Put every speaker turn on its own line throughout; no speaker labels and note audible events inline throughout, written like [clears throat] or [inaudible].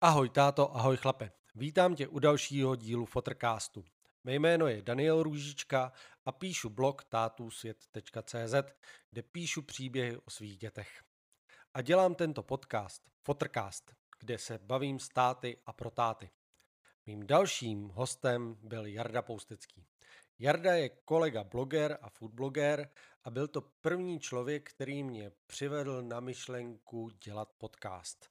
Ahoj táto, ahoj chlape. Vítám tě u dalšího dílu Fotrcastu. Mé jméno je Daniel Růžička a píšu blog tátusvět.cz, kde píšu příběhy o svých dětech. A dělám tento podcast, Fotrcast, kde se bavím s táty a pro táty. Mým dalším hostem byl Jarda Poustecký. Jarda je kolega bloger a foodbloger a byl to první člověk, který mě přivedl na myšlenku dělat podcast.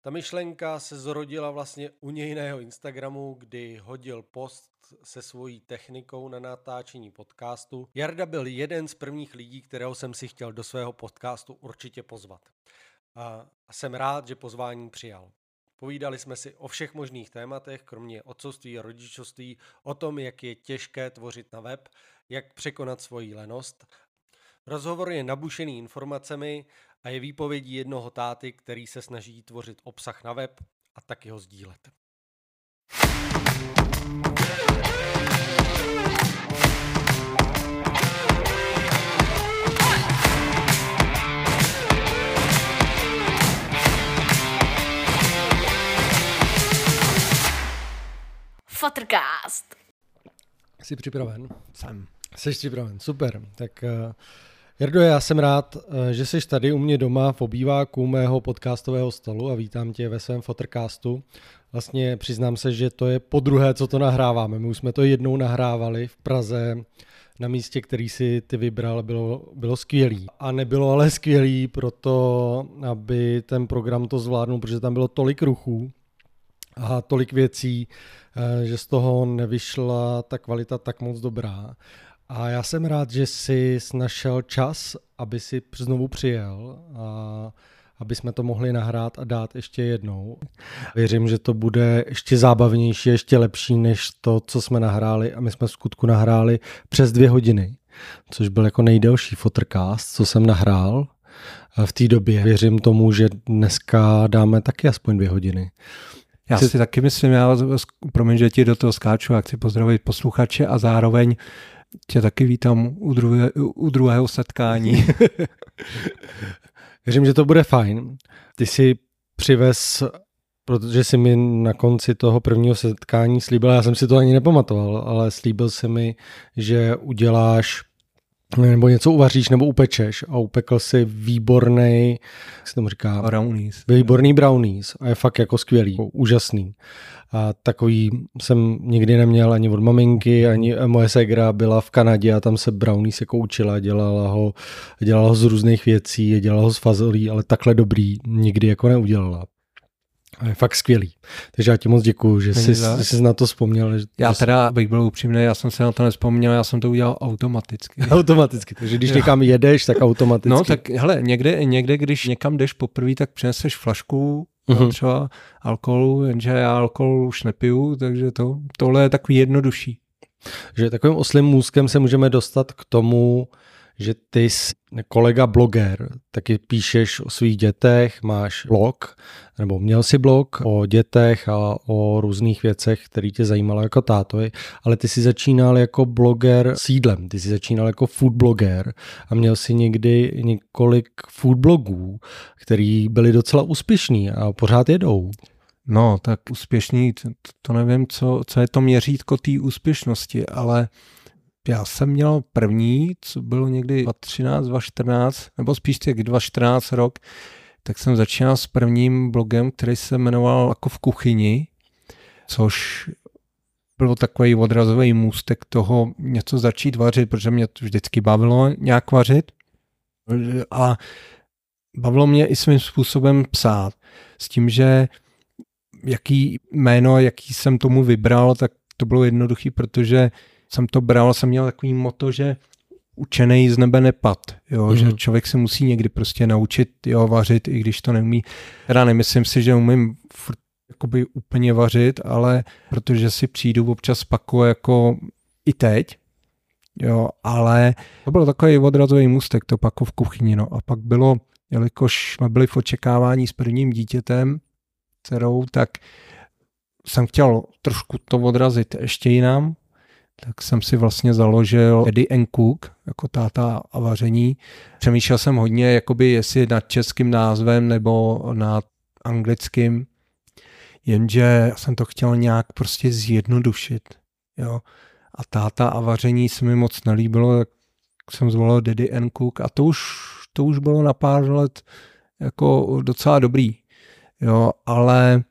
Ta myšlenka se zrodila vlastně u něj na jeho Instagramu, kdy hodil post se svojí technikou na natáčení podcastu. Jarda byl jeden z prvních lidí, kterého jsem si chtěl do svého podcastu určitě pozvat. A jsem rád, že pozvání přijal. Povídali jsme si o všech možných tématech, kromě otcovství a rodičovství, o tom, jak je těžké tvořit na web, jak překonat svoji lenost. Rozhovor je nabušený informacemi a je výpovědí jednoho táty, který se snaží tvořit obsah na web a taky ho sdílet.
Fotrcast.
Jsi připraven?
Jsem.
Jsi připraven, super. Tak uh, Jardo, já jsem rád, uh, že jsi tady u mě doma v obýváku mého podcastového stolu a vítám tě ve svém Fotrcastu. Vlastně přiznám se, že to je po druhé, co to nahráváme. My už jsme to jednou nahrávali v Praze na místě, který si ty vybral, bylo, bylo skvělý. A nebylo ale skvělý proto, aby ten program to zvládnul, protože tam bylo tolik ruchů, a tolik věcí, eh, že z toho nevyšla ta kvalita tak moc dobrá. A já jsem rád, že jsi našel čas, aby si znovu přijel a aby jsme to mohli nahrát a dát ještě jednou. Věřím, že to bude ještě zábavnější, ještě lepší než to, co jsme nahráli a my jsme v skutku nahráli přes dvě hodiny, což byl jako nejdelší fotrcast, co jsem nahrál v té době. Věřím tomu, že dneska dáme taky aspoň dvě hodiny.
Já si taky myslím, já promiň, že ti do toho skáču a chci pozdravit posluchače a zároveň tě taky vítám u, druhé, u druhého setkání. [laughs]
Věřím, že to bude fajn. Ty si přivez, protože jsi mi na konci toho prvního setkání slíbil, já jsem si to ani nepamatoval, ale slíbil se mi, že uděláš nebo něco uvaříš nebo upečeš a upekl si výborný, jak se tomu říká?
Brownies.
Výborný brownies a je fakt jako skvělý, jako úžasný. A takový jsem nikdy neměl ani od maminky, ani moje segra byla v Kanadě a tam se brownies jako učila, dělala ho, dělala ho z různých věcí, dělala ho z fazolí, ale takhle dobrý nikdy jako neudělala. A je fakt skvělý. Takže já ti moc děkuju, že jsi, jsi na to vzpomněl. Že
já teda, bych byl upřímný, já jsem se na to nespomněl, já jsem to udělal automaticky. [laughs]
automaticky, takže když někam jedeš, tak automaticky.
No tak hele, někde, někde když někam jdeš poprvé, tak přineseš flašku uh-huh. třeba alkoholu, jenže já alkohol už nepiju, takže to, tohle je takový jednodušší.
Že takovým oslým můzkem se můžeme dostat k tomu, že ty jsi kolega bloger, taky píšeš o svých dětech, máš blog, nebo měl si blog o dětech a o různých věcech, které tě zajímalo jako tátovi, ale ty jsi začínal jako bloger sídlem, ty jsi začínal jako food bloger a měl si někdy několik food blogů, který byly docela úspěšný a pořád jedou.
No, tak úspěšný, to, to nevím, co, co je to měřítko té úspěšnosti, ale já jsem měl první, co bylo někdy 2013, 2014, nebo spíš těch 2014 rok, tak jsem začínal s prvním blogem, který se jmenoval jako v kuchyni, což bylo takový odrazový můstek toho něco začít vařit, protože mě to vždycky bavilo nějak vařit. A bavilo mě i svým způsobem psát. S tím, že jaký jméno, jaký jsem tomu vybral, tak to bylo jednoduché, protože jsem to bral, jsem měl takový moto, že učený z nebe nepad, jo, mm-hmm. že mhm. člověk se musí někdy prostě naučit jo, vařit, i když to neumí. Teda nemyslím si, že umím furt jakoby úplně vařit, ale protože si přijdu občas paku jako i teď, jo, ale to byl takový odrazový můstek, to pako v kuchyni, no a pak bylo, jelikož jsme byli v očekávání s prvním dítětem, dcerou, tak jsem chtěl trošku to odrazit ještě jinam, tak jsem si vlastně založil Eddie and Cook, jako táta a vaření. Přemýšlel jsem hodně, jakoby jestli nad českým názvem nebo nad anglickým. jenže jsem to chtěl nějak prostě zjednodušit, jo. A táta a vaření se mi moc nelíbilo, tak jsem zvolil Daddy and Cook a to už, to už bylo na pár let jako docela dobrý, jo, ale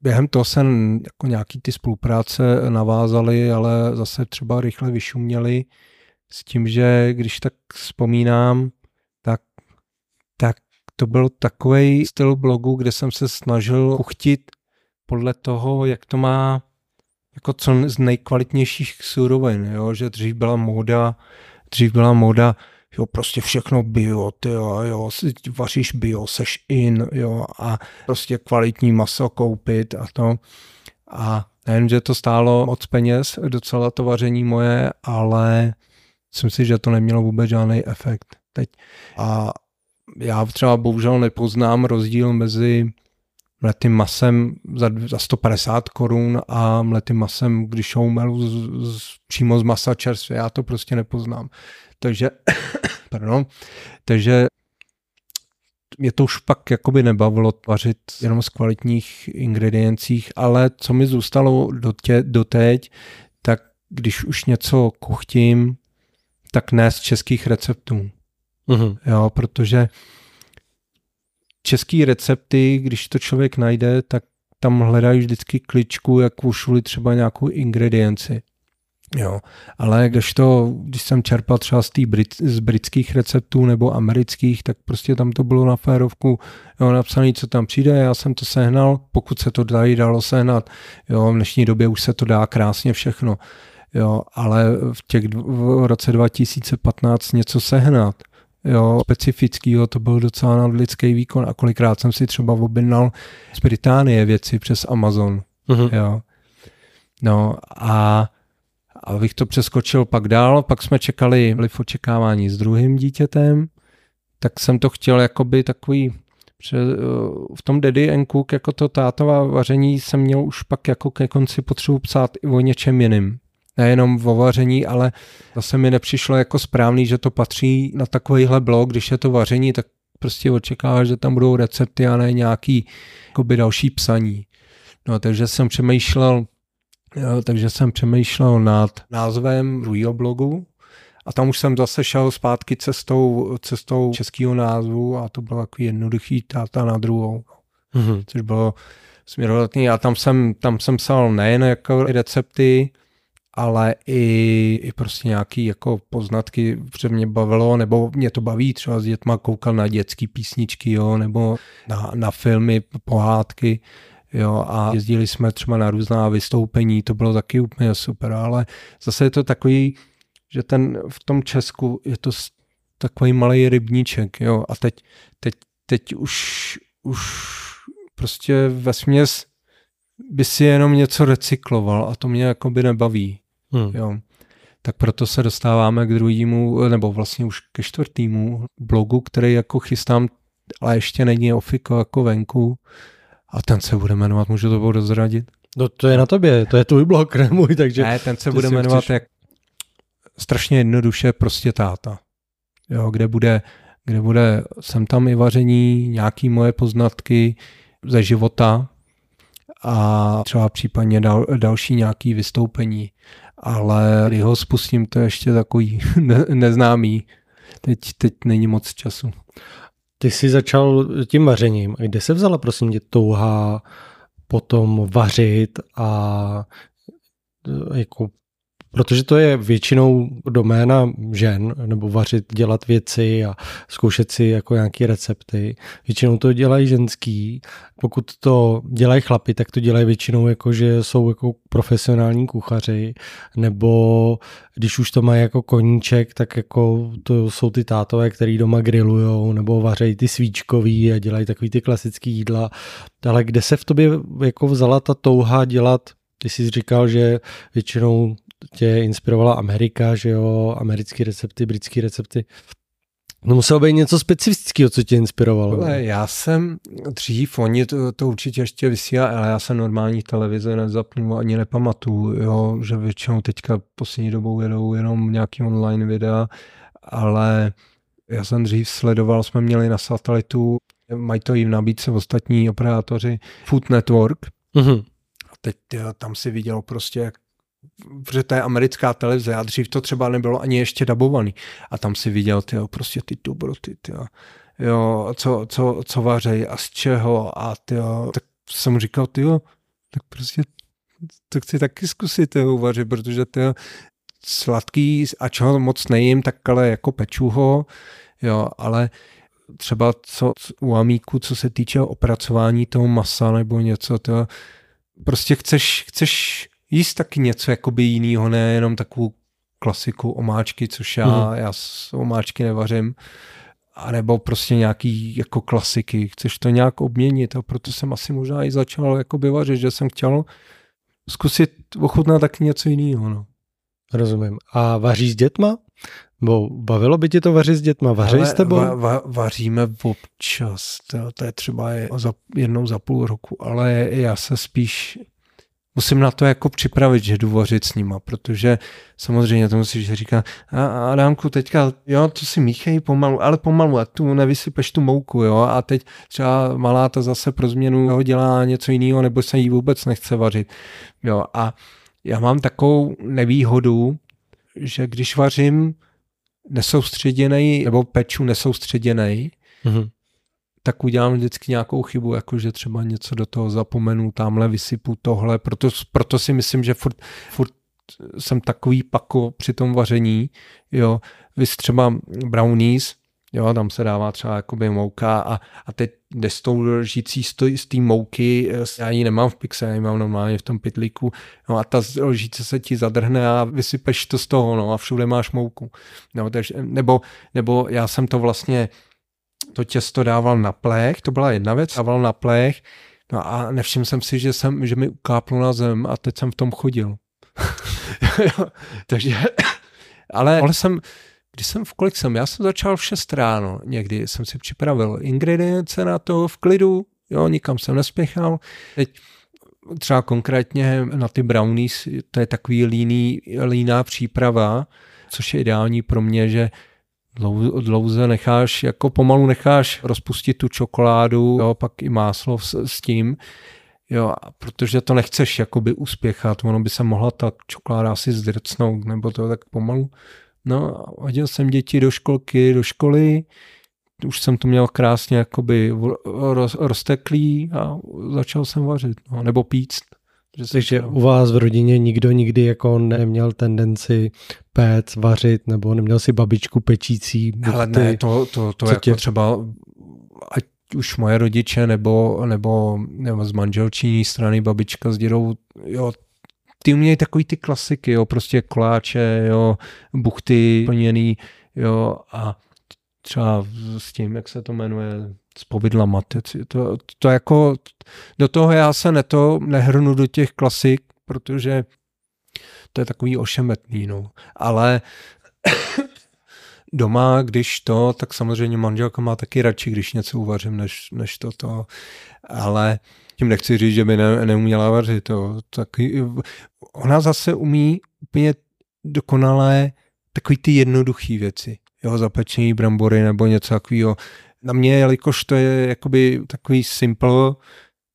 během toho se jako nějaký ty spolupráce navázaly, ale zase třeba rychle vyšuměly s tím, že když tak vzpomínám, tak, tak to byl takový styl blogu, kde jsem se snažil uchtit podle toho, jak to má jako co z nejkvalitnějších surovin, jo? že dřív byla móda, dřív byla móda, jo, prostě všechno bio, ty jo, vaříš bio, seš in, jo, a prostě kvalitní maso koupit a to. A nejen, že to stálo moc peněz, docela to vaření moje, ale myslím si, že to nemělo vůbec žádný efekt teď. A já třeba bohužel nepoznám rozdíl mezi mletým masem za, za 150 korun a mletým masem, když ho umelu z, z, přímo z masa čerstvě. Já to prostě nepoznám. Takže, [coughs] pardon, takže mě to už pak jakoby nebavilo tvařit jenom z kvalitních ingrediencích, ale co mi zůstalo do tě, doteď, tak když už něco kuchtím, tak ne z českých receptů. Uh-huh. Jo, protože český recepty, když to člověk najde, tak tam hledají vždycky kličku, jak ušuli třeba nějakou ingredienci. Jo, ale když to, když jsem čerpal třeba z, Brit, z britských receptů nebo amerických, tak prostě tam to bylo na férovku jo, napsané, co tam přijde, já jsem to sehnal, pokud se to dají, dalo sehnat, jo, v dnešní době už se to dá krásně všechno, jo, ale v těch v roce 2015 něco sehnat, jo, specifického, to byl docela nadlidský výkon. A kolikrát jsem si třeba objednal z Británie věci přes Amazon, uh-huh. jo. No a abych to přeskočil pak dál, pak jsme čekali v očekávání s druhým dítětem, tak jsem to chtěl jakoby takový v tom Daddy and Cook jako to tátová vaření jsem měl už pak jako ke konci potřebu psát i o něčem jiným nejenom o vaření, ale zase mi nepřišlo jako správný, že to patří na takovýhle blog, když je to vaření, tak prostě očekává, že tam budou recepty a ne nějaký jakoby další psaní. No, takže jsem přemýšlel, takže jsem přemýšlel nad názvem druhého blogu a tam už jsem zase šel zpátky cestou, cestou českého názvu a to bylo takový jednoduchý táta na druhou, mm-hmm. což bylo směrodatný a tam jsem, tam jsem psal nejen jako recepty, ale i, i prostě nějaký jako poznatky, protože mě bavilo, nebo mě to baví, třeba s dětma koukal na dětské písničky, jo, nebo na, na filmy, pohádky, jo, a jezdili jsme třeba na různá vystoupení, to bylo taky úplně super, ale zase je to takový, že ten v tom Česku je to takový malý rybníček, jo, a teď, teď, teď už, už prostě ve směs by si jenom něco recykloval a to mě jako by nebaví. Hmm. Jo. Tak proto se dostáváme k druhému, nebo vlastně už ke čtvrtému blogu, který jako chystám, ale ještě není ofiko jako venku. A ten se bude jmenovat, můžu to rozradit?
No to je na tobě, to je tvůj blog, [laughs] ne můj, takže...
Ne, ten se bude jmenovat chceš... jak strašně jednoduše prostě táta. Jo, kde bude, kde bude sem tam i vaření, nějaký moje poznatky ze života a třeba případně dal, další nějaký vystoupení ale když ho spustím, to je ještě takový [laughs] ne- neznámý. Teď, teď není moc času.
Ty jsi začal tím vařením. Kde se vzala, prosím tě, touha potom vařit a jako Protože to je většinou doména žen, nebo vařit, dělat věci a zkoušet si jako nějaké recepty. Většinou to dělají ženský. Pokud to dělají chlapi, tak to dělají většinou jako, že jsou jako profesionální kuchaři, nebo když už to mají jako koníček, tak jako to jsou ty tátové, který doma grillujou, nebo vařejí ty svíčkový a dělají takový ty klasický jídla. Ale kde se v tobě jako vzala ta touha dělat ty jsi říkal, že většinou tě inspirovala Amerika, že jo, americké recepty, britské recepty. No muselo být něco specifického, co tě inspirovalo.
Ale já jsem dřív, oni to, to určitě ještě vysílá, ale já jsem normální televize nezapnul ani nepamatuju, jo, že většinou teďka poslední dobou jedou jenom nějaký online videa, ale já jsem dřív sledoval, jsme měli na satelitu Mají to i v nabídce ostatní operátoři Food Network.
Mhm.
A teď tam si viděl prostě, jak protože to je americká televize a dřív to třeba nebylo ani ještě dabovaný. A tam si viděl tyjo, prostě ty dobroty, tyjo. Jo, co, co, co vařej a z čeho a tyjo, tak jsem říkal, tyjo, tak prostě to chci taky zkusit tyjo, uvařit, protože tyjo, sladký, a čeho moc nejím, tak ale jako peču ho, jo, ale třeba co u amíku, co se týče opracování toho masa nebo něco, to prostě chceš, chceš jíst taky něco jakoby jinýho, ne jenom takovou klasiku omáčky, což já, mm. já s omáčky nevařím, a nebo prostě nějaký jako klasiky, chceš to nějak obměnit a proto jsem asi možná i začal jako vařit, že jsem chtěl zkusit ochutnat taky něco jiného. No.
Rozumím. A vaří s dětma? Bo bavilo by ti to vařit s dětma? Vaří s tebou? Va,
va, vaříme občas, to, to je třeba za, jednou za půl roku, ale já se spíš musím na to jako připravit, že jdu vařit s nima, protože samozřejmě to musíš říkat, a Adámku, teďka, jo, to si míchej pomalu, ale pomalu, a tu nevysypeš tu mouku, jo, a teď třeba malá ta zase pro změnu ho dělá něco jiného, nebo se jí vůbec nechce vařit, jo, a já mám takovou nevýhodu, že když vařím nesoustředěný nebo peču nesoustředěný, mm-hmm. Tak udělám vždycky nějakou chybu, jako že třeba něco do toho zapomenu, tamhle vysypu tohle, proto, proto si myslím, že furt, furt jsem takový pako při tom vaření, jo, vy třeba brownies, Jo, tam se dává třeba jakoby mouka a, a teď jde s tou lžící z té mouky, já ji nemám v pixe, já ji mám normálně v tom pytlíku, no a ta lžíce se ti zadrhne a vysypeš to z toho, no a všude máš mouku. No, takže, nebo, nebo já jsem to vlastně, to těsto dával na plech, to byla jedna věc, dával na plech, no a nevšiml jsem si, že, jsem, že mi ukáplo na zem a teď jsem v tom chodil. [laughs] takže, ale, ale jsem, když jsem v kolik jsem, já jsem začal v 6 ráno, někdy jsem si připravil ingredience na to v klidu, jo, nikam jsem nespěchal. Teď třeba konkrétně na ty brownies, to je takový líný, líná příprava, což je ideální pro mě, že dlouze necháš, jako pomalu necháš rozpustit tu čokoládu, jo, pak i máslo s, s tím, jo, protože to nechceš jakoby uspěchat, ono by se mohla ta čokoláda asi zdrcnout, nebo to tak pomalu No, hodil jsem děti do školky, do školy, už jsem to měl krásně jakoby roz, rozteklý a začal jsem vařit, no, nebo píct.
Takže u vás v rodině nikdo nikdy jako neměl tendenci péct, vařit, nebo neměl si babičku pečící?
Ale ne, to, to, to jako tě... třeba, ať už moje rodiče, nebo, nebo, nebo z manželčí strany babička s dědou, jo, ty umějí takový ty klasiky, jo, prostě koláče, jo, buchty plněný, jo, a třeba s tím, jak se to jmenuje, s povidlama. To, to jako, do toho já se neto nehrnu do těch klasik, protože to je takový ošemetný, no. Ale [coughs] doma, když to, tak samozřejmě manželka má taky radši, když něco uvařím, než, než toto. Ale tím nechci říct, že by ne, neuměla vařit. To, tak, ona zase umí úplně dokonalé takový ty jednoduché věci. Jo, zapečení brambory nebo něco takového. Na mě, jelikož to je jakoby takový simple,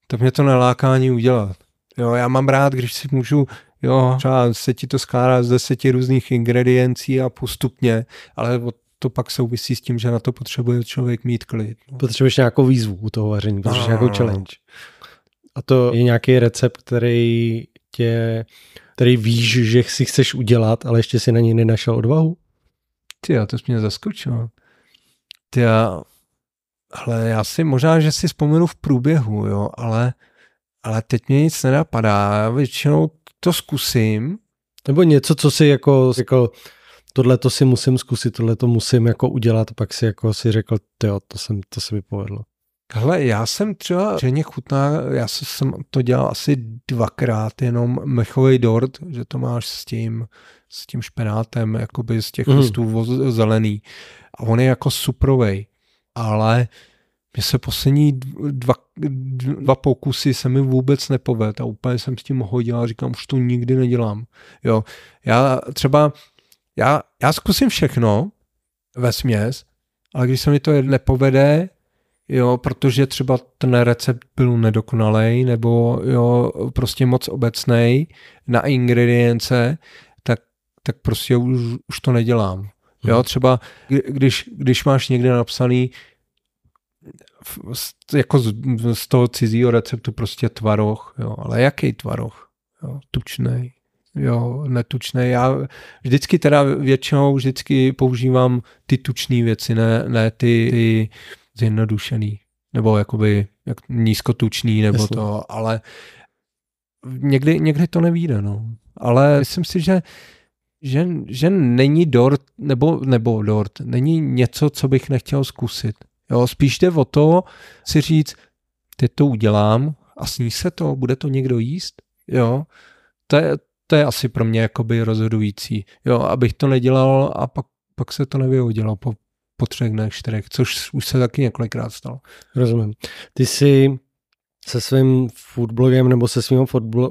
tak mě to neláká ani udělat. Jo, já mám rád, když si můžu, jo, třeba se ti to skládá z deseti různých ingrediencí a postupně, ale to pak souvisí s tím, že na to potřebuje člověk mít klid.
No. Potřebuješ nějakou výzvu u toho vaření, potřebuješ no, nějakou challenge. A to je nějaký recept, který tě, který víš, že si chceš udělat, ale ještě si na něj nenašel odvahu?
Ty, to jsi mě zaskočil. Ty, ale já si možná, že si vzpomenu v průběhu, jo, ale, ale teď mě nic nenapadá. Já většinou to zkusím.
Nebo něco, co si jako, jako tohle to si musím zkusit, tohle to musím jako udělat, pak si jako si řekl, jo, to, jsem, to se mi povedlo.
Hele, já jsem třeba ženě chutná, já jsem to dělal asi dvakrát, jenom mechový dort, že to máš s tím, s tím špenátem, jakoby z těch mm. listů zelený. A on je jako suprovej, ale mě se poslední dva, dva pokusy se mi vůbec nepoved a úplně jsem s tím hodil a říkám, už to nikdy nedělám. Jo, já třeba, já, já zkusím všechno ve směs, ale když se mi to nepovede, jo, protože třeba ten recept byl nedokonalý nebo jo, prostě moc obecný na ingredience, tak, tak prostě už, už to nedělám. Jo, mhm. třeba když, když máš někde napsaný jako z, z toho cizího receptu prostě tvaroh, jo, ale jaký tvaroh? Jo, tučnej, jo, netučný. Já vždycky teda většinou vždycky používám ty tučné věci, ne, ne ty, ty zjednodušený, nebo jakoby jak nízkotučný, nebo Jasně. to, ale někdy, někdy to nevíde, no. Ale myslím si, že že, že není dort, nebo, nebo dort, není něco, co bych nechtěl zkusit. Jo, spíš jde o to si říct, teď to udělám a sní se to, bude to někdo jíst, jo. To je, to je asi pro mě jakoby rozhodující, jo, abych to nedělal a pak, pak se to nevyhodilo po, po třech dnech, čtyřech, což už se taky několikrát stalo.
Rozumím. Ty jsi se svým foodblogem nebo se svými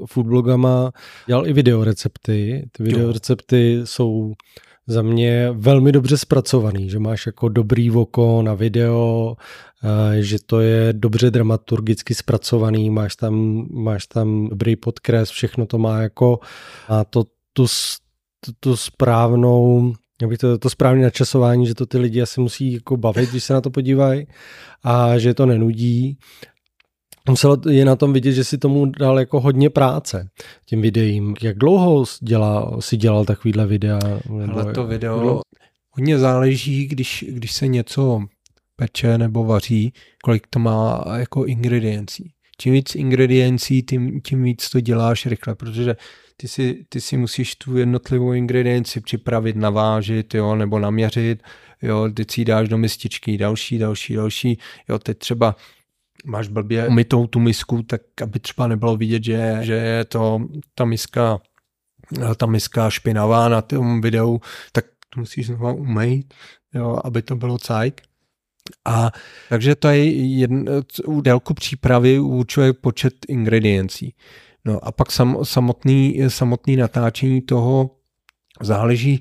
foodblogama dělal i videorecepty. Ty videorecepty jsou za mě velmi dobře zpracovaný, že máš jako dobrý oko na video, eh, že to je dobře dramaturgicky zpracovaný, máš tam, máš tam dobrý podkres, všechno to má jako a to, tu, tu, tu správnou bych to, to správné načasování, že to ty lidi asi musí jako bavit, když se na to podívají a že to nenudí Muselo je na tom vidět, že si tomu dal jako hodně práce tím videím. Jak dlouho dělal, si dělal takovýhle videa?
Nebo Ale to video dlouho? hodně záleží, když, když se něco peče nebo vaří, kolik to má jako ingrediencí. Čím víc ingrediencí, tím, tím víc to děláš rychle, protože ty si, ty si musíš tu jednotlivou ingredienci připravit, navážit, jo, nebo naměřit, jo, ty si dáš do mističky, další, další, další, jo, teď třeba máš blbě umytou tu misku, tak aby třeba nebylo vidět, že, že je to ta miska ta miska špinavá na tom videu, tak to musíš znovu umýt, jo, aby to bylo cajk. A takže to je jedn, u délku přípravy určuje počet ingrediencí. No a pak sam, samotný, samotný natáčení toho záleží,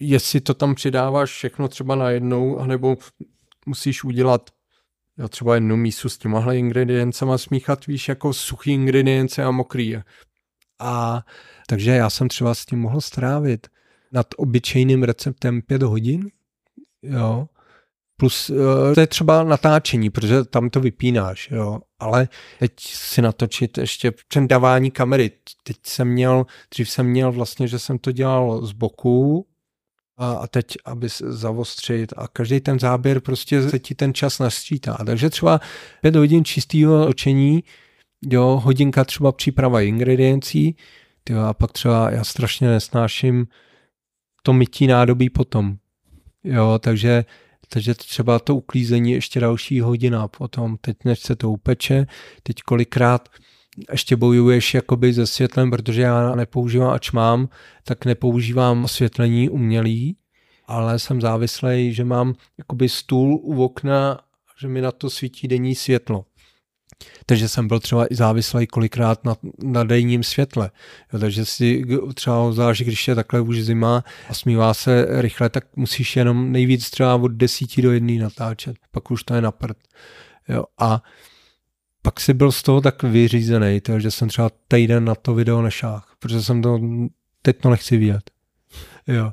jestli to tam přidáváš všechno třeba najednou, anebo musíš udělat jo, třeba jednu mísu s těmahle ingrediencema smíchat, víš, jako suchý ingredience a mokrý. A takže já jsem třeba s tím mohl strávit nad obyčejným receptem pět hodin, jo, plus uh, to je třeba natáčení, protože tam to vypínáš, jo, ale teď si natočit ještě předávání kamery, teď jsem měl, dřív jsem měl vlastně, že jsem to dělal z boku, a, a teď, aby se zavostřit a každý ten záběr prostě se ti ten čas nasčítá. Takže třeba pět hodin čistého točení, jo, hodinka třeba příprava ingrediencí, tyjo, a pak třeba já strašně nesnáším to mytí nádobí potom. Jo, takže, takže třeba to uklízení ještě další hodina potom, teď než se to upeče, teď kolikrát ještě bojuješ jakoby se světlem, protože já nepoužívám, ač mám, tak nepoužívám osvětlení umělý, ale jsem závislý, že mám jakoby stůl u okna, že mi na to svítí denní světlo. Takže jsem byl třeba i závislý kolikrát na, na denním světle. Jo, takže si třeba záleží, když je takhle už zima a smívá se rychle, tak musíš jenom nejvíc třeba od desíti do jedné natáčet. Pak už to je na prd. Jo, a pak si byl z toho tak vyřízený, že jsem třeba týden na to video nešách, protože jsem to, teď to nechci vidět. Jo.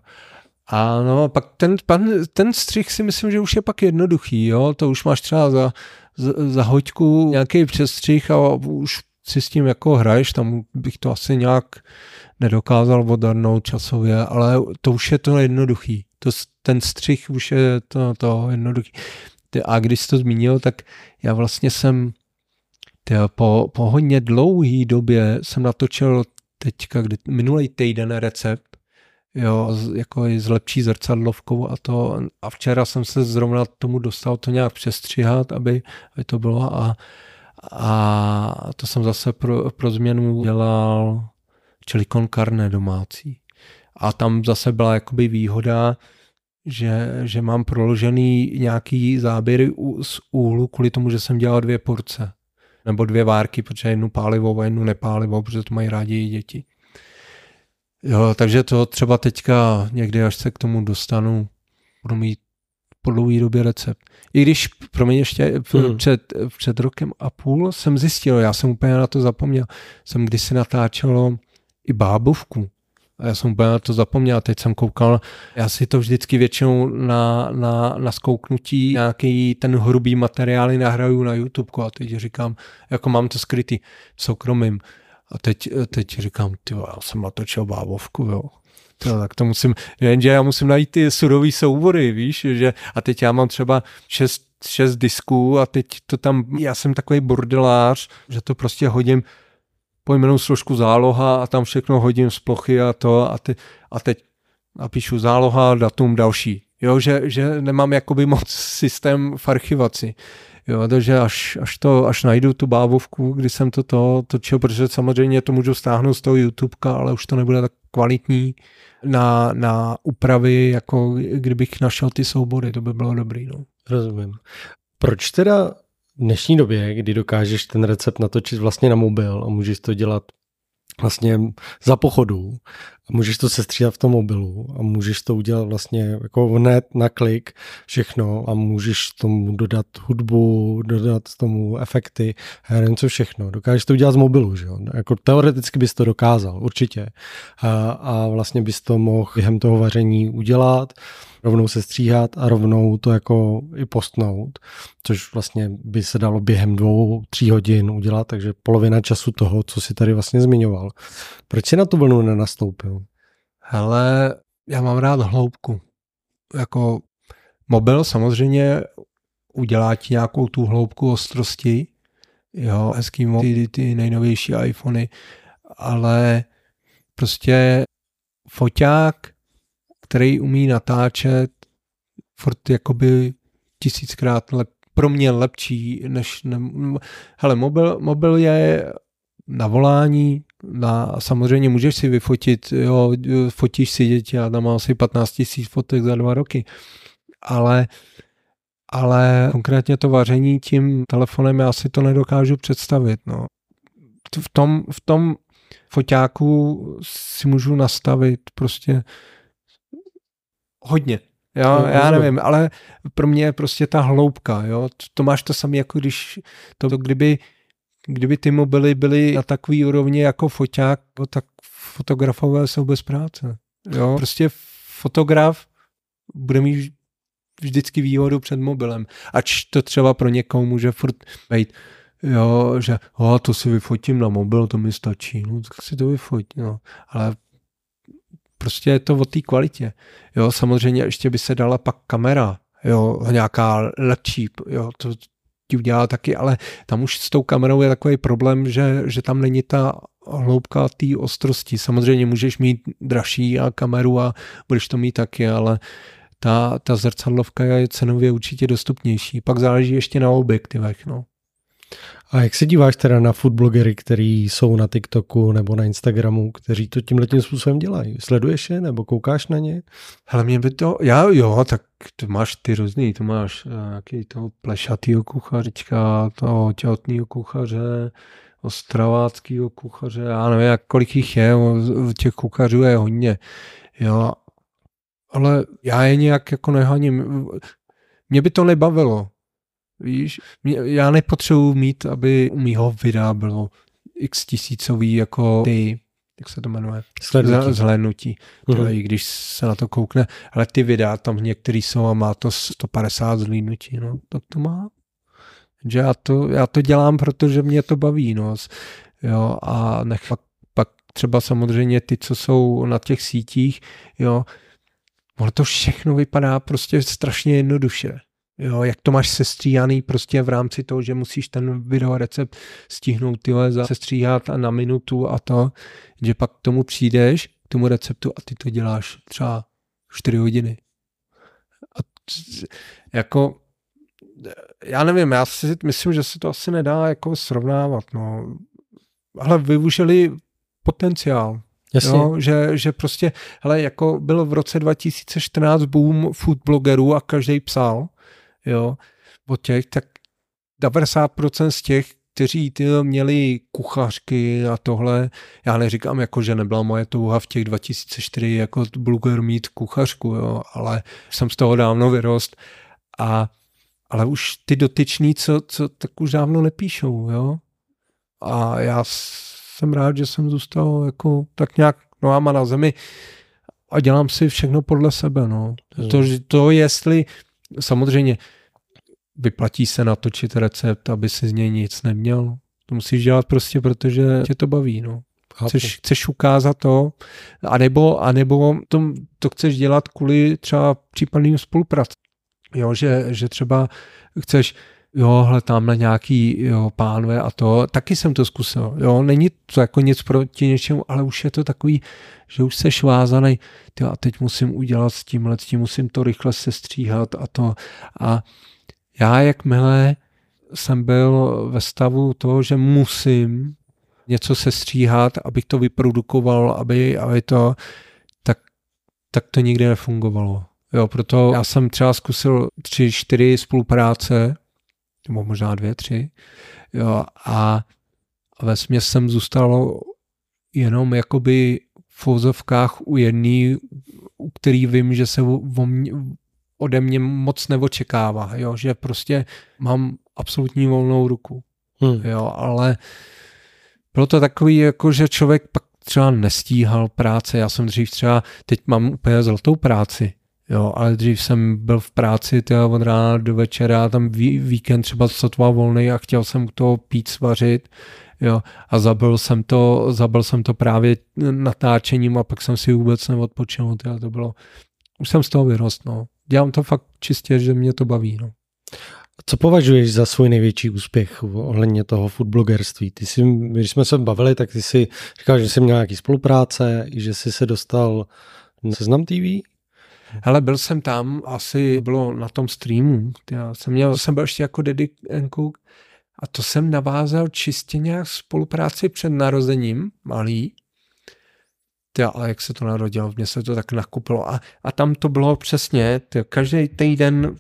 A no, pak ten, pan, ten střih si myslím, že už je pak jednoduchý, jo, to už máš třeba za, za, za hoďku nějaký přestřih a už si s tím jako hraješ, tam bych to asi nějak nedokázal odarnout časově, ale to už je to jednoduchý. To, ten střih už je to, to jednoduchý. A když jsi to zmínil, tak já vlastně jsem po, po hodně dlouhý době jsem natočil teďka, kdy, minulý týden recept, jo, jako i s lepší zrcadlovkou a to a včera jsem se zrovna tomu dostal to nějak přestřihat, aby, aby to bylo a, a to jsem zase pro, pro změnu dělal čili carne domácí. A tam zase byla jakoby výhoda, že, že mám proložený nějaký záběry z úhlu kvůli tomu, že jsem dělal dvě porce nebo dvě várky, protože jednu pálivou a jednu nepálivou, protože to mají rádi i děti. Jo, takže to třeba teďka někdy, až se k tomu dostanu, budu mít po dlouhé době recept. I když, pro mě ještě
Hmm.
před, před rokem a půl jsem zjistil, já jsem úplně na to zapomněl, jsem kdysi natáčel i bábovku. A já jsem úplně na to zapomněl teď jsem koukal, já si to vždycky většinou na, na, na skouknutí nějaký ten hrubý materiály nahraju na YouTube a teď říkám, jako mám to skrytý soukromým. A teď, teď říkám, ty já jsem natočil bábovku, jo. To, tak to musím, jenže já musím najít ty surový soubory, víš, že a teď já mám třeba šest, šest disků a teď to tam, já jsem takový bordelář, že to prostě hodím pojmenou složku záloha a tam všechno hodím z plochy a to a, ty, a teď napíšu záloha, datum další. Jo, že, že nemám jakoby moc systém v archivaci. Jo, takže až, až, to, až najdu tu bávovku, kdy jsem to, to točil, protože samozřejmě to můžu stáhnout z toho YouTubeka, ale už to nebude tak kvalitní na, na úpravy, jako kdybych našel ty soubory, to by bylo dobrý. No.
Rozumím. Proč teda v dnešní době, kdy dokážeš ten recept natočit vlastně na mobil a můžeš to dělat vlastně za pochodu a můžeš to sestřídat v tom mobilu a můžeš to udělat vlastně jako hned na klik všechno a můžeš tomu dodat hudbu, dodat tomu efekty, já co všechno. Dokážeš to udělat z mobilu, že jo? Jako teoreticky bys to dokázal, určitě. A, a vlastně bys to mohl během toho vaření udělat, rovnou se stříhat a rovnou to jako i postnout, což vlastně by se dalo během dvou, tří hodin udělat, takže polovina času toho, co si tady vlastně zmiňoval. Proč si na tu vlnu nenastoupil?
Hele, já mám rád hloubku. Jako mobil samozřejmě udělá ti nějakou tu hloubku ostrosti, jo, hezký ty, ty nejnovější iPhony, ale prostě foťák, který umí natáčet furt jakoby tisíckrát lep, pro mě lepší než, ne, hele, mobil, mobil je na volání, na, samozřejmě můžeš si vyfotit, jo, fotíš si děti a tam má asi 15 tisíc fotek za dva roky, ale ale konkrétně to vaření tím telefonem já si to nedokážu představit. No. V, tom, v tom foťáku si můžu nastavit prostě hodně. Jo,
No,
já nevím, ale pro mě je prostě ta hloubka, jo. To máš to samé, jako když to, kdyby, kdyby ty mobily byly na takový úrovni jako foťák, no, tak fotografové jsou bez práce. Jo, prostě fotograf bude mít vždycky výhodu před mobilem. Ač to třeba pro někoho může furt být, jo, že o, to si vyfotím na mobil, to mi stačí. No, tak si to vyfotí, no. Ale prostě je to o té kvalitě. Jo, samozřejmě ještě by se dala pak kamera, jo, nějaká lepší, jo, to ti udělá taky, ale tam už s tou kamerou je takový problém, že, že tam není ta hloubka té ostrosti. Samozřejmě můžeš mít dražší a kameru a budeš to mít taky, ale ta, ta zrcadlovka je cenově určitě dostupnější. Pak záleží ještě na objektivech. No.
A jak se díváš teda na foodblogery, který jsou na TikToku nebo na Instagramu, kteří to tímhle tím způsobem dělají? Sleduješ je nebo koukáš na ně?
Hele, mě by to, já jo, tak to máš ty různý, to máš uh, nějaký toho plešatýho kuchařička, toho těhotného kuchaře, ostraváckého kuchaře, já nevím, jak kolik jich je, těch kuchařů je hodně, jo, ale já je nějak jako nehaním. Mě by to nebavilo, víš, mě, já nepotřebuji mít, aby u mýho videa bylo x tisícový jako ty, jak se to jmenuje, zhlédnutí. To
Mhm.
je, i když se na to koukne, ale ty videa tam některý jsou a má to 150 zhlídnutí, no, tak to má. Že já to, já to dělám, protože mě to baví, no. Jo, a nech, pak, pak třeba samozřejmě ty, co jsou na těch sítích, jo, ono to všechno vypadá prostě strašně jednoduše. Jo, jak to máš sestříhaný prostě v rámci toho, že musíš ten video recept stihnout tyhle za sestříhat a na minutu a to, že pak k tomu přijdeš, k tomu receptu a ty to děláš třeba 4 hodiny. A t- jako já nevím, já si myslím, že se to asi nedá jako srovnávat, no. Ale využili potenciál,
Jasně.
Jo, že, že prostě, hele, jako bylo v roce 2014 boom food blogerů a každý psal, jo, o těch, tak 90% z těch, kteří ty měli kuchařky a tohle, já neříkám jako, že nebyla moje touha v těch 2004 jako bloger mít kuchařku, jo, ale jsem z toho dávno vyrost A, ale už ty dotyční, co, co tak už dávno nepíšou, jo. A já jsem rád, že jsem zůstal jako tak nějak nohama na zemi a dělám si všechno podle sebe, no. To, to jestli, samozřejmě, vyplatí se natočit recept, aby si z něj nic neměl. To musíš dělat prostě, protože tě to baví, no. Chceš, chceš ukázat to, anebo, anebo to, to chceš dělat kvůli třeba případným spolupráci. Jo, že, že třeba chceš, jo, hle, tamhle nějaký jo, pánve a to, taky jsem to zkusil, jo, není to jako nic proti něčemu, ale už je to takový, že už seš vázaný, ty a teď musím udělat s tímhle, s tím musím to rychle sestříhat a to. A já jakmile jsem byl ve stavu toho, že musím něco sestříhat, abych to vyprodukoval, aby, aby to, tak, tak to nikdy nefungovalo. Jo, proto já jsem třeba zkusil tři, čtyři spolupráce, nebo možná dvě, tři, jo, a, ve směs jsem zůstal jenom jakoby v fouzovkách u jedný, u který vím, že se o mě, ode mě moc neočekává, jo, že prostě mám absolutní volnou ruku,
Hmm.
jo, ale bylo to takový, jako že člověk pak třeba nestíhal práce, já jsem dřív třeba, teď mám úplně zlatou práci, jo, ale dřív jsem byl v práci tyjo, od rána do večera, tam ví, víkend třeba sotva volný a chtěl jsem u toho pít svařit, jo, a zabil jsem to, zabil jsem to právě natáčením a pak jsem si vůbec neodpočinul, tyjo, to bylo, už jsem z toho vyrost, no. Dělám to fakt čistě, že mě to baví, no.
Co považuješ za svůj největší úspěch ohledně toho foodblogerství? Ty jsi, když jsme se bavili, tak ty si říkal, že jsi měl nějaký spolupráce, že jsi se dostal na Seznam TV?
Hele, byl jsem tam, asi bylo na tom streamu. Já jsem měl, jsem byl ještě jako Daddy Cook a to jsem navázal čistě nějak spolupráci před narozením, malý. Tyjo, ale jak se to narodilo, mně se to tak nakupilo. A, a tam to bylo přesně, tyjo, každý týden,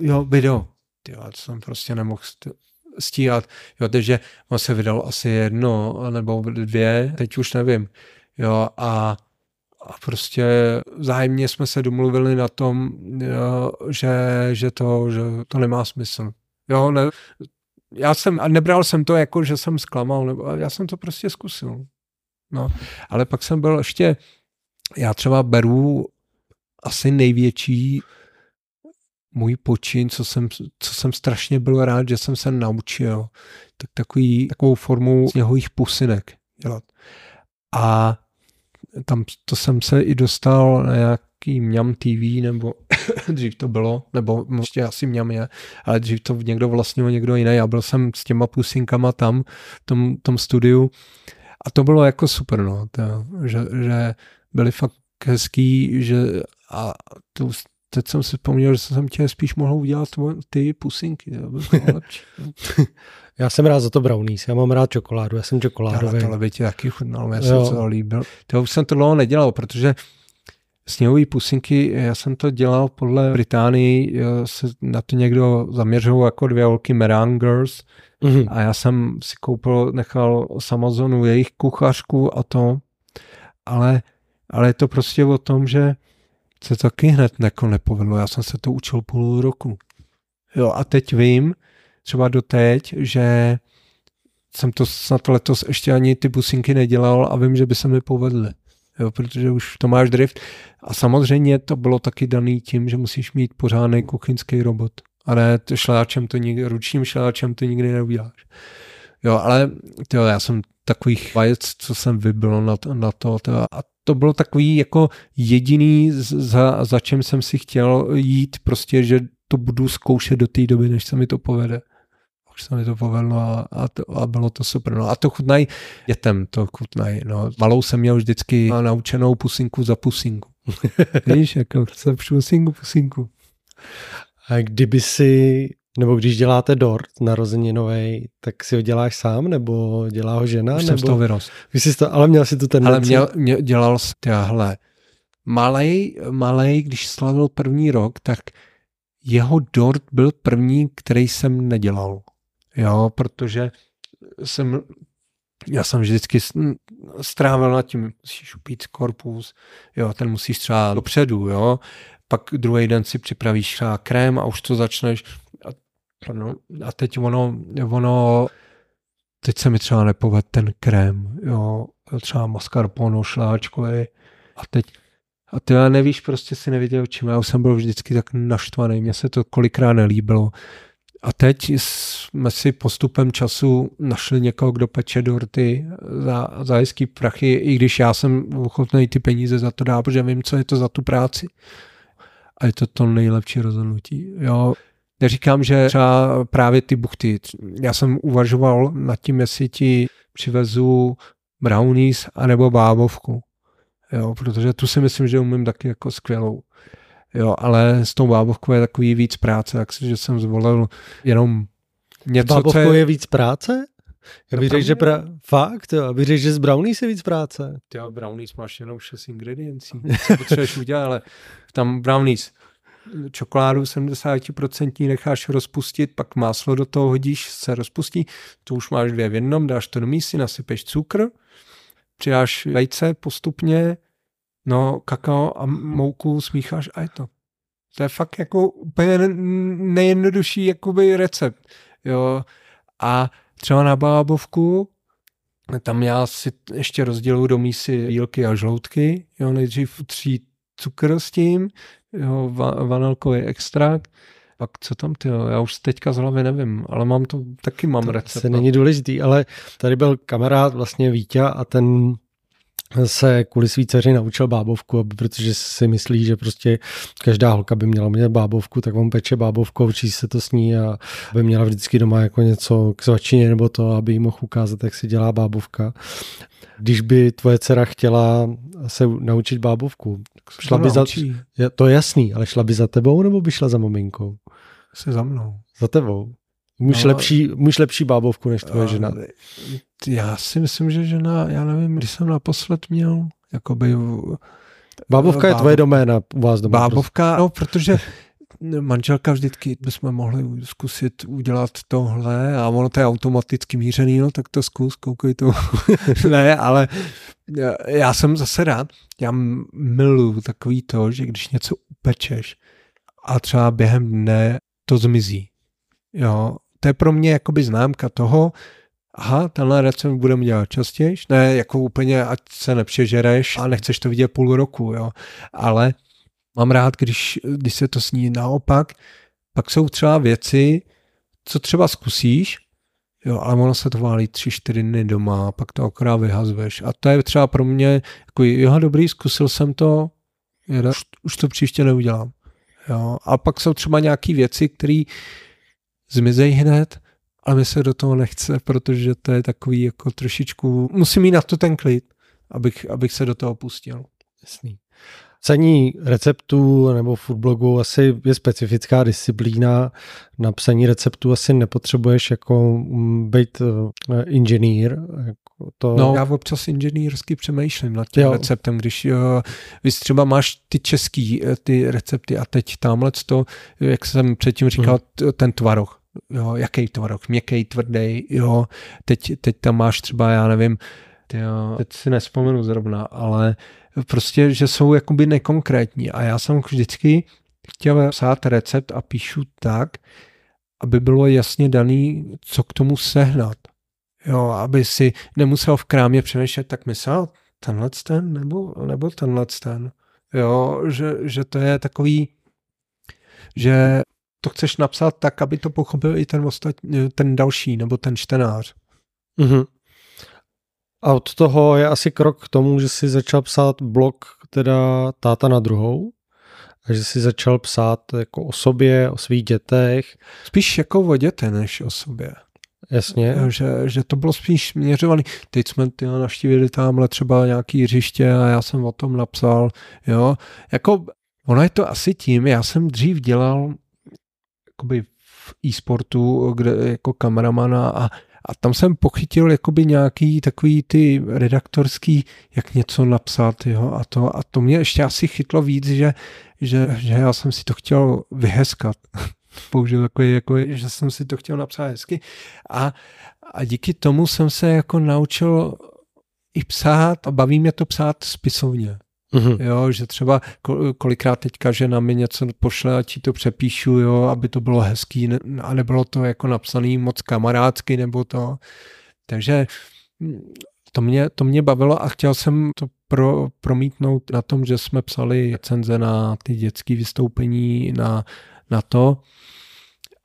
jo, video. Tyjo, to jsem prostě nemohl st- stíhat. Jo, takže on se vydal asi jedno nebo dvě, teď už nevím. Jo, a a prostě zájemně jsme se domluvili na tom, jo, že, že, to, že to nemá smysl. Jo, ne, já jsem, a nebral jsem to jako, že jsem zklamal, nebo, já jsem to prostě zkusil. No, ale pak jsem byl ještě, já třeba beru asi největší můj počin, co jsem, co jsem strašně byl rád, že jsem se naučil, tak takový, takovou formu sněhových pusinek dělat. A tam to jsem se i dostal na nějaký Mňam TV, nebo [coughs] dřív to bylo, nebo ještě asi Mňam je, ale dřív to někdo vlastnil někdo jiný. Já byl jsem s těma pusinkama tam, v tom, tom studiu a to bylo jako super, no, to, že, že byli fakt hezký, že a to, teď jsem si vzpomněl, že jsem tě spíš mohl udělat ty pusinky. To bylo lepší. [laughs]
Já jsem rád za to brownies, já mám rád čokoládu, já jsem čokoládový.
Ale by ti taky chutnalo, mě se to líbil. To už jsem to dlouho nedělal, protože sněhové pusinky, já jsem to dělal podle Británii, se na to někdo zaměřoval jako dvě holky Meran Girls mm-hmm. a já jsem si koupil, nechal z Amazonu jejich kuchařku a to, ale, ale je to prostě o tom, že se taky hned jako nepovedlo, já jsem se to učil půl roku. Jo a teď vím, třeba doteď, že jsem to snad letos ještě ani ty businky nedělal a vím, že by se mi povedly. Jo, protože už to máš drift. A samozřejmě to bylo taky daný tím, že musíš mít pořádný kuchyňský robot. A ne to šláčem to nikdy, ručním šláčem to nikdy neuděláš. Jo, ale tyjo, já jsem takových vajec, co jsem vybil na to, na to tyjo, a to bylo takový jako jediný, za, za čem jsem si chtěl jít, prostě, že to budu zkoušet do té doby, než se mi to povede už se mi to povedlo a, a, to, a bylo to super. No a to chutnají dětem, to chutnají. No. Malou jsem měl vždycky naučenou pusinku za pusinku. [laughs] Víš, jako chce pusinku, pusinku.
A kdyby si, nebo když děláte dort narozeninový, tak si ho děláš sám, nebo dělá ho žena?
Už
nebo...
jsem z toho vyrost.
Jsi to, ale měl si tu tendenci.
Ale měl, mě, dělal jsem, hele, malej, malej, když slavil první rok, tak jeho dort byl první, který jsem nedělal. Jo, protože jsem, já jsem vždycky strávil nad tím, musíš upít korpus, jo, ten musíš třeba dopředu, jo, pak druhý den si připravíš třeba krém a už to začneš. A, no, a teď ono, ono, teď se mi třeba nepoved ten krém, jo, třeba mascarpone šláčkový a teď a ty nevíš, prostě si nevěděl čím. Já už jsem byl vždycky tak naštvaný, mně se to kolikrát nelíbilo. A teď jsme si postupem času našli někoho, kdo peče dorty za, za hezký prachy, i když já jsem ochotný ty peníze za to dát, protože vím, co je to za tu práci. A je to to nejlepší rozhodnutí. Jo. Neříkám, že třeba právě ty buchty. Já jsem uvažoval nad tím, jestli ti přivezu brownies anebo bábovku. Jo, protože tu si myslím, že umím taky jako skvělou. Jo, ale s tou bábovkou je takový víc práce, tak že jsem zvolil jenom něco,
bábovkou
co
je... je víc práce? Já bych řekl, že pra... fakt, jo, abych řekl, že z brownies je víc práce.
Ty jo, brownies máš jenom 6 ingrediencí, co potřebuješ [laughs] udělat, ale tam brownies, čokoládu 70% necháš rozpustit, pak máslo do toho hodíš, se rozpustí, to už máš dvě v jednom, dáš to do mísy, nasypeš cukr, přidáš vejce postupně, no kakao a mouku smícháš a je to. To je fakt jako úplně nejjednodušší jakoby recept. Jo. A třeba na bábovku, tam já si ještě rozděluji do mísy jílky a žloutky. Jo, nejdřív tří cukr s tím, jo, va- vanilkový extrakt, pak co tam ty, já už teďka z hlavy nevím, ale mám to, taky mám to recept.
To není důležitý, ale tady byl kamarád vlastně Vítě a ten se kvůli svý dceři naučil bábovku, protože si myslí, že prostě každá holka by měla mít bábovku, tak on peče bábovku, učí se to s ní a by měla vždycky doma jako něco k svačině nebo to, aby jí mohl ukázat, jak se dělá bábovka. Když by tvoje dcera chtěla se naučit bábovku, šla by za, to je jasný, ale šla by za tebou nebo by šla za maminkou?
Se za mnou.
Za tebou. Můž, no, lepší, můž lepší bábovku než tvoje žena.
Já si myslím, že žena, já nevím, když jsem naposled měl, jakoby...
Bábovka je tvoje doména u vás doma.
Bábovka, no, protože manželka vždycky bychom mohli zkusit udělat tohle a ono to je automaticky mířený, no tak to zkus, koukej to. [laughs] ne, ale já jsem zase rád, já miluju takový to, že když něco upečeš a třeba během dne to zmizí. Jo, to je pro mě jakoby známka toho, aha, tenhle recept budeme dělat častěji, ne jako úplně, ať se nepřežereš a nechceš to vidět půl roku, jo, ale mám rád, když, když se to sní naopak, pak jsou třeba věci, co třeba zkusíš, jo, ale ono se to válí tři, čtyři dny doma, pak to akorát vyhazuješ. A to je třeba pro mě, jako jo, dobrý, zkusil jsem to, už, už to příště neudělám. Jo. A pak jsou třeba nějaké věci, které zmizej hned, ale mi se do toho nechce, protože to je takový jako trošičku, musím mít na to ten klid, abych, abych se do toho pustil.
Jasný. Psaní receptů nebo foodblogu asi je specifická disciplína. Na psaní receptů asi nepotřebuješ jako mm, být uh, inženýr. Jako
to... No, já občas inženýrsky přemýšlím nad tím jo. receptem, když uh, vy třeba máš ty český uh, ty recepty a teď tamhle to, jak jsem předtím říkal, hmm. ten tvaroh jo, jaký tvarok, měkký, tvrdý, jo, teď, teď tam máš třeba, já nevím, jo, teď si nespomenu zrovna, ale prostě, že jsou jakoby nekonkrétní a já jsem vždycky chtěl psát recept a píšu tak, aby bylo jasně daný, co k tomu sehnat. Jo, aby si nemusel v krámě přemýšlet, tak myslel tenhle ten nebo, nebo tenhle ten. Jo, že, že to je takový, že to chceš napsat tak, aby to pochopil i ten, ostatní, ten další nebo ten čtenář.
Mm-hmm. A od toho je asi krok k tomu, že jsi začal psát blog teda táta na druhou a že jsi začal psát jako o sobě, o svých dětech.
Spíš jako o děte než o sobě.
Jasně.
Že, že to bylo spíš směřovaný. Teď jsme ty naštívili tamhle třeba nějaký hřiště a já jsem o tom napsal, jo. Jako, ono je to asi tím, já jsem dřív dělal jakoby v e-sportu, kde jako kameramana a, a tam jsem pochytil jakoby nějaký takový ty redaktorský, jak něco napsat, jo, a to, a to mě ještě asi chytlo víc, že, že, že já jsem si to chtěl vyheskat. [laughs] Použil takový, jako, že jsem si to chtěl napsat hezky a, a díky tomu jsem se jako naučil i psát a baví mě to psát spisovně. Mm-hmm. Jo, že třeba kolikrát teďka žena mi něco pošle a ti to přepíšu, jo, aby to bylo hezký a nebylo to jako napsaný moc kamarádsky nebo to. Takže mm, to mě, to mě bavilo a chtěl jsem to pro, promítnout na tom, že jsme psali recenze na ty dětské vystoupení, na, na to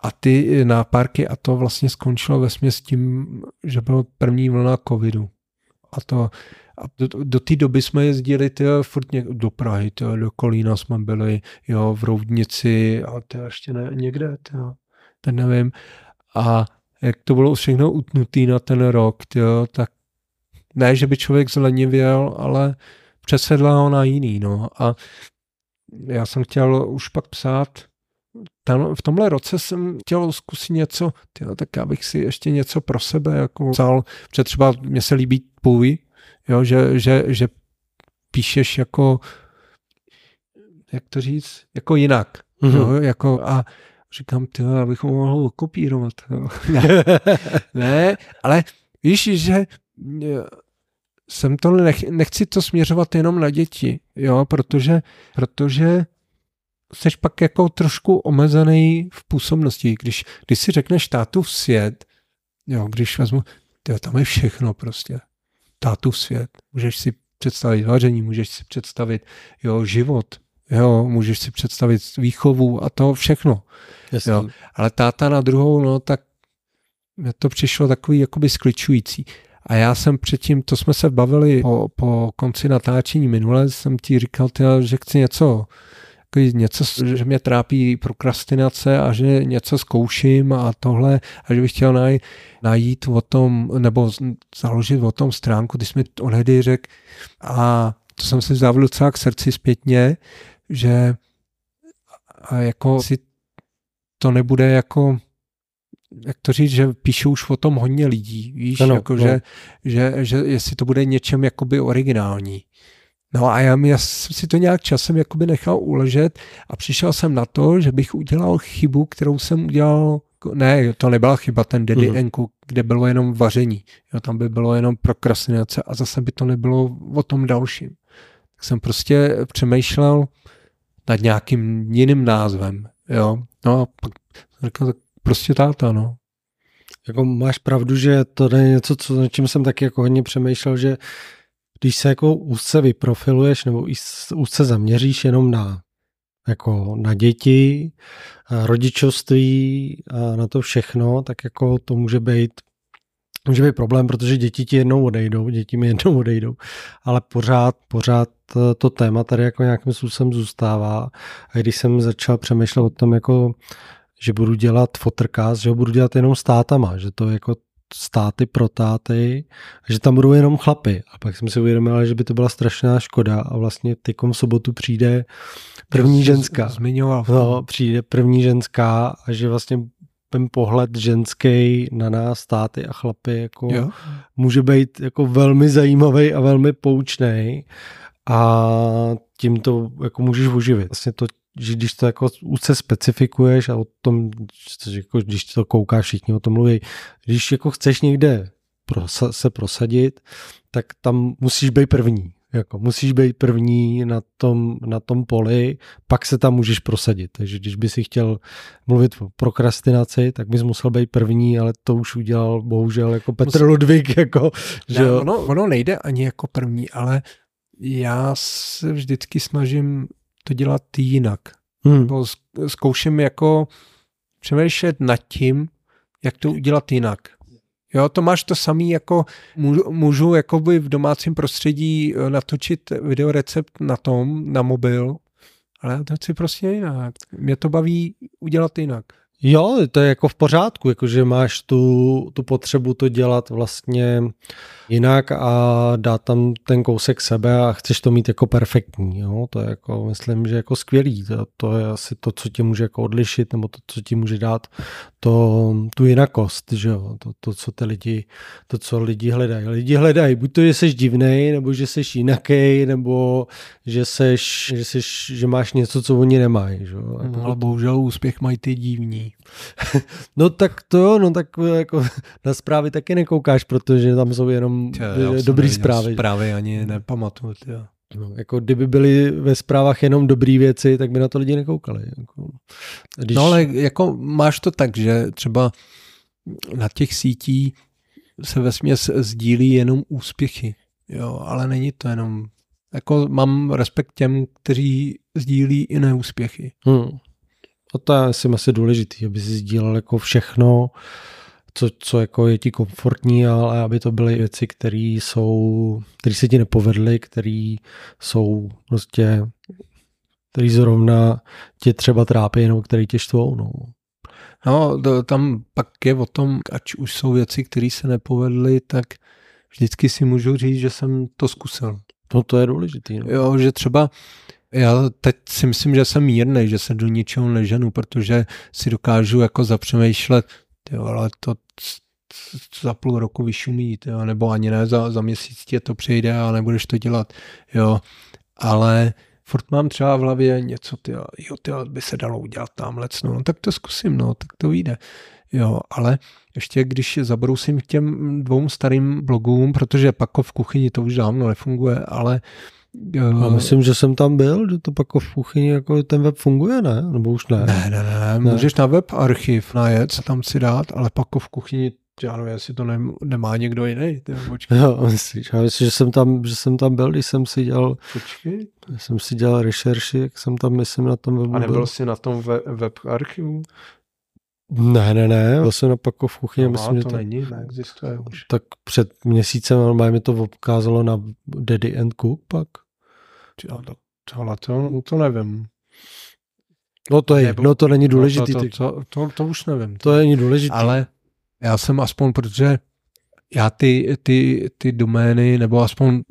a ty na parky a to vlastně skončilo ve s tím, že bylo první vlna covidu. A to a do, do té doby jsme jezdili tyjo, furt něk, do Prahy, tyjo, do Kolína jsme byli, jo, v Roudnici a to ještě ne, někde, tyjo, ten nevím. A jak to bylo všechno utnutý na ten rok, tyjo, tak ne, že by člověk zlenivěl, ale přesedla ho na jiný, no. A já jsem chtěl už pak psát, tam, v tomhle roce jsem chtěl zkusit něco, tyjo, tak já bych si ještě něco pro sebe jako psal, protože třeba mně se líbí tvůj, jo, že, že, že píšeš jako, jak to říct, jako jinak. Mm-hmm. Jo, jako a říkám, ty, abych ho mohl kopírovat. Jo. ne, [laughs] ne, ale víš, že jsem to nech, nechci to směřovat jenom na děti, jo, protože, protože jsi pak jako trošku omezený v působnosti. Když, když si řekneš tátu v svět, jo, když vezmu, tyjo, tam je všechno prostě. Tátu v svět. Můžeš si představit vaření, můžeš si představit jo, život, jo, můžeš si představit výchovu a to všechno. Jo. Ale táta na druhou, no tak mě to přišlo takový jakoby skličující. A já jsem předtím, to jsme se bavili po, po konci natáčení minule, jsem ti říkal, tyjo, že chci něco, něco, že mě trápí prokrastinace a že něco zkouším a tohle a že bych chtěl najít, najít o tom, nebo založit o tom stránku, ty jsi mi onehdy řekl a to jsem si vzal docela k srdci zpětně, že a jako si to nebude jako jak to říct, že píšu už o tom hodně lidí, víš, ano, jako, no. že, že, že jestli to bude něčem jakoby originální. No a já, já jsem si to nějak časem jakoby nechal uležet a přišel jsem na to, že bych udělal chybu, kterou jsem udělal, ne, to nebyla chyba, ten Daddy mm. Enku, kde bylo jenom vaření. Jo, tam by bylo jenom prokrastinace a zase by to nebylo o tom dalším. Tak jsem prostě přemýšlel nad nějakým jiným názvem. Jo. No a pak říkal, tak prostě táta, no.
Jako máš pravdu, že to je něco, co, na čím jsem taky jako hodně přemýšlel, že když se jako úzce vyprofiluješ nebo úzce zaměříš jenom na jako na děti, rodičovství a na to všechno, tak jako to může být může být problém, protože děti ti jednou odejdou, děti mi jednou odejdou, ale pořád, pořád to téma tady jako nějakým způsobem zůstává. A když jsem začal přemýšlet o tom, jako že budu dělat fotrcast, že ho budu dělat jenom státama, že to jako státy pro táty, že tam budou jenom chlapy. A pak jsem si uvědomil, že by to byla strašná škoda a vlastně tykom sobotu přijde první ženská.
Zmiňoval.
No, přijde první ženská a že vlastně ten pohled ženský na nás, státy a chlapy, jako jo. může být jako velmi zajímavý a velmi poučný a tím to jako můžeš uživit. Vlastně to že když to jako úzce specifikuješ a o tom, jako, když to koukáš, všichni o tom mluví, když jako chceš někde prosa, se prosadit, tak tam musíš být první. Jako musíš být první na tom, na tom poli, pak se tam můžeš prosadit. Takže když by si chtěl mluvit o prokrastinaci, tak bys musel být první, ale to už udělal bohužel jako Petr Musím... Ludvík. Jako,
že ne, ono, ono nejde ani jako první, ale já se vždycky snažím to dělat jinak. Hmm. Nebo zkouším jako přemýšlet nad tím, jak to udělat jinak. Jo, to máš to samý jako můžu, můžu jakoby v domácím prostředí eh, natočit videorecept na tom, na mobil, ale to chci prostě jinak. Mě to baví udělat jinak.
Jo, to je jako v pořádku, jakože máš tu, tu potřebu to dělat vlastně jinak a dát tam ten kousek sebe a chceš to mít jako perfektní. Jo? To je jako, myslím, že jako skvělý. To, to je asi to, co tě může jako odlišit, nebo to, co ti může dát to, tu jinakost, že jo? To, to, co ty lidi, to, co lidi hledají. Lidi hledají buď to, že jsi divnej, nebo že jsi jinaký, nebo že, seš, že, seš, že máš něco, co oni nemají. Že jo?
No, ale bohužel úspěch mají ty divní. [laughs]
no tak to, no tak jako [laughs] na zprávy taky nekoukáš, protože tam jsou jenom Tě, dobrý zprávy.
Zprávy ani nepamatuju. Tě.
No, jako kdyby byly ve zprávách jenom dobré věci, tak by na to lidi nekoukali. Jako,
když... No ale jako máš to tak, že třeba na těch sítí se ve směs sdílí jenom úspěchy, jo, ale není to jenom, jako mám respekt těm, kteří sdílí i neúspěchy. Hmm.
A to je asi asi důležitý, aby si sdílel jako všechno, co, co jako je ti komfortní, ale aby to byly věci, které jsou, které se ti nepovedly, které jsou prostě, které zrovna tě třeba trápí, nebo které tě štvou. No.
No, to, tam pak je o tom, ať už jsou věci, které se nepovedly, tak vždycky si můžu říct, že jsem to zkusil.
No to je důležité. No.
Jo, že třeba já teď si myslím, že jsem mírný, že se do ničeho neženu, protože si dokážu jako zapřemýšlet, jo, ale to za půl roku vyšumí, jo, nebo ani ne, za, za měsíc tě to přijde a nebudeš to dělat, jo, ale furt mám třeba v hlavě něco, ty, jo, ty by se dalo udělat tamhle, no, no, tak to zkusím, no, tak to vyjde. Jo, ale ještě když zabrousím k těm dvou starým blogům, protože Pako v kuchyni to už dávno nefunguje, ale
a myslím, že jsem tam byl, že to pak v kuchyni jako ten web funguje, ne? Nebo už ne?
Ne, ne, ne. ne. Můžeš na web archiv najet, tam si dát, ale pak v kuchyni já nevím, jestli to ne, nemá někdo jiný.
Jo, myslíš, já myslím, že jsem, tam, že jsem tam byl, když jsem si dělal, Počkej. Jsem si dělal rešerši, jak jsem tam, myslím, na tom webu
A nebyl byl. jsi na tom web, web archivu?
Ne, ne, ne, byl jsem na Pako v kuchyni.
No, myslím, to, že to není, neexistuje už.
Tak před měsícem normálně mi to ukázalo na Daddy and Cook pak.
Tohle to, to nevím.
No to je, Nebo, no to není důležitý.
No to, to, to, to, to už nevím.
To není důležitý.
Ale já jsem aspoň, protože já ty, ty, ty domény, nebo aspoň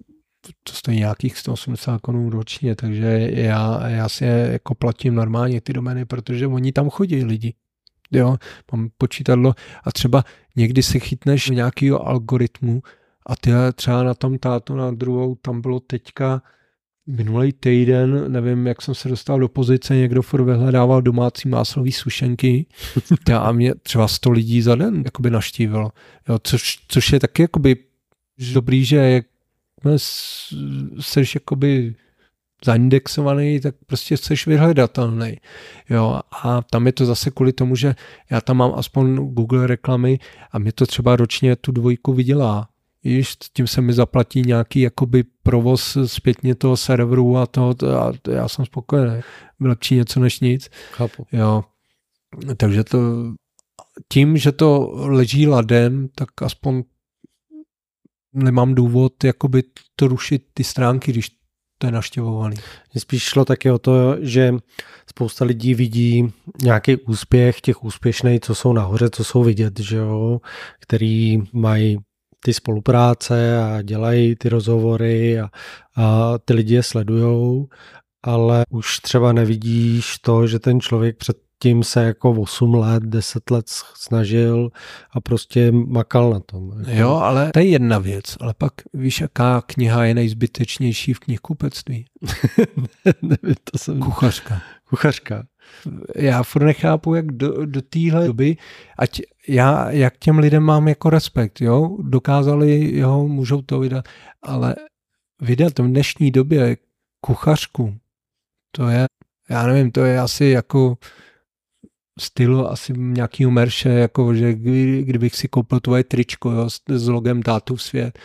to stojí nějakých 180 konů ročně, takže já, já si je jako platím normálně ty domény, protože oni tam chodí lidi. Jo, mám počítadlo a třeba někdy se chytneš nějakého algoritmu a ty třeba na tom tátu na druhou, tam bylo teďka minulý týden, nevím, jak jsem se dostal do pozice, někdo furt vyhledával domácí máslový sušenky [laughs] a mě třeba 100 lidí za den jakoby naštívilo. Jo, což, což je taky jakoby dobrý, že jak seš jakoby zaindexovaný, tak prostě jsi vyhledatelný. Jo, a tam je to zase kvůli tomu, že já tam mám aspoň Google reklamy a mě to třeba ročně tu dvojku vydělá. Víš, tím se mi zaplatí nějaký jakoby provoz zpětně toho serveru a toho, a já jsem spokojený. Lepší něco než nic.
Chápu.
Jo. Takže to tím, že to leží ladem, tak aspoň nemám důvod jakoby to rušit ty stránky, když to je naštěvovaný.
Mně spíš šlo také o to, že spousta lidí vidí nějaký úspěch těch úspěšných, co jsou nahoře, co jsou vidět, že jo, který mají ty spolupráce a dělají ty rozhovory a, a ty lidi je sledujou, ale už třeba nevidíš to, že ten člověk před tím se jako 8 let, 10 let snažil a prostě makal na tom.
Jako. Jo, ale to je jedna věc, ale pak víš, jaká kniha je nejzbytečnější v knihkupectví? [laughs]
Nevím, to jsem...
Kuchařka.
Kuchařka.
Já furt nechápu, jak do, do téhle doby, ať já, jak těm lidem mám jako respekt, jo, dokázali, jo, můžou to vydat, ale vydat v dnešní době kuchařku, to je, já nevím, to je asi jako stylu asi nějakýho merše, jako že kdy, kdybych si koupil tvoje tričko jo, s, s logem Tátu svět,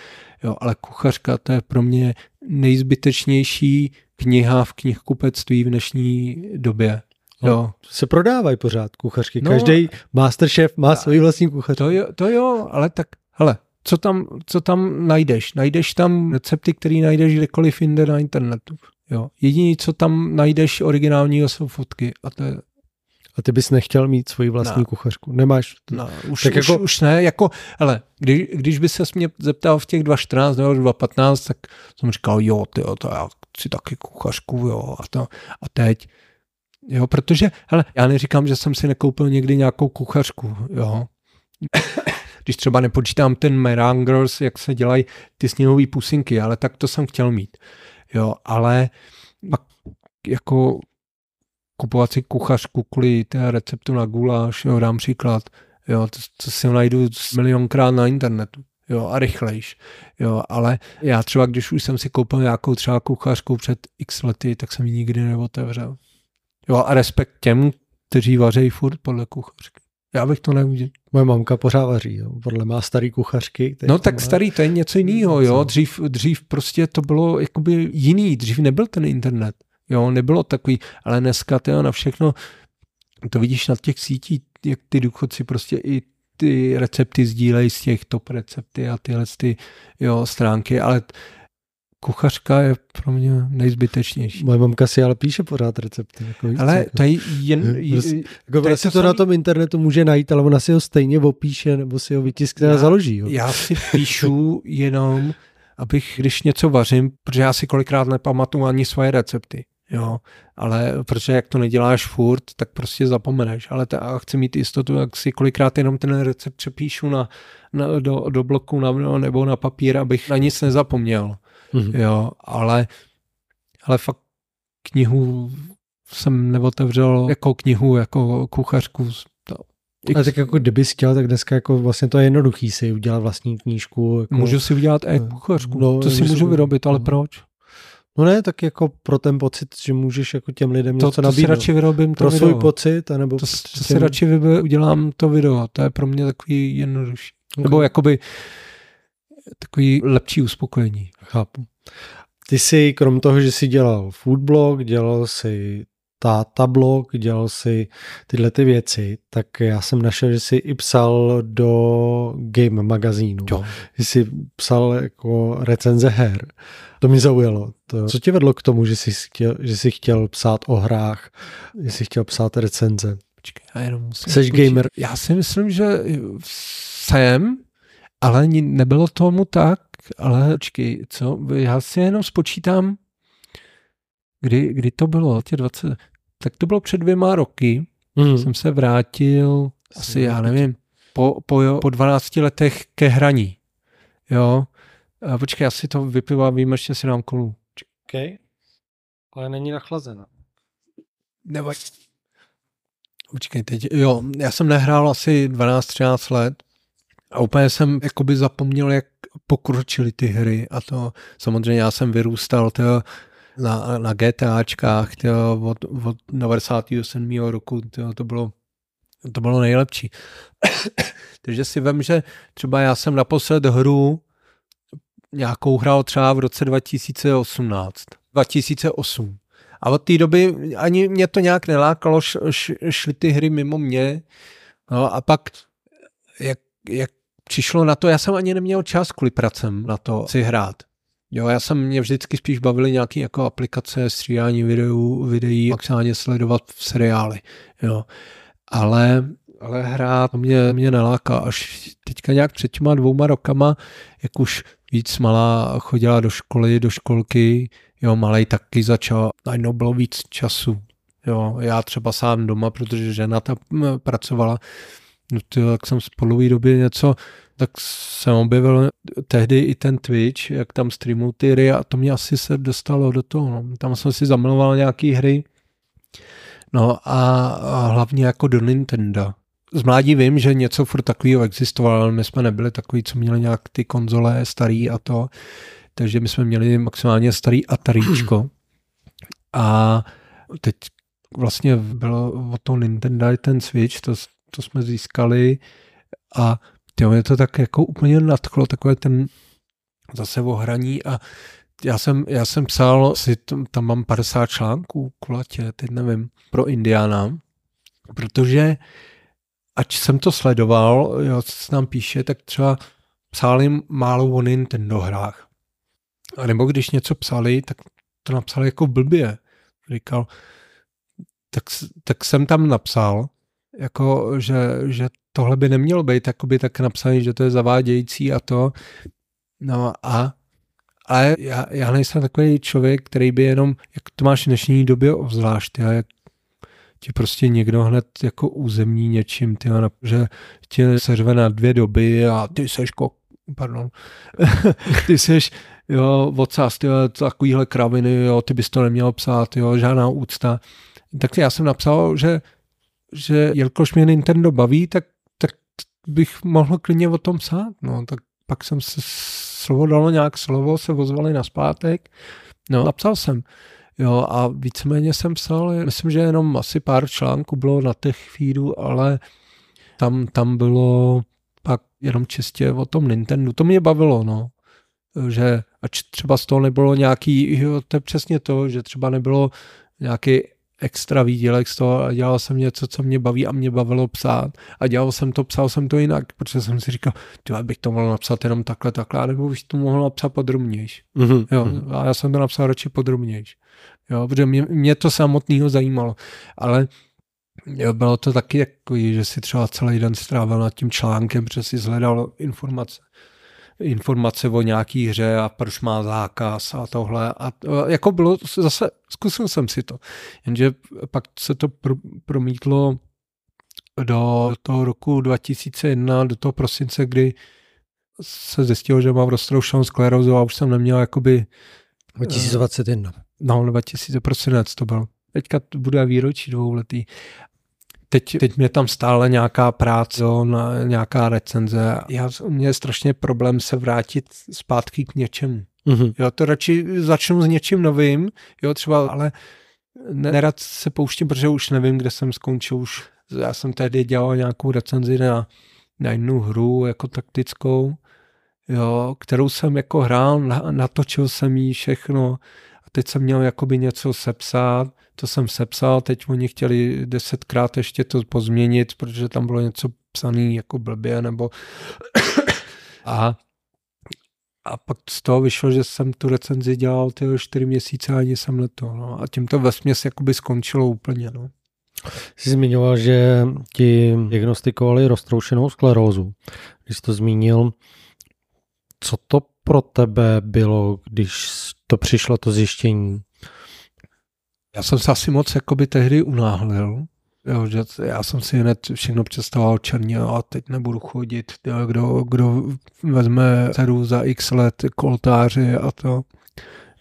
jo, ale kuchařka to je pro mě nejzbytečnější kniha v knihkupectví v dnešní době. No, jo.
Se prodávají pořád kuchařky. No, Každý masterchef má svůj vlastní kuchařku.
To jo, to jo, ale tak, hele, co tam, co tam najdeš? Najdeš tam recepty, které najdeš kdekoliv jinde na internetu. Jo. Jediné, co tam najdeš originálního, jsou fotky a to je
a ty bys nechtěl mít svoji vlastní no. kuchařku. Nemáš.
No, už, tak už, jako... už ne. Jako, hele, když, když by se mě zeptal v těch 2.14 nebo 2.15, tak jsem říkal, jo, ty, to já chci taky kuchařku, jo. A, to, a teď, jo, protože, hele, já neříkám, že jsem si nekoupil někdy nějakou kuchařku, jo. když třeba nepočítám ten merangers, jak se dělají ty sněhové pusinky, ale tak to jsem chtěl mít. Jo, ale pak jako kupovat si kuchařku kvůli té receptu na guláš, jo, dám příklad, jo, to, to si najdu milionkrát na internetu, jo, a rychlejš, jo, ale já třeba, když už jsem si koupil nějakou třeba kuchařku před x lety, tak jsem ji nikdy neotevřel. Jo, a respekt těm, kteří vařejí furt podle kuchařky. Já bych to neudělal.
Moje mamka pořád vaří, jo. podle má starý kuchařky.
No tak má... starý, to je něco jiného, jo. Dřív, dřív prostě to bylo jakoby jiný, dřív nebyl ten internet, jo, nebylo takový, ale dneska to na všechno, to vidíš na těch sítích, jak ty důchodci prostě i ty recepty sdílejí z těch top recepty a tyhle ty, jo, stránky, ale kuchařka je pro mě nejzbytečnější.
Moje mamka si ale píše pořád recepty. Jako víc,
ale
jako.
to [laughs] je jen...
Prostě, jako to, si to, to na tom internetu může najít, ale ona si ho stejně opíše nebo si ho vytiskne a založí. Jo.
Já si [laughs] píšu jenom, abych, když něco vařím, protože já si kolikrát nepamatuju ani svoje recepty. Jo, ale protože jak to neděláš furt, tak prostě zapomeneš. Ale ta, chci mít jistotu, jak si kolikrát jenom ten recept přepíšu na, na, do, do bloku na, nebo na papír, abych na nic nezapomněl. Mm-hmm. Jo, ale, ale fakt knihu jsem neotevřel jako knihu, jako kuchařku. To,
a tak jako kdyby chtěl, tak dneska jako vlastně to je jednoduchý si udělat vlastní knížku. Jako...
Můžu si udělat e-kuchařku, no, to si můžu vyrobit, ale no. proč?
No ne, tak jako pro ten pocit, že můžeš jako těm lidem
to,
něco
to
nabídnout.
si radši vyrobím to
Pro
video.
svůj pocit, anebo...
To, to si radši vybe, udělám to video, to je pro mě takový jednodušší. Okay. Nebo jakoby takový lepší uspokojení.
Chápu. Ty jsi, krom toho, že jsi dělal foodblog, dělal si Tata blog, dělal si tyhle ty věci, tak já jsem našel, že jsi i psal do game magazínu.
Jo.
Že jsi psal jako recenze her. To mi zaujalo. To, co tě vedlo k tomu, že jsi, chtěl, že jsi chtěl psát o hrách, že jsi chtěl psát recenze?
Počkej, já jenom musím
Jsi gamer?
Já si myslím, že jsem, ale nebylo tomu tak, ale počkej, co? Já si jenom spočítám, kdy, kdy to bylo, tě 20, tak to bylo před dvěma roky, mm. jsem se vrátil asi, já nevím, po, po, po 12 letech ke hraní. Jo. A počkej, asi to vypiva, vím, ještě si dám kolu.
OK. Ale není nachlazena.
Nebo... Počkej, teď, jo, já jsem nehrál asi 12-13 let a úplně jsem jakoby zapomněl, jak pokročily ty hry a to samozřejmě já jsem vyrůstal to, na, na GTAčkách to, od, od 97. roku to, to bylo to bylo nejlepší. [coughs] Takže si vím, že třeba já jsem naposled hru nějakou hrál třeba v roce 2018. 2008. A od té doby ani mě to nějak nelákalo, š, š, šly ty hry mimo mě. No a pak, jak, jak přišlo na to, já jsem ani neměl čas kvůli pracem na to si hrát. Jo, já jsem mě vždycky spíš bavily nějaké jako aplikace, stříhání videů, videí, maximálně sledovat v seriály. Jo. Ale, ale hrát mě, mě naláká. Až teďka nějak před těma dvouma rokama, jak už víc malá chodila do školy, do školky, jo, malej taky začal, najednou bylo víc času. Jo, já třeba sám doma, protože žena tam pracovala, no to, tak jsem spolu době něco tak jsem objevil tehdy i ten Twitch, jak tam streamují ty hry a to mě asi se dostalo do toho. No. Tam jsem si zamiloval nějaký hry, no a, a hlavně jako do Nintendo. Z mládí vím, že něco furt takového existovalo, ale my jsme nebyli takový, co měli nějak ty konzole starý a to, takže my jsme měli maximálně starý Ataríčko. [clears throat] A teď vlastně bylo o to Nintendo ten Switch, to, to jsme získali. A Jo, mě to tak jako úplně nadchlo, takové ten zase ohraní. A já jsem, já jsem psal, si tam, tam mám 50 článků kulatě, teď nevím, pro Indiana, protože ať jsem to sledoval, jo, co se tam píše, tak třeba psali málo o Nintendo hrách. A nebo když něco psali, tak to napsali jako blbě. Říkal, tak, tak jsem tam napsal, jako, že, že tohle by nemělo být jakoby tak napsaný, že to je zavádějící a to. No a ale já, já nejsem takový člověk, který by jenom, jak to máš v dnešní době obzvlášť, jak ti prostě někdo hned jako územní něčím, ty, že tě seřve na dvě doby a ty seš kok, pardon, [laughs] ty seš, jo, odsaz, ty, takovýhle kraviny, jo, ty bys to neměl psát, jo, žádná úcta. Tak já jsem napsal, že, že jelikož mě Nintendo baví, tak bych mohl klidně o tom psát, no, tak pak jsem se slovo dalo nějak slovo, se ozvali na zpátek, no napsal jsem. Jo, a víceméně jsem psal, myslím, že jenom asi pár článků bylo na těch feedu, ale tam, tam bylo pak jenom čistě o tom Nintendo. To mě bavilo, no. Že ač třeba z toho nebylo nějaký, jo, to je přesně to, že třeba nebylo nějaký extra výdělek z toho a dělal jsem něco, co mě baví a mě bavilo psát. A dělal jsem to, psal jsem to jinak, protože jsem si říkal, ty bych to mohl napsat jenom takhle, takhle, nebo bych to mohl napsat podrobnější. Mm-hmm. Jo, mhm. a já jsem to napsal radši podrobnější. Jo, protože mě, mě to samotného zajímalo. Ale jo, bylo to taky jako, že si třeba celý den strávil nad tím článkem, protože si zhledal informace informace o nějaký hře a proč má zákaz a tohle. A jako bylo, zase zkusil jsem si to, jenže pak se to pro, promítlo do toho roku 2001, do toho prosince, kdy se zjistilo, že mám roztroušenou sklerózu a už jsem neměl jakoby...
2021.
No, 2000 prosinec to byl. Teďka bude výročí dvouletý. Teď, teď mě tam stále nějaká práce, jo, na, nějaká recenze. Já, mě je strašně problém se vrátit zpátky k něčemu. Mm-hmm. Jo, to radši začnu s něčím novým, jo, třeba, ale nerad se pouštím, protože už nevím, kde jsem skončil. Už, já jsem tehdy dělal nějakou recenzi na, na jednu hru jako taktickou, jo, kterou jsem jako hrál, natočil jsem jí všechno a teď jsem měl jakoby něco sepsat to jsem sepsal, teď oni chtěli desetkrát ještě to pozměnit, protože tam bylo něco psané jako blbě, nebo [coughs] a a pak z toho vyšlo, že jsem tu recenzi dělal ty čtyři měsíce a ani jsem leto. No. A tím to vesměs jakoby skončilo úplně. No.
Jsi zmiňoval, že ti diagnostikovali roztroušenou sklerózu. Když jsi to zmínil, co to pro tebe bylo, když to přišlo to zjištění?
Já jsem se asi moc jakoby tehdy unáhlil, Jo, že já jsem si hned všechno představoval černě a teď nebudu chodit. Jo, kdo, kdo vezme dceru za x let k oltáři a to.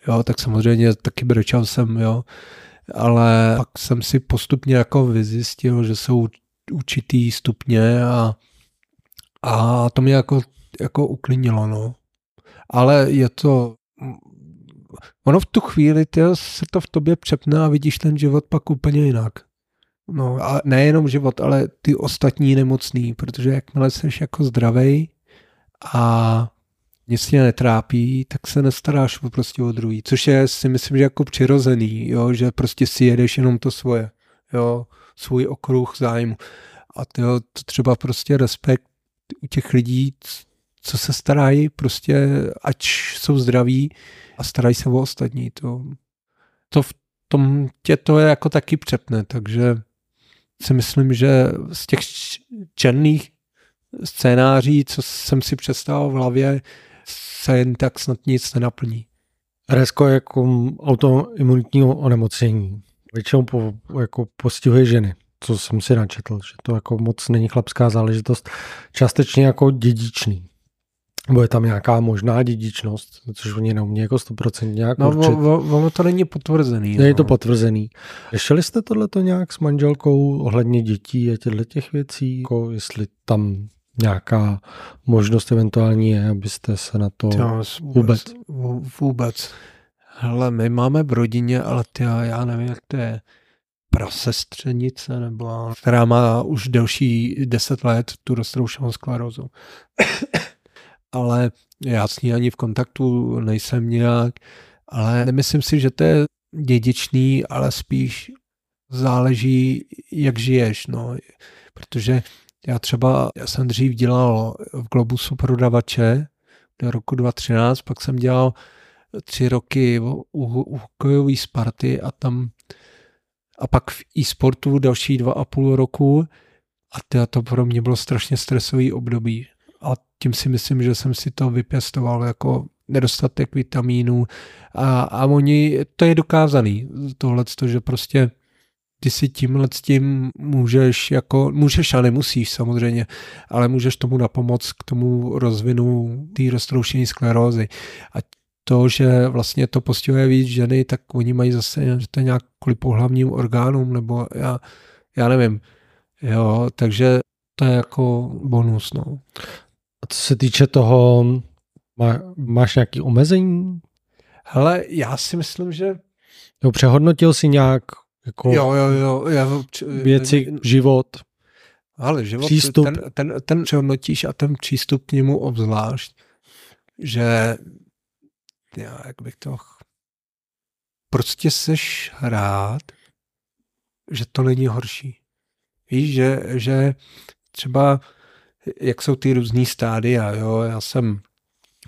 Jo, tak samozřejmě taky brečel jsem, jo. Ale pak jsem si postupně jako vyzjistil, že jsou určitý stupně a, a to mě jako, jako uklidnilo, no. Ale je to ono v tu chvíli tyjo, se to v tobě přepne a vidíš ten život pak úplně jinak. No a nejenom život, ale ty ostatní nemocný, protože jakmile jsi jako zdravej a nic tě netrápí, tak se nestaráš prostě o druhý, což je si myslím, že jako přirozený, jo, že prostě si jedeš jenom to svoje, jo, svůj okruh zájmu. A to, to třeba prostě respekt u těch lidí, co se starají, prostě ať jsou zdraví, a starají se o ostatní. To, to v tom tě to je jako taky přepne, takže si myslím, že z těch černých scénáří, co jsem si představil v hlavě, se jen tak snad nic nenaplní.
RSK je jako autoimunitního onemocnění. Většinou po, jako postihuje ženy, co jsem si načetl, že to jako moc není chlapská záležitost, částečně jako dědičný. Nebo je tam nějaká možná dědičnost, což oni neumějí jako 100% nějak
No, ono to není potvrzený.
Není no. to potvrzený. Řešili jste tohleto nějak s manželkou ohledně dětí a těchto těch věcí? Jako jestli tam nějaká možnost eventuální je, abyste se na to
já, vůbec, vůbec. Vůbec. Hele, my máme v rodině, ale ty, já nevím, jak to je prasestřenice, nebo která má už delší deset let tu roztroušenou sklerózu ale já s ní ani v kontaktu nejsem nějak, ale nemyslím si, že to je dědičný, ale spíš záleží, jak žiješ, no. Protože já třeba, já jsem dřív dělal v Globusu prodavače do roku 2013, pak jsem dělal tři roky u, hokejové Sparty a tam a pak v e-sportu další dva a půl roku a to pro mě bylo strašně stresový období, a tím si myslím, že jsem si to vypěstoval jako nedostatek vitamínů a, a oni, to je dokázaný, tohle, že prostě ty si tímhle s tím můžeš jako, můžeš a nemusíš samozřejmě, ale můžeš tomu napomoc k tomu rozvinu té roztroušení sklerózy. A to, že vlastně to postihuje víc ženy, tak oni mají zase, že to je nějak kvůli pohlavním orgánům, nebo já, já nevím. Jo, takže to je jako bonus, no.
A co se týče toho, má, máš nějaký omezení?
Hele, já si myslím, že...
Jo, přehodnotil si nějak jako
Jo, jo, jo. Já,
věci, život?
ale život,
přístup.
Ten, ten, ten přehodnotíš a ten přístup k němu obzvlášť, že já, jak bych to... Prostě seš rád, že to není horší. Víš, že, že třeba jak jsou ty různý stádia, jo, já jsem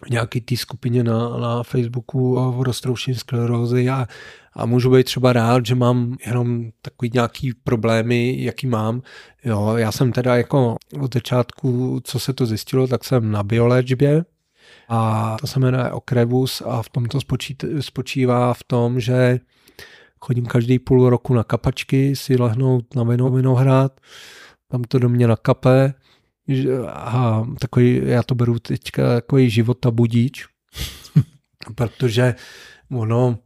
v nějaký té skupině na, na Facebooku o roztroušení sklerózy a, a můžu být třeba rád, že mám jenom takový nějaký problémy, jaký mám. Jo, já jsem teda jako od začátku, co se to zjistilo, tak jsem na bioléčbě a to se jmenuje Okrevus a v tom to spočívá v tom, že chodím každý půl roku na kapačky si lehnout na Vinohrad, tam to do mě nakape a takový, já to beru teďka takový života budíč, [laughs] protože ono,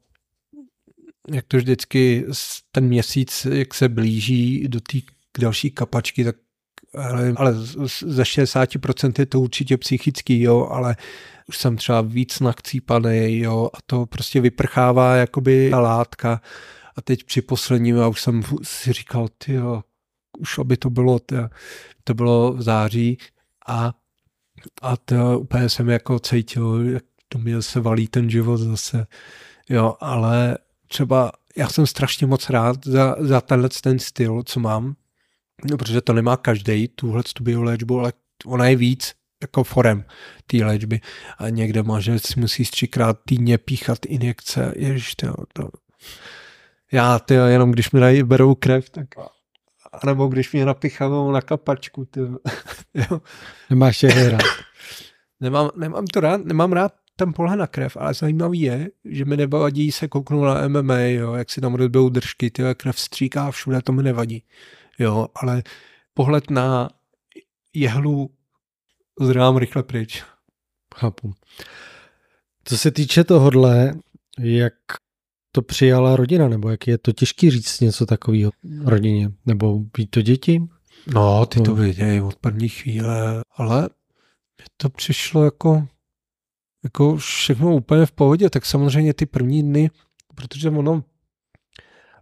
jak to vždycky ten měsíc, jak se blíží do té další kapačky, tak ale, ale ze 60% je to určitě psychický, jo, ale už jsem třeba víc nachcípaný, jo, a to prostě vyprchává jakoby ta látka. A teď při posledním já už jsem si říkal, ty jo, už aby to bylo, tyjo, to bylo v září. A, a to úplně jsem jako cítil, jak to mě se valí ten život zase, jo, ale třeba já jsem strašně moc rád za, za tenhle ten styl, co mám, no, protože to nemá každý tuhle tu bioléčbu, ale ona je víc jako forem té léčby. A někde má, že si musíš třikrát týdně píchat injekce, ježiš, to, to. Já, ty, jenom když mi dají, berou krev, tak nebo když mě napichavou na kapačku, ty. [laughs] jo.
Nemáš je rád. [laughs]
nemám, nemám to rád, nemám rád ten pohled na krev, ale zajímavý je, že mi nevadí se kouknout na MMA, jo, jak si tam rozbijou držky, ty krev stříká všude, to mi nevadí. Jo, ale pohled na jehlu zrám rychle pryč.
Chápu. Co se týče tohohle, jak to přijala rodina, nebo jak je to těžký říct něco takového rodině, nebo být to děti?
No, ty to vědějí od první chvíle, ale to přišlo jako, jako všechno úplně v pohodě, tak samozřejmě ty první dny, protože ono,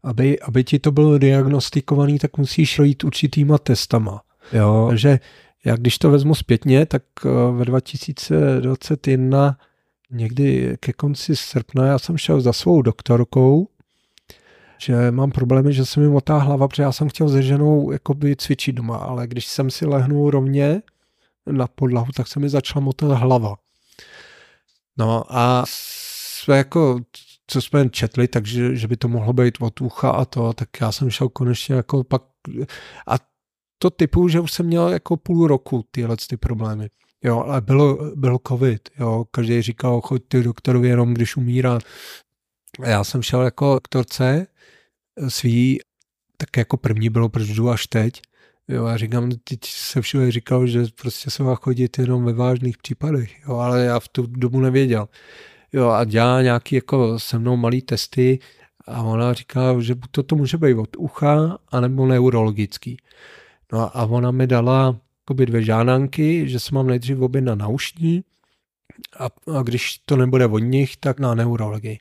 aby, aby ti to bylo diagnostikovaný, tak musíš projít určitýma testama. Jo, takže já když to vezmu zpětně, tak eh, ve 2021 někdy ke konci srpna já jsem šel za svou doktorkou, že mám problémy, že se mi motá hlava, protože já jsem chtěl se ženou jakoby cvičit doma, ale když jsem si lehnul rovně na podlahu, tak se mi začala motat hlava. No a jsme jako, co jsme četli, takže že by to mohlo být od ucha a to, tak já jsem šel konečně jako pak a to typu, že už jsem měl jako půl roku tyhle ty problémy. Jo, ale bylo, byl covid, jo, každý říkal, choď ty doktorovi jenom, když umírá. A já jsem šel jako doktorce svý, tak jako první bylo, proč až teď. Jo, já říkám, teď se všude říkal, že prostě se má chodit jenom ve vážných případech, jo, ale já v tu dobu nevěděl. Jo, a dělá nějaký jako se mnou malý testy a ona říká, že to, to může být od ucha, anebo neurologický. No a ona mi dala jakoby dvě žánanky, že se mám nejdřív objednat na naušní a, a když to nebude od nich, tak na neurologii.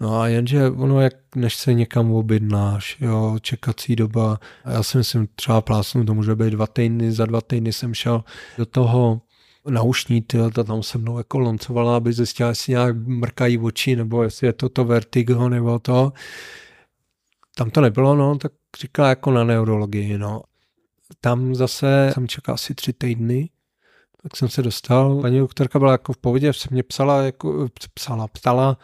No a jenže ono, jak než se někam objednáš, jo, čekací doba, já si myslím, třeba plásnu, to může být dva týdny, za dva týdny jsem šel do toho naušní, tyjo, ta tam se mnou jako loncovala, aby zjistila, jestli nějak mrkají oči, nebo jestli je to to vertigo, nebo to. Tam to nebylo, no, tak říkala jako na neurologii, no. Tam zase jsem čekal asi tři týdny, tak jsem se dostal. Paní doktorka byla jako v pohodě, se mě psala, jako, psala, ptala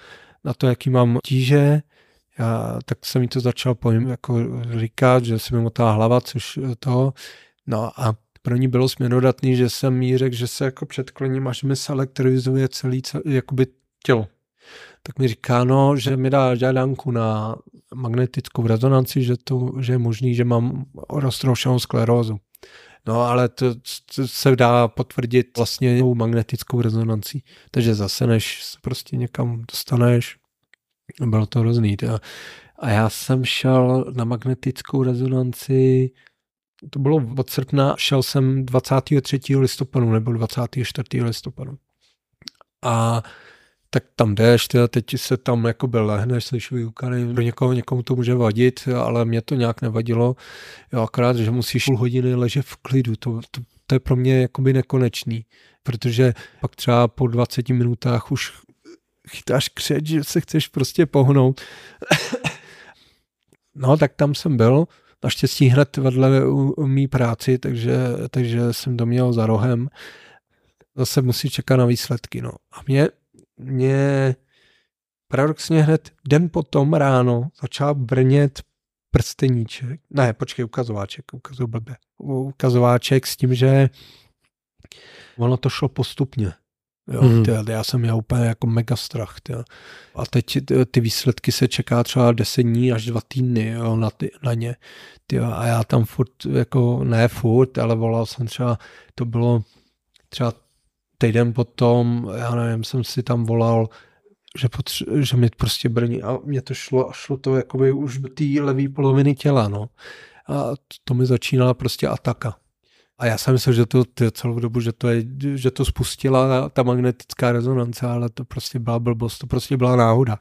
na to, jaký mám tíže. Já, tak jsem mi to začal pojím, jako říkat, že se mi motá hlava, což to. No a pro ní bylo směrodatný, že jsem jí řekl, že se jako předkloním, až mi se elektrizuje celý, celý jakoby tělo. Tak mi říká, no, že mi dá žádanku na magnetickou rezonanci, že, to, že je možný, že mám roztroušenou sklerózu. No ale to, to se dá potvrdit vlastně magnetickou rezonancí. Takže zase, než se prostě někam dostaneš, bylo to hrozný. A já jsem šel na magnetickou rezonanci to bylo od srpna, šel jsem 23. listopadu nebo 24. listopadu. A tak tam jdeš, tyjo, teď se tam jako byl lehneš, slyš výukany, pro někoho, někomu to může vadit, ale mě to nějak nevadilo, jo, akorát, že musíš půl hodiny ležet v klidu, to, to, to je pro mě jakoby nekonečný, protože pak třeba po 20 minutách už chytáš křeč, že se chceš prostě pohnout. [coughs] no, tak tam jsem byl, naštěstí hned vedle u, u mý práci, takže, takže jsem to měl za rohem. Zase musí čekat na výsledky, no. A mě mě paradoxně hned den potom ráno začal brnět prsteníček. Ne, počkej, ukazováček, ukazuju blbě. Ukazováček s tím, že ono to šlo postupně. Jo, mm. tyjo, já jsem měl úplně jako mega strach. Tyjo. A teď ty, ty výsledky se čeká třeba 10 dní až dva týdny jo, na, ty, na ně. Tyjo, a já tam furt, jako ne furt, ale volal jsem třeba, to bylo třeba týden potom, já nevím, jsem si tam volal, že, potře- že mi prostě brní a mě to šlo a šlo to jakoby už do té levé poloviny těla, no. A to mi začínala prostě ataka. A já jsem myslel, že to, celou dobu, že to, je, že to spustila ta magnetická rezonance, ale to prostě byla blbost, to prostě byla náhoda.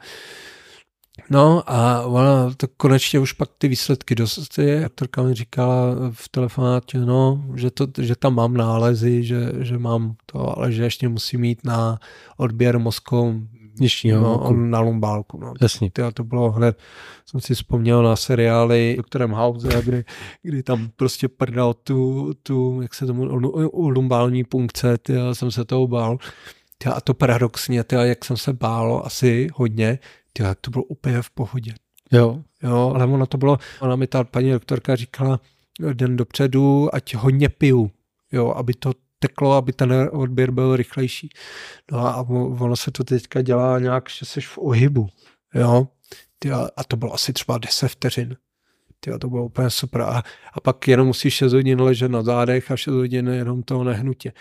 No a ona to konečně už pak ty výsledky dostala. Aktorka mi říkala v telefonátě, no, že, to, že tam mám nálezy, že, že mám to, ale že ještě musím mít na odběr mozku no, na lumbálku. No.
Jasně.
Tyjo, to bylo hned, jsem si vzpomněl na seriály doktorem House, kdy, kdy tam prostě prdal tu, tu jak se tomu, lumbální punkce, tyjo, jsem se toho bál. Tyjo, a to paradoxně, tyjo, jak jsem se bál asi hodně, tyjo, to bylo úplně v pohodě.
Jo.
Jo, ale ono to bylo, ona mi ta paní doktorka říkala den dopředu, ať hodně piju, jo, aby to teklo, aby ten odběr byl rychlejší. No a ono se to teďka dělá nějak, že jsi v ohybu, jo. A to bylo asi třeba 10 vteřin. Tyjo, to bylo úplně super. A, a pak jenom musíš 6 hodin ležet na zádech a 6 hodin jenom toho nehnutě.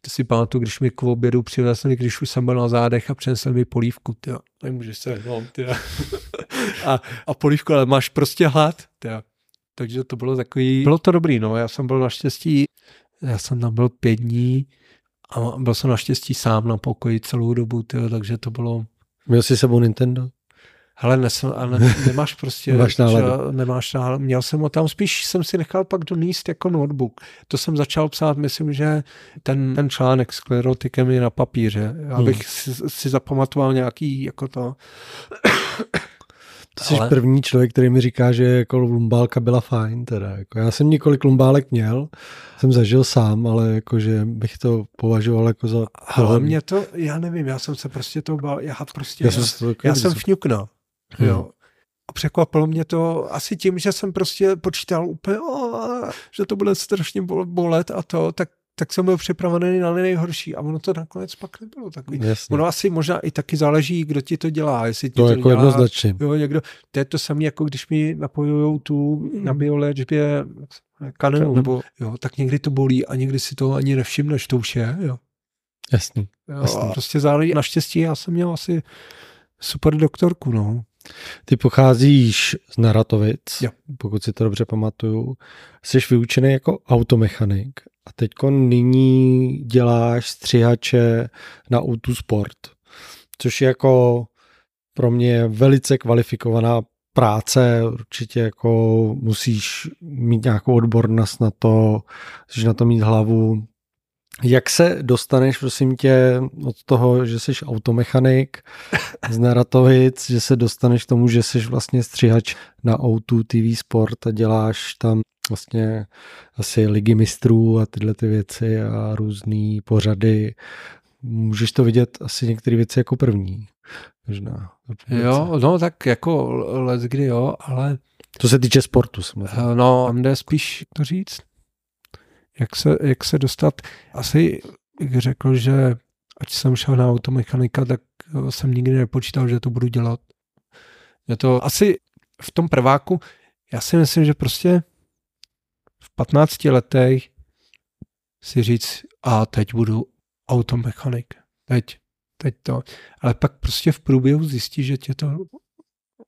Ty si pamatuju, když mi k obědu přivezli, když už jsem byl na zádech a přinesli mi polívku, tyjo. Nemůžeš se hnout, [laughs] a, a polívku, ale máš prostě hlad, tyjo. Takže to bylo takový, bylo to dobrý, no. Já jsem byl naštěstí, já jsem tam byl pět dní a byl jsem naštěstí sám na pokoji celou dobu, tyjo, takže to bylo...
Měl jsi sebou Nintendo?
Hele, nes, a ne, [laughs] nemáš prostě,
nemáš
náladu. nemáš náladu. Měl jsem ho tam, spíš jsem si nechal pak doníst jako notebook. To jsem začal psát, myslím, že ten, ten článek s klerotikem je na papíře, abych hmm. si, si zapamatoval nějaký jako to.
To jsi Ale... první člověk, který mi říká, že jako lumbálka byla fajn. Teda. Jako já jsem několik lumbálek měl, jsem zažil sám, ale jakože bych to považoval jako za...
Ale mě to, já nevím, já jsem se prostě to bál, já prostě, já, já, jsem, já jsem fňuknul. Hmm. Jo. A překvapilo mě to asi tím, že jsem prostě počítal úplně, oh, že to bude strašně bolet a to, tak tak jsem byl připravený na nejhorší a ono to nakonec pak nebylo takový. Jasně. Ono asi možná i taky záleží, kdo ti to dělá. Jestli ti
to,
to
jako dělá, jednoznačně.
Jo, někdo, to je to samé, jako když mi napojují tu na bioléčbě kanenu, nebo jo, tak někdy to bolí a někdy si to ani nevšimneš, to už je, jo.
Jasný.
Jo,
jasný.
prostě záleží. Naštěstí já jsem měl asi super doktorku, no.
Ty pocházíš z Naratovic,
jo.
pokud si to dobře pamatuju. Jsi vyučený jako automechanik a teď nyní děláš střihače na Auto Sport, což je jako pro mě velice kvalifikovaná práce, určitě jako musíš mít nějakou odbornost na to, musíš na to mít hlavu, jak se dostaneš, prosím tě, od toho, že jsi automechanik z Naratovic, že se dostaneš k tomu, že jsi vlastně střihač na O2 TV Sport a děláš tam vlastně asi ligy mistrů a tyhle ty věci a různé pořady. Můžeš to vidět asi některé věci jako první. Možná.
Jo, no tak jako let kdy jo, ale...
To se týče sportu samozřejmě.
No, tam jde spíš to říct jak se, jak se dostat. Asi bych řekl, že ať jsem šel na automechanika, tak jsem nikdy nepočítal, že to budu dělat. Je to asi v tom prváku, já si myslím, že prostě v 15 letech si říct, a teď budu automechanik. Teď, teď to. Ale pak prostě v průběhu zjistí, že tě to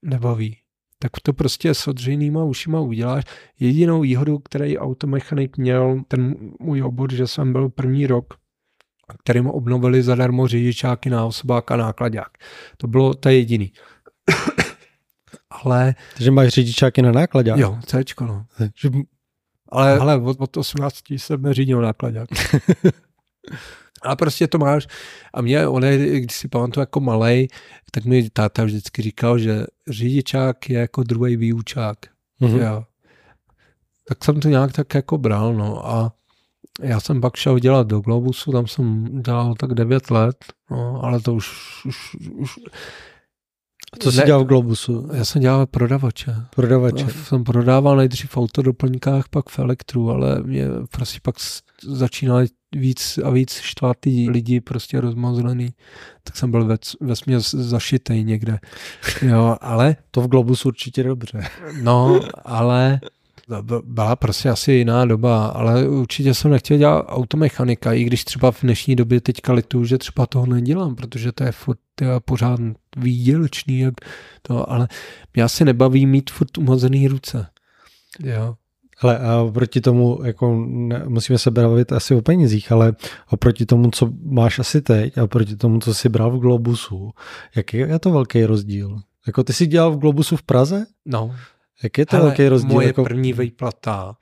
nebaví. Tak to prostě s odřejnýma ušima uděláš. Jedinou výhodu, který automechanik měl, ten můj obor, že jsem byl první rok, kterým obnovili zadarmo řidičáky na osobák a nákladák. To bylo to jediný. [coughs] Ale...
Takže máš řidičáky na nákladák?
Jo, Cčko, no. Že, ale, ale od, od 18 jsem neřídil nákladák. [laughs] A prostě to máš. A mě, on je, když si pamatuju jako malej, tak mi táta vždycky říkal, že řidičák je jako druhý výučák. Mm-hmm. Jo. Tak jsem to nějak tak jako bral, no. A já jsem pak šel dělat do Globusu, tam jsem dělal tak 9 let, no, ale to už, už, už
co jsi dělal v Globusu?
Já jsem dělal prodavače.
Prodavače.
Já jsem prodával nejdřív v autodoplňkách, pak v elektru, ale mě prostě pak začínali víc a víc štvát lidi prostě rozmazlený, tak jsem byl ve, ve směs zašitej někde. Jo, ale...
To v Globusu určitě dobře.
No, ale byla prostě asi jiná doba, ale určitě jsem nechtěl dělat automechanika, i když třeba v dnešní době teďka litu, že třeba toho nedělám, protože to je furt tyjo, pořád výdělečný, jak to, ale mě asi nebaví mít furt umazený ruce. Jo.
Hele, a oproti tomu, jako ne, musíme se bavit asi o penězích, ale oproti tomu, co máš asi teď a oproti tomu, co jsi bral v Globusu, jaký je to velký rozdíl? Jako ty jsi dělal v Globusu v Praze?
No.
Jak je to Hele, velký rozdíl?
Moje
jako...
první vejplata.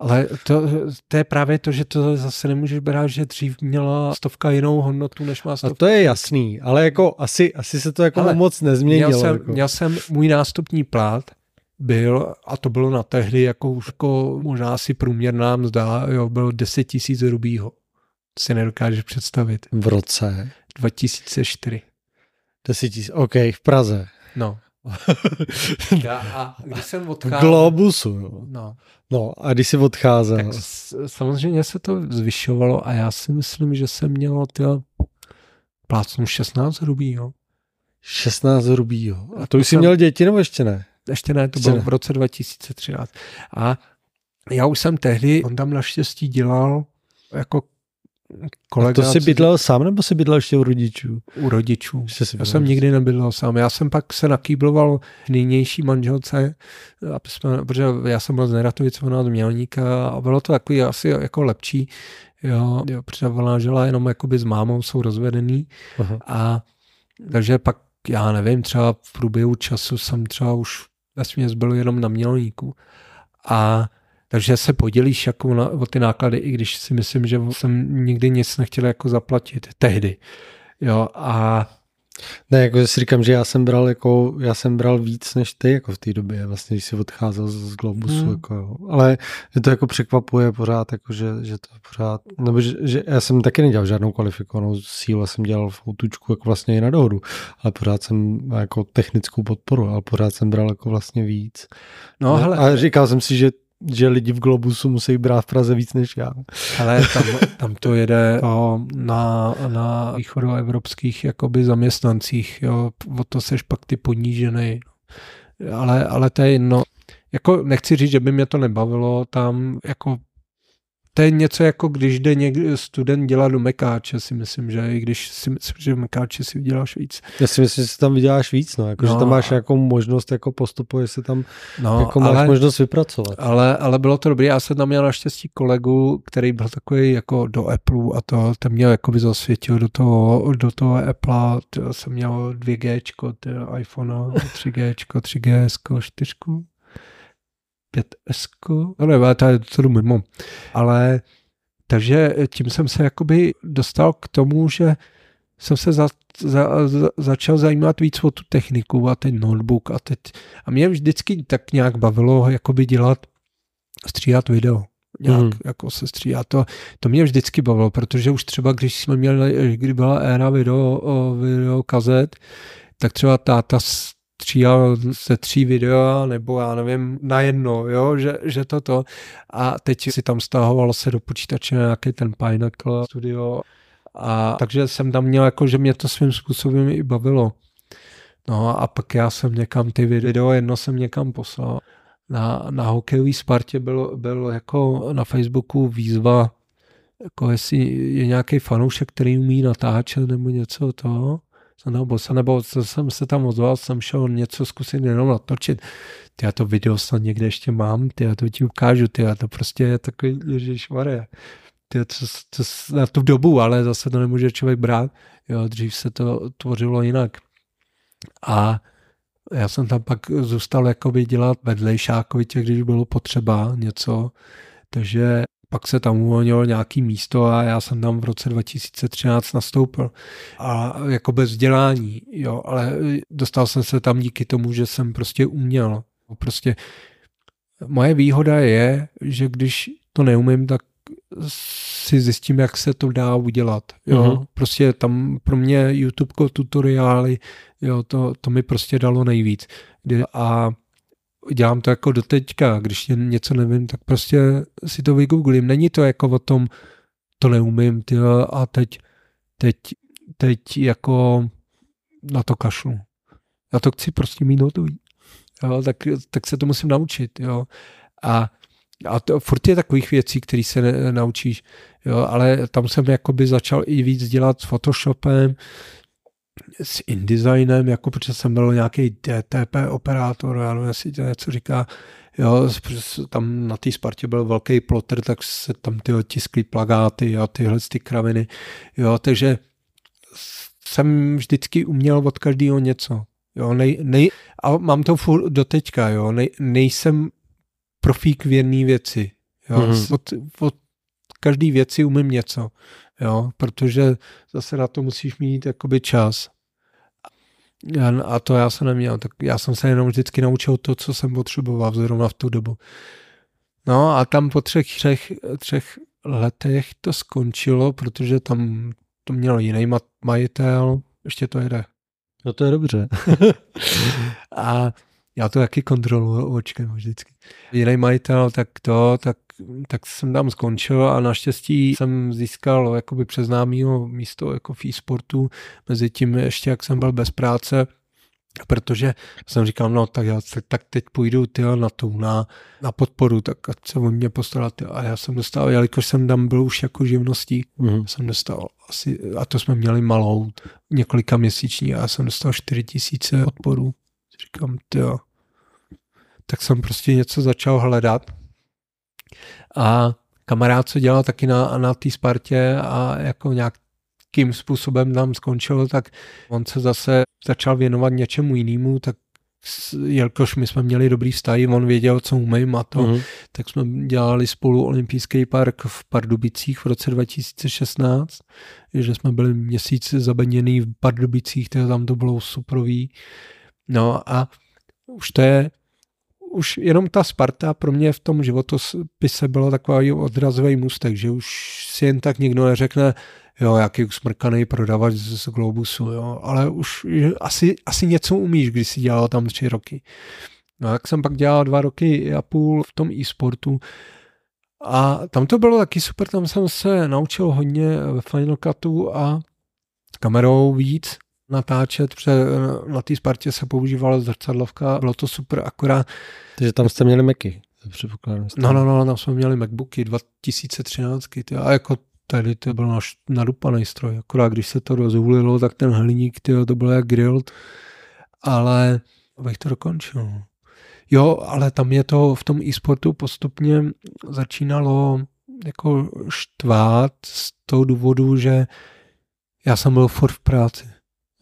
Ale to, to je právě to, že to zase nemůžeš brát, že dřív měla stovka jinou hodnotu, než má stovka.
A to je jasný, ale jako asi, asi se to jako ale moc nezměnilo.
Měl jsem,
jako.
měl jsem můj nástupní plát, byl, a to bylo na tehdy jako už jako možná asi průměrná mzda, jo, bylo 10 tisíc rubího. To si nedokážeš představit.
V roce?
2004.
10 tisíc, OK, v Praze.
No. [laughs] Já, a když jsem odcházel...
V Globusu, jo.
No.
No a když jsi odcházel? Tak
samozřejmě se to zvyšovalo a já si myslím, že jsem měl tyhle plácnu 16 hrubý, jo.
16 hrubý, jo. A to už jsi jsem... měl děti nebo ještě ne?
Ještě ne, to bylo v roce 2013. A já už jsem tehdy, on tam naštěstí dělal jako
kolega... A to jsi bydlel sám nebo jsi bydlel ještě u rodičů?
U rodičů. Já jsem nikdy nebydlel sám. Já jsem pak se nakýbloval nynější manželce, aby jsme, protože já jsem byl z Neratovice, ona z Mělníka a bylo to takový asi jako lepší. Jo, jo protože ona žila jenom jakoby s mámou, jsou rozvedený. Aha. A takže pak, já nevím, třeba v průběhu času jsem třeba už vesměs byl jenom na Mělníku. A takže se podělíš jako na, o ty náklady, i když si myslím, že jsem nikdy nic nechtěl jako zaplatit tehdy. Jo, a
ne, jako si říkám, že já jsem bral jako, já jsem bral víc než ty jako v té době, vlastně, když jsi odcházel z Globusu, hmm. jako, jo. ale mě to jako překvapuje pořád, jako, že, že to pořád, nebo že, že, já jsem taky nedělal žádnou kvalifikovanou sílu, já jsem dělal v jako vlastně i na dohodu, ale pořád jsem jako technickou podporu, ale pořád jsem bral jako vlastně víc. No, no hele, a říkal jsem si, že že lidi v Globusu musí brát v Praze víc než já.
Ale tam, tam to jede [laughs] o, na, na východoevropských jakoby zaměstnancích, jo, o to seš pak ty ponížený. Ale, ale to je jedno. Jako nechci říct, že by mě to nebavilo tam jako to je něco jako když jde někdy student dělat do Mekáče, si myslím, že i když si myslím, že v Mekáče si vyděláš víc.
Já si myslím, že si tam vyděláš víc, no, jako, no, že tam máš nějakou možnost jako postupuje se tam no, jako máš ale, možnost vypracovat.
Ale, ale bylo to dobré, já jsem tam měl naštěstí kolegu, který byl takový jako do Apple a to, ten měl jako by zasvětil do toho, do toho Apple, to jsem měl 2G, iPhone, 3G, 3GS, 4, 5S, no ne, to je to mimo. Ale takže tím jsem se jakoby dostal k tomu, že jsem se za, za, za, začal zajímat víc o tu techniku a ten notebook a teď, a mě vždycky tak nějak bavilo jakoby dělat, stříhat video nějak mm. jako se stříhat. To, to mě vždycky bavilo, protože už třeba, když jsme měli, kdy byla éra video, video kazet, tak třeba táta stříhal se tří videa, nebo já nevím, na jedno, jo, že, že toto. A teď si tam stahoval se do počítače nějaký ten Pinnacle Studio. A takže jsem tam měl jako, že mě to svým způsobem i bavilo. No a pak já jsem někam ty video, jedno jsem někam poslal. Na, na hokejový Spartě byl, byl jako na Facebooku výzva, jako jestli je nějaký fanoušek, který umí natáčet nebo něco toho tam byl, nebo jsem se tam ozval, jsem šel něco zkusit jenom natočit. Ty já to video snad někde ještě mám, ty já to ti ukážu, ty já to prostě je takový, ježišmarja. Ty, to, to, na tu dobu, ale zase to nemůže člověk brát. Jo, dřív se to tvořilo jinak. A já jsem tam pak zůstal jakoby dělat vedlejšákovitě, když bylo potřeba něco, takže pak se tam uvolnilo nějaký místo a já jsem tam v roce 2013 nastoupil. A jako bez vzdělání, jo, ale dostal jsem se tam díky tomu, že jsem prostě uměl. Prostě moje výhoda je, že když to neumím, tak si zjistím, jak se to dá udělat. Jo? Uh-huh. Prostě tam pro mě YouTube tutoriály, jo, to, to mi prostě dalo nejvíc. A dělám to jako doteďka, když něco nevím, tak prostě si to vygooglím. Není to jako o tom, to neumím, tyjo, a teď, teď, teď jako na to kašlu. Já to chci prostě mít hotový. Jo, tak, tak se to musím naučit. Jo. A a to furt je takových věcí, které se ne, naučíš, jo, ale tam jsem jakoby začal i víc dělat s Photoshopem, s InDesignem, jako protože jsem byl nějaký DTP operátor, já nevím, jestli to něco říká, jo, tam na té Spartě byl velký plotter, tak se tam ty otisklí plagáty a tyhle ty kraviny, jo, takže jsem vždycky uměl od každého něco, jo, nej, nej, a mám to furt do teďka, jo, nej, nejsem profík v jedné věci. Jo? Mm-hmm. Od, od každé věci umím něco, jo? protože zase na to musíš mít jakoby čas. A to já jsem neměl, tak já jsem se jenom vždycky naučil to, co jsem potřeboval zrovna v tu dobu. No a tam po třech, třech, třech letech to skončilo, protože tam to měl jiný majitel, ještě to jede.
No to je dobře. [laughs]
a já to taky kontroluji očkem vždycky. Jiný majitel, tak to, tak, tak jsem tam skončil a naštěstí jsem získal jakoby přes místo jako v e-sportu, mezi tím ještě jak jsem byl bez práce, protože jsem říkal, no tak já tak teď půjdu tyjo, na tu, na, na podporu, tak ať se o mě postarat. A já jsem dostal, jelikož jsem tam byl už jako živností, mm-hmm. jsem dostal asi, a to jsme měli malou, několika měsíční, a já jsem dostal 4 tisíce podporů. Říkám, jo, tak jsem prostě něco začal hledat. A kamarád, co dělal taky na, na té Spartě a jako nějakým způsobem tam skončil, tak on se zase začal věnovat něčemu jinému, tak jelikož my jsme měli dobrý vztahy, on věděl, co umím a to, mm. tak jsme dělali spolu olympijský park v Pardubicích v roce 2016, že jsme byli měsíc zabeněný v Pardubicích, tam to bylo suprový. No a už to je už jenom ta Sparta pro mě v tom životopise byla takový odrazový můstek, že už si jen tak nikdo neřekne, jo, jaký usmrkaný prodavač z Globusu, jo, ale už asi, asi něco umíš, když si dělal tam tři roky. No jak jsem pak dělal dva roky a půl v tom e-sportu. A tam to bylo taky super, tam jsem se naučil hodně ve Final Cutu a kamerou víc, natáčet, protože na té Spartě se používala zrcadlovka, bylo to super, akorát...
Takže tam jste měli Macy,
No, no, no, tam jsme měli Macbooky 2013, ty, a jako tady to byl náš nadupaný stroj, akorát když se to rozhulilo, tak ten hliník, ty, to bylo jak grilled, ale abych to dokončil. Jo, ale tam je to v tom e-sportu postupně začínalo jako štvát z toho důvodu, že já jsem byl furt v práci.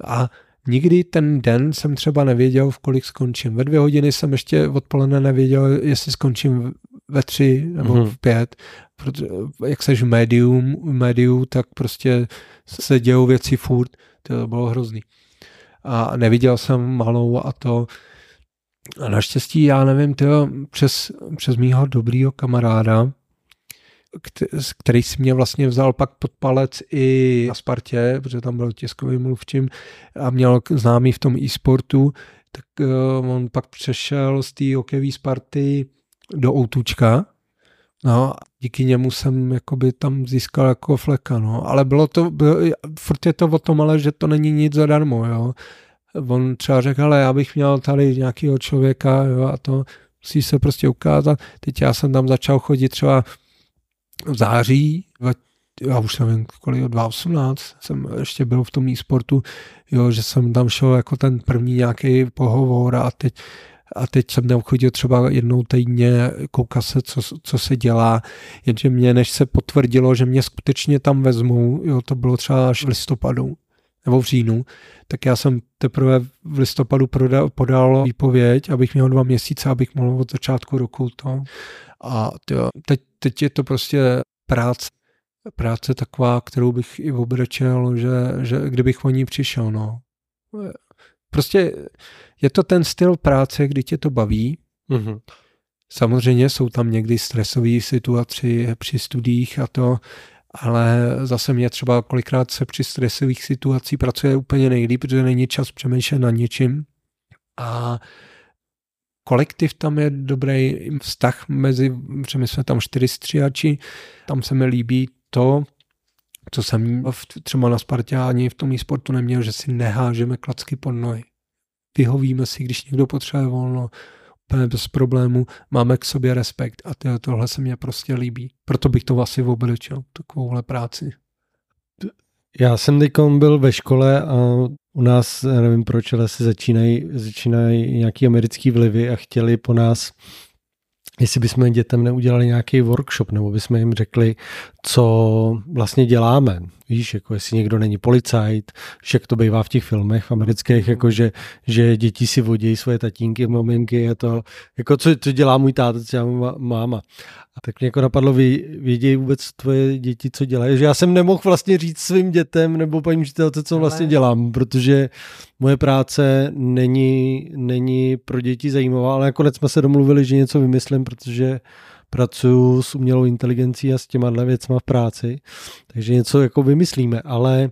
A nikdy ten den jsem třeba nevěděl, v kolik skončím. Ve dvě hodiny jsem ještě odpoledne nevěděl, jestli skončím ve tři nebo mm-hmm. v pět. Protože, jak seš v médium, médiu, tak prostě se dějou věci furt. To bylo hrozný. A neviděl jsem malou a to. A naštěstí, já nevím, tyjo, přes, přes mýho dobrýho kamaráda, který si mě vlastně vzal pak pod palec i na Spartě, protože tam byl tiskový mluvčím a měl známý v tom e-sportu, tak uh, on pak přešel z té hokejové Sparty do Outučka, No, díky němu jsem jakoby tam získal jako fleka, no. Ale bylo to, bylo, furt je to o tom, ale že to není nic zadarmo, jo. On třeba řekl, ale já bych měl tady nějakého člověka, jo, a to musí se prostě ukázat. Teď já jsem tam začal chodit třeba v září já už nevím, kolik, 2018 jsem ještě byl v tom e-sportu, jo, že jsem tam šel jako ten první nějaký pohovor a teď a teď jsem tam chodil třeba jednou týdně koukat se, co, co se dělá, jenže mě, než se potvrdilo, že mě skutečně tam vezmou, jo, to bylo třeba až v listopadu nebo v říjnu, tak já jsem teprve v listopadu podal výpověď, abych měl dva měsíce, abych mohl od začátku roku to. A tyjo, teď, teď je to prostě práce, práce taková, kterou bych i obrečel, že, že kdybych o ní přišel, no. Prostě je to ten styl práce, kdy tě to baví. Mm-hmm. Samozřejmě jsou tam někdy stresové situace při studiích a to, ale zase mě třeba kolikrát se při stresových situacích pracuje úplně nejlíp, protože není čas přemýšlet nad něčím. A kolektiv tam je dobrý vztah mezi, protože my jsme tam čtyři stříhači, tam se mi líbí to, co jsem v, třeba na Spartě ani v tom e-sportu neměl, že si nehážeme klacky pod nohy. Vyhovíme si, když někdo potřebuje volno, úplně bez problému, máme k sobě respekt a to, tohle se mně prostě líbí. Proto bych to asi obličil, takovouhle práci.
Já jsem teď byl ve škole a u nás, nevím proč, ale se začínají, začínají nějaký americký vlivy a chtěli po nás jestli bychom dětem neudělali nějaký workshop, nebo bychom jim řekli, co vlastně děláme. Víš, jako jestli někdo není policajt, jak to bývá v těch filmech amerických, jako že, že děti si vodí svoje tatínky, maminky, a to, jako co, co dělá můj táta, co dělá máma. A tak mě jako napadlo, vy, vědějí vůbec tvoje děti, co dělají. Že já jsem nemohl vlastně říct svým dětem nebo paní učitelce, co vlastně dělám, protože moje práce není, není pro děti zajímavá, ale nakonec jsme se domluvili, že něco vymyslím, protože pracuju s umělou inteligencí a s těma věcma v práci, takže něco jako vymyslíme, ale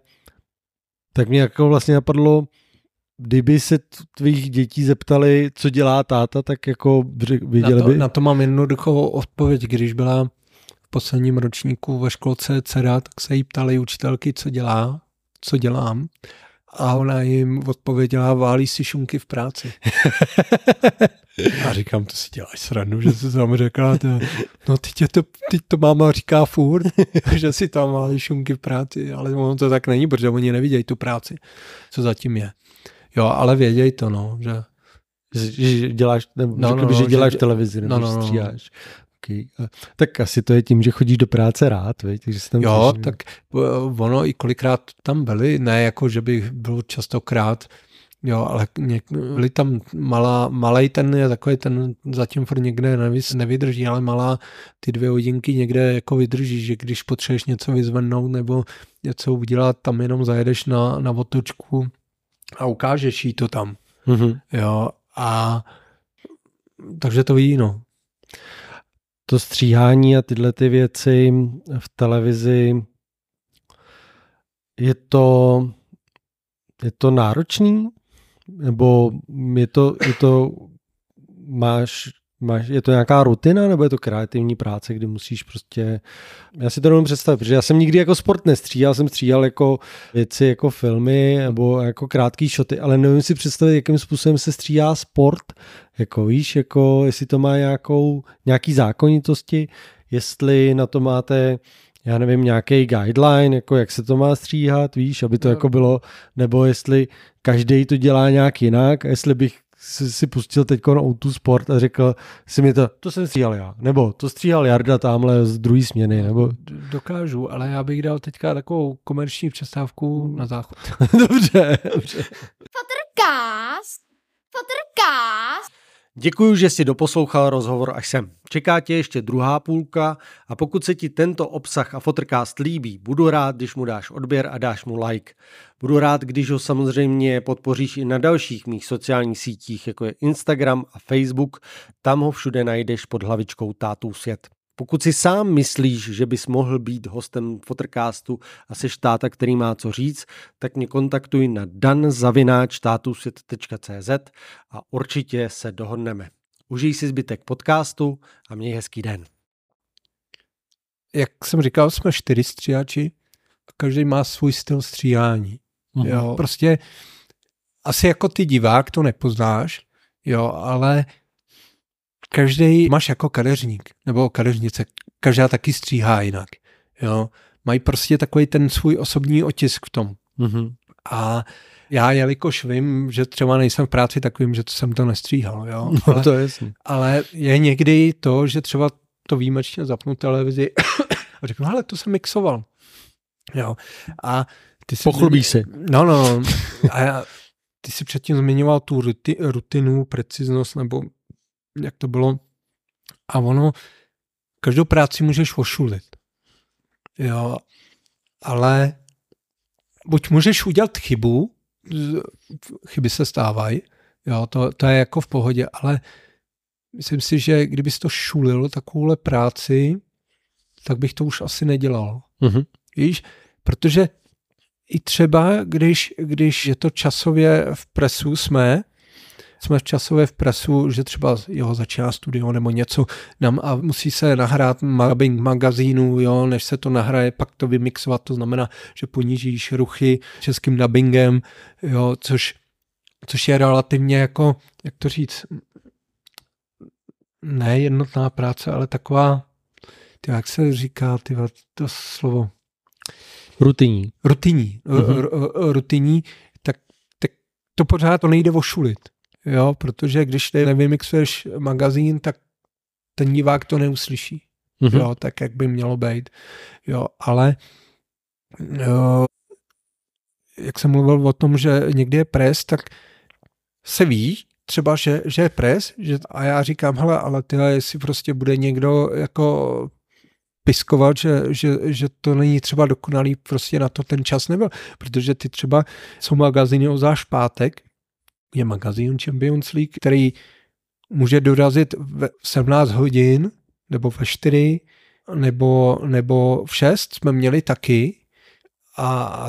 tak mě jako vlastně napadlo, kdyby se tvých dětí zeptali, co dělá táta, tak jako věděli
na to,
by?
Na to mám jednoduchou odpověď. Když byla v posledním ročníku ve školce dcera, tak se jí ptali učitelky, co dělá, co dělám. A ona jim odpověděla, válí si šunky v práci. a říkám, to si děláš srandu, že se tam řekla, to, no teď, to, teď to máma říká furt, [laughs] že si tam válí šunky v práci, ale ono to tak není, protože oni nevidějí tu práci, co zatím je. Jo, ale věděj to, no, že...
Že děláš, nebo no, no, by, no, že děláš že, televizi, nebo no, no, no. stříháš. Okay. Tak asi to je tím, že chodíš do práce rád, veď? takže se tam
Jo, těží. tak eh, ono i kolikrát tam byli, ne jako, že bych byl častokrát, jo, ale byli tam malá, malej ten je takový, ten zatím furt někde nevys, nevydrží, ale malá ty dvě hodinky někde jako vydrží, že když potřebuješ něco vyzvednout nebo něco udělat, tam jenom zajedeš na, na otočku a ukážeš jí to tam. Mm-hmm. Jo, a takže to ví, no.
To stříhání a tyhle ty věci v televizi, je to, je to náročný? Nebo je to, je to máš Máš, je to nějaká rutina nebo je to kreativní práce, kdy musíš prostě, já si to nemůžu představit, protože já jsem nikdy jako sport nestříhal, jsem stříhal jako věci jako filmy nebo jako krátký šoty, ale nevím si představit, jakým způsobem se stříhá sport, jako víš, jako jestli to má nějakou, nějaký zákonitosti, jestli na to máte já nevím, nějaký guideline, jako jak se to má stříhat, víš, aby to no. jako bylo, nebo jestli každý to dělá nějak jinak, jestli bych si, si pustil teď na Outu Sport a řekl si mi to, to jsem stříhal já, nebo to stříhal Jarda tamhle z druhé směny, nebo...
Dokážu, ale já bych dal teďka takovou komerční přestávku na záchod. [laughs]
dobře, dobře.
Fotrcast, Fotrcast.
Děkuji, že jsi doposlouchal rozhovor až sem. Čeká tě ještě druhá půlka a pokud se ti tento obsah a Fotrcast líbí, budu rád, když mu dáš odběr a dáš mu like. Budu rád, když ho samozřejmě podpoříš i na dalších mých sociálních sítích, jako je Instagram a Facebook. Tam ho všude najdeš pod hlavičkou Tátů svět. Pokud si sám myslíš, že bys mohl být hostem Fotrcastu a seš táta, který má co říct, tak mě kontaktuj na danzavináčtátusvět.cz a určitě se dohodneme. Užij si zbytek podcastu a měj hezký den.
Jak jsem říkal, jsme čtyři stříhači a každý má svůj styl stříhání. Mm-hmm. Jo, prostě asi jako ty divák to nepoznáš, jo, ale každý máš jako kadeřník, nebo kadeřnice, každá taky stříhá jinak. Jo. mají prostě takový ten svůj osobní otisk v tom.
Mm-hmm.
A já, jelikož vím, že třeba nejsem v práci, tak vím, že jsem to nestříhal, jo. [laughs]
No,
Ale,
to je jasný.
ale je někdy to, že třeba to výjimečně zapnu televizi [coughs] a řeknu, hele, to jsem mixoval. Jo. A ty si
Pochlubíš si.
No, no, no. A já, ty si předtím zmiňoval tu ruti, rutinu, preciznost, nebo jak to bylo. A ono, každou práci můžeš ošulit. Jo, ale buď můžeš udělat chybu, chyby se stávají, jo, to, to je jako v pohodě, ale myslím si, že kdybys to šulil, takovouhle práci, tak bych to už asi nedělal.
Mm-hmm.
Víš, protože i třeba, když, když je to časově v presu, jsme, jsme v časově v presu, že třeba jo, začíná studio nebo něco nám a musí se nahrát dubbing magazínu, jo, než se to nahraje, pak to vymixovat, to znamená, že ponížíš ruchy českým dubbingem, jo, což, což je relativně jako, jak to říct, ne jednotná práce, ale taková, ty, jak se říká, ty, to slovo,
Rutinní.
rutinní,
Mhm.
mm-hmm. rutinní, tak, tak to pořád to nejde ošulit. Jo, protože když ty nevymixuješ magazín, tak ten divák to neuslyší.
Mm-hmm.
Jo, tak jak by mělo být. Jo, ale jo, jak jsem mluvil o tom, že někdy je pres, tak se ví třeba, že, že je pres, že, a já říkám, hele, ale tyhle, jestli prostě bude někdo jako piskovat, že, že, že to není třeba dokonalý, prostě na to ten čas nebyl, protože ty třeba jsou magazíny o zášpátek, je magazín Champions League, který může dorazit v 17 hodin, nebo ve 4, nebo, nebo v 6 jsme měli taky a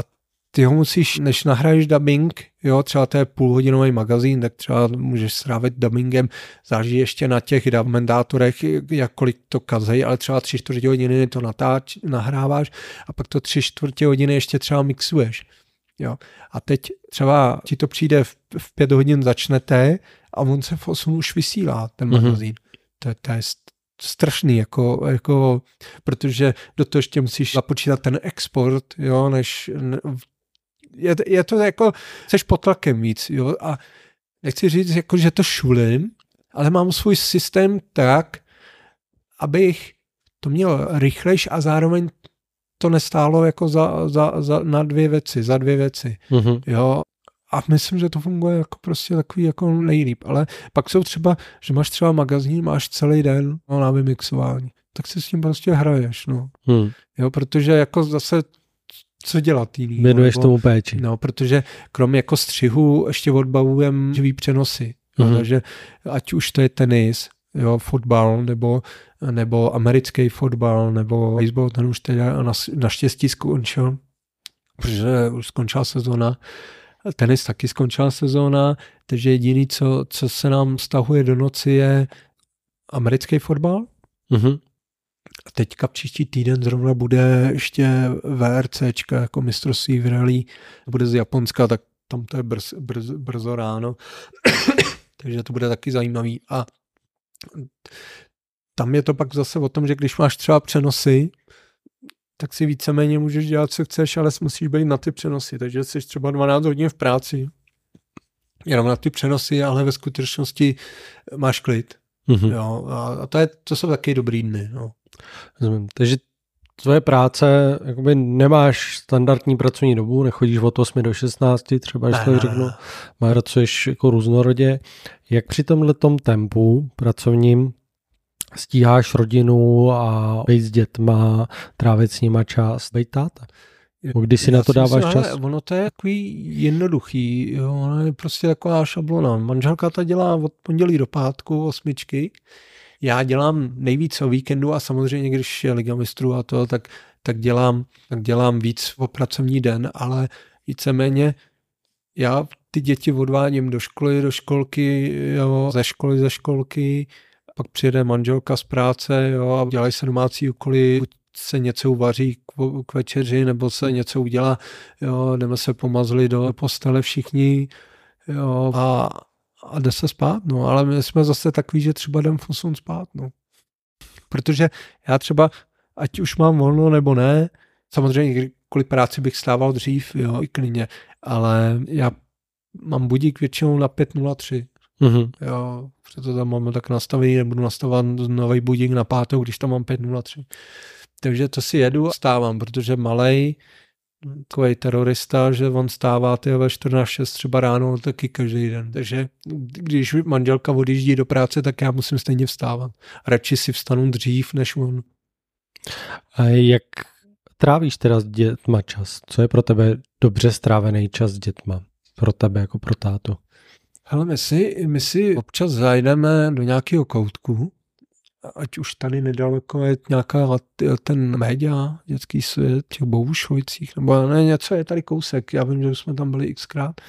ty ho musíš, než nahraješ dubbing, jo, třeba to je půlhodinový magazín, tak třeba můžeš strávit dubbingem, záleží ještě na těch dokumentátorech, jak kolik to kazej, ale třeba tři čtvrtě hodiny to natáč, nahráváš a pak to tři čtvrtě hodiny ještě třeba mixuješ. Jo. A teď třeba ti to přijde v, v pět hodin začnete a on se v 8 už vysílá, ten
Mhm.
magazín. To, to je st- strašný, jako, jako, protože do toho ještě musíš započítat ten export, jo, než ne, je, je to jako, jsi pod tlakem víc, jo, a nechci říct, jako, že to šulím, ale mám svůj systém tak, abych to měl rychlejš a zároveň to nestálo jako za, za, za, na dvě věci, za dvě věci,
Mm-hmm.
jo, a myslím, že to funguje jako prostě takový jako nejlíp, ale pak jsou třeba, že máš třeba magazín, máš celý den no, na vymixování, tak si s tím prostě hraješ, no,
Hmm.
jo, protože jako zase co dělat jiný.
Věnuješ tomu péči.
No, protože krom jako střihu ještě odbavujem živý přenosy. No,
Mhm.
takže ať už to je tenis, jo, fotbal, nebo, nebo americký fotbal, nebo baseball, ten už teda nas, naštěstí skončil, protože už skončila sezóna. Tenis taky skončila sezóna, takže jediný, co, co se nám stahuje do noci, je americký fotbal.
Mm-hmm.
A teďka příští týden zrovna bude ještě VRCčka jako mistrovství v rally, bude z Japonska, tak tam to je brz, brz, brzo ráno, [coughs] takže to bude taky zajímavý. A tam je to pak zase o tom, že když máš třeba přenosy, tak si víceméně můžeš dělat, co chceš, ale musíš být na ty přenosy, takže jsi třeba 12 hodin v práci, jenom na ty přenosy, ale ve skutečnosti máš klid.
Mm-hmm.
Jo, a to, je, to jsou taky dobrý dny. No.
Rozumím. Takže tvoje práce, jakoby nemáš standardní pracovní dobu, nechodíš od 8 do 16, třeba, když to řeknu, má pracuješ jako různorodě. Jak při tomhle tempu pracovním stíháš rodinu a být s dětma, trávit s nima čas, být táta? Nebo Kdy si
Já
na to
myslím,
dáváš
hele,
čas?
Ono to je takový jednoduchý, jo, ono je prostě taková šablona. Manželka ta dělá od pondělí do pátku osmičky, já dělám nejvíc o víkendu a samozřejmě, když je Liga mistrů a to, tak, tak, dělám, tak dělám víc o pracovní den, ale víceméně já ty děti odvádím do školy, do školky, jo, ze školy, ze školky, pak přijede manželka z práce jo, a dělají se domácí úkoly, buď se něco uvaří k, k večeři, nebo se něco udělá, jo, jdeme se pomazli do postele všichni jo, a, a jde se spát, no, ale my jsme zase takový, že třeba jdem v 8 spát, no. Protože já třeba, ať už mám volno nebo ne, Samozřejmě kvůli práci bych stával dřív, jo, i klidně, ale já mám budík většinou na 5.03.
Mhm.
Jo, protože to tam máme tak nastavený, nebudu nastavovat nový budík na pátou, když tam mám 5.03. Takže to si jedu a stávám, protože malej, takový terorista, že on stává ty ve 14 třeba ráno taky každý den. Takže když manželka odjíždí do práce, tak já musím stejně vstávat. Radši si vstanu dřív, než on.
A jak trávíš teda s dětma čas? Co je pro tebe dobře strávený čas s dětma? Pro tebe jako pro tátu?
Hele, my si, my si občas zajdeme do nějakého koutku, ať už tady nedaleko je nějaká ten média, dětský svět, těch Bohušovicích, nebo ne, něco je tady kousek, já vím, že jsme tam byli xkrát,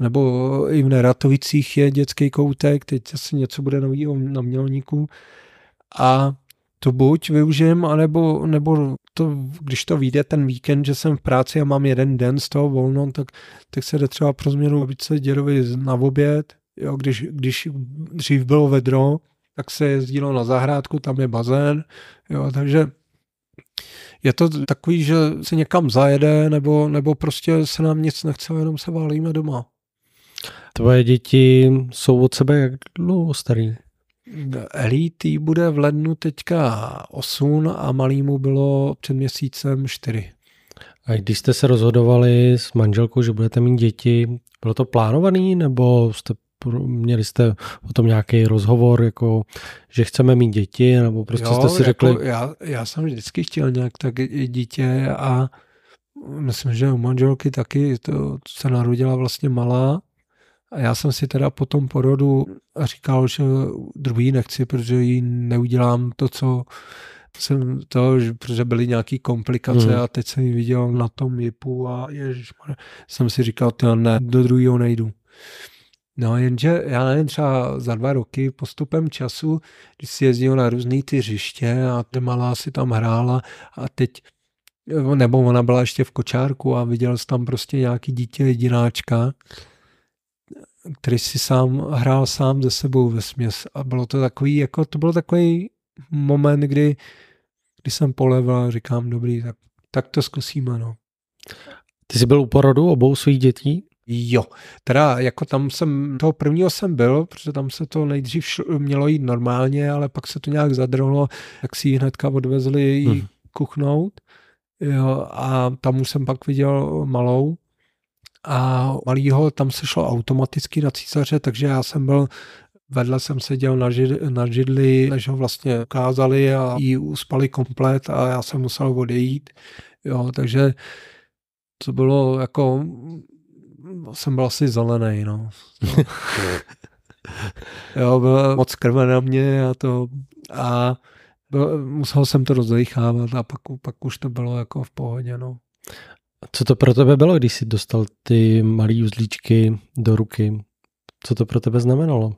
nebo i v Neratovicích je dětský koutek, teď asi něco bude novýho na Mělníku. A to buď využijem, anebo, nebo to, když to vyjde ten víkend, že jsem v práci a mám jeden den z toho volno, tak, tak se jde třeba pro změnu více děrovi na oběd, jo, když, když dřív bylo vedro, tak se jezdilo na zahrádku, tam je bazén, jo, takže je to takový, že se někam zajede, nebo, nebo prostě se nám nic nechce, jenom se válíme doma.
Tvoje děti jsou od sebe jak dlouho starý?
Elitý bude v lednu teďka 8 a malýmu bylo před měsícem 4.
A když jste se rozhodovali s manželkou, že budete mít děti, bylo to plánovaný, nebo jste měli jste o tom nějaký rozhovor, jako, že chceme mít děti, nebo prostě jo, jste si řekli... Jako
já, já jsem vždycky chtěl nějak tak dítě a myslím, že u manželky taky to se narodila vlastně malá a já jsem si teda po tom porodu říkal, že druhý nechci, protože jí neudělám to, co jsem to, protože byly nějaké komplikace hmm. a teď jsem ji viděl na tom jipu a ježiš, jsem si říkal, to ne, do druhého nejdu. No jenže já nevím, třeba za dva roky postupem času, když si jezdil na různý ty hřiště a ta malá si tam hrála a teď nebo ona byla ještě v kočárku a viděl jsi tam prostě nějaký dítě jedináčka, který si sám hrál sám ze sebou ve směs a bylo to takový, jako to byl takový moment, kdy, kdy jsem polevil a říkám, dobrý, tak, tak to zkusíme, no.
Ty jsi byl u porodu obou svých dětí?
Jo, teda jako tam jsem, toho prvního jsem byl, protože tam se to nejdřív šlo, mělo jít normálně, ale pak se to nějak zadrhlo, jak si ji hnedka odvezli jí hmm. kuchnout. Jo, a tam už jsem pak viděl malou, a malýho tam se šlo automaticky na císaře, takže já jsem byl Vedle jsem seděl na, žid, na židli, než ho vlastně ukázali a jí uspali komplet a já jsem musel odejít. Jo, takže to bylo jako, jsem byl asi zelený, no. [laughs] jo, bylo moc krve na mě a to a byl, musel jsem to rozdechávat a pak, pak už to bylo jako v pohodě, no.
Co to pro tebe bylo, když jsi dostal ty malé uzlíčky do ruky? Co to pro tebe znamenalo?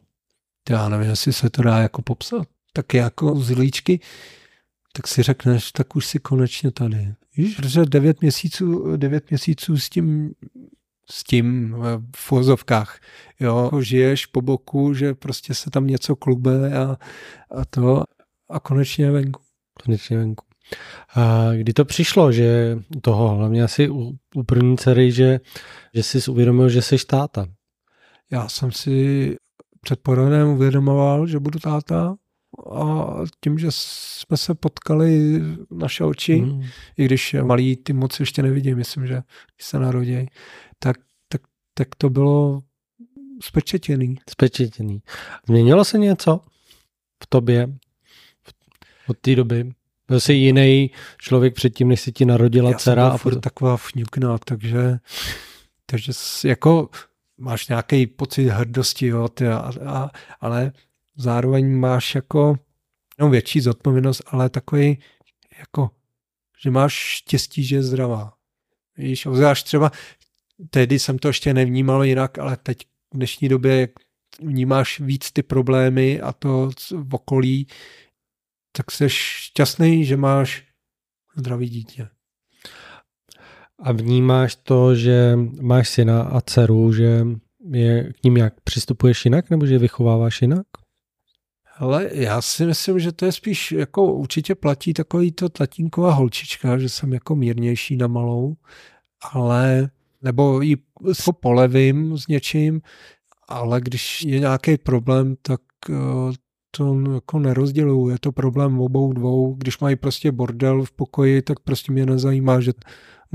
Já nevím, jestli se to dá jako popsat. Tak jako uzlíčky, tak si řekneš, tak už si konečně tady. Víš, protože devět měsíců, devět měsíců s tím, s tím v vozovkách, jo, žiješ po boku, že prostě se tam něco klube a, a to a konečně venku.
Konečně venku. A kdy to přišlo, že toho, hlavně asi u, u první dcery, že, že jsi uvědomil, že jsi táta?
Já jsem si před porodem uvědomoval, že budu táta a tím, že jsme se potkali naše oči, mm. i když malý ty moc ještě nevidím, myslím, že když se narodí, tak, to bylo spečetěný.
Spečetěný. Změnilo se něco v tobě od té doby? Byl jsi jiný člověk předtím, než se ti narodila
Já
dcera.
Já jsem a taková fňukna, takže, takže jako máš nějaký pocit hrdosti, jo, ty, a, a, ale zároveň máš jako no, větší zodpovědnost, ale takový jako, že máš štěstí, že je zdravá. Víš, obzvlášť třeba tehdy jsem to ještě nevnímal jinak, ale teď v dnešní době jak vnímáš víc ty problémy a to v okolí, tak jsi šťastný, že máš zdravý dítě.
A vnímáš to, že máš syna a dceru, že je k ním jak přistupuješ jinak, nebo že je vychováváš jinak?
Ale já si myslím, že to je spíš, jako určitě platí takový to tatínková holčička, že jsem jako mírnější na malou, ale nebo ji jako polevím s něčím, ale když je nějaký problém, tak eh, to jako nerozděluju. Je to problém obou dvou. Když mají prostě bordel v pokoji, tak prostě mě nezajímá, že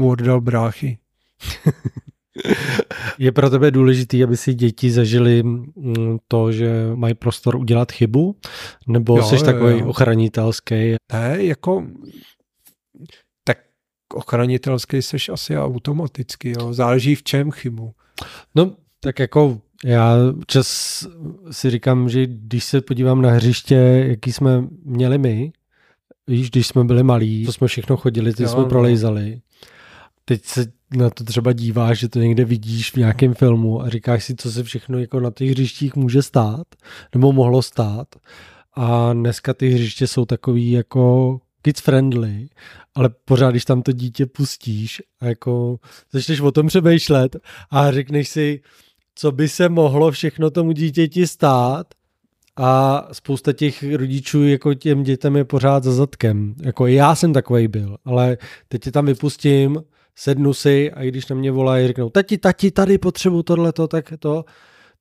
oddal bráchy. [laughs]
Je pro tebe důležité, aby si děti zažili mm, to, že mají prostor udělat chybu? Nebo jsi takový jo. ochranitelský?
Ne, jako ochranitelský seš asi automaticky. Jo. Záleží v čem chybu.
No, tak jako já čas si říkám, že když se podívám na hřiště, jaký jsme měli my, víš, když jsme byli malí, to jsme všechno chodili, ty jo, jsme no. prolejzali. Teď se na to třeba díváš, že to někde vidíš v nějakém filmu a říkáš si, co se všechno jako na těch hřištích může stát, nebo mohlo stát. A dneska ty hřiště jsou takový jako kids friendly, ale pořád, když tam to dítě pustíš a jako začneš o tom přemýšlet a řekneš si, co by se mohlo všechno tomu dítěti stát a spousta těch rodičů jako těm dětem je pořád za zadkem. Jako já jsem takový byl, ale teď je tam vypustím, sednu si a když na mě volají, řeknou, tati, tati, tady potřebuju tohleto, tak to,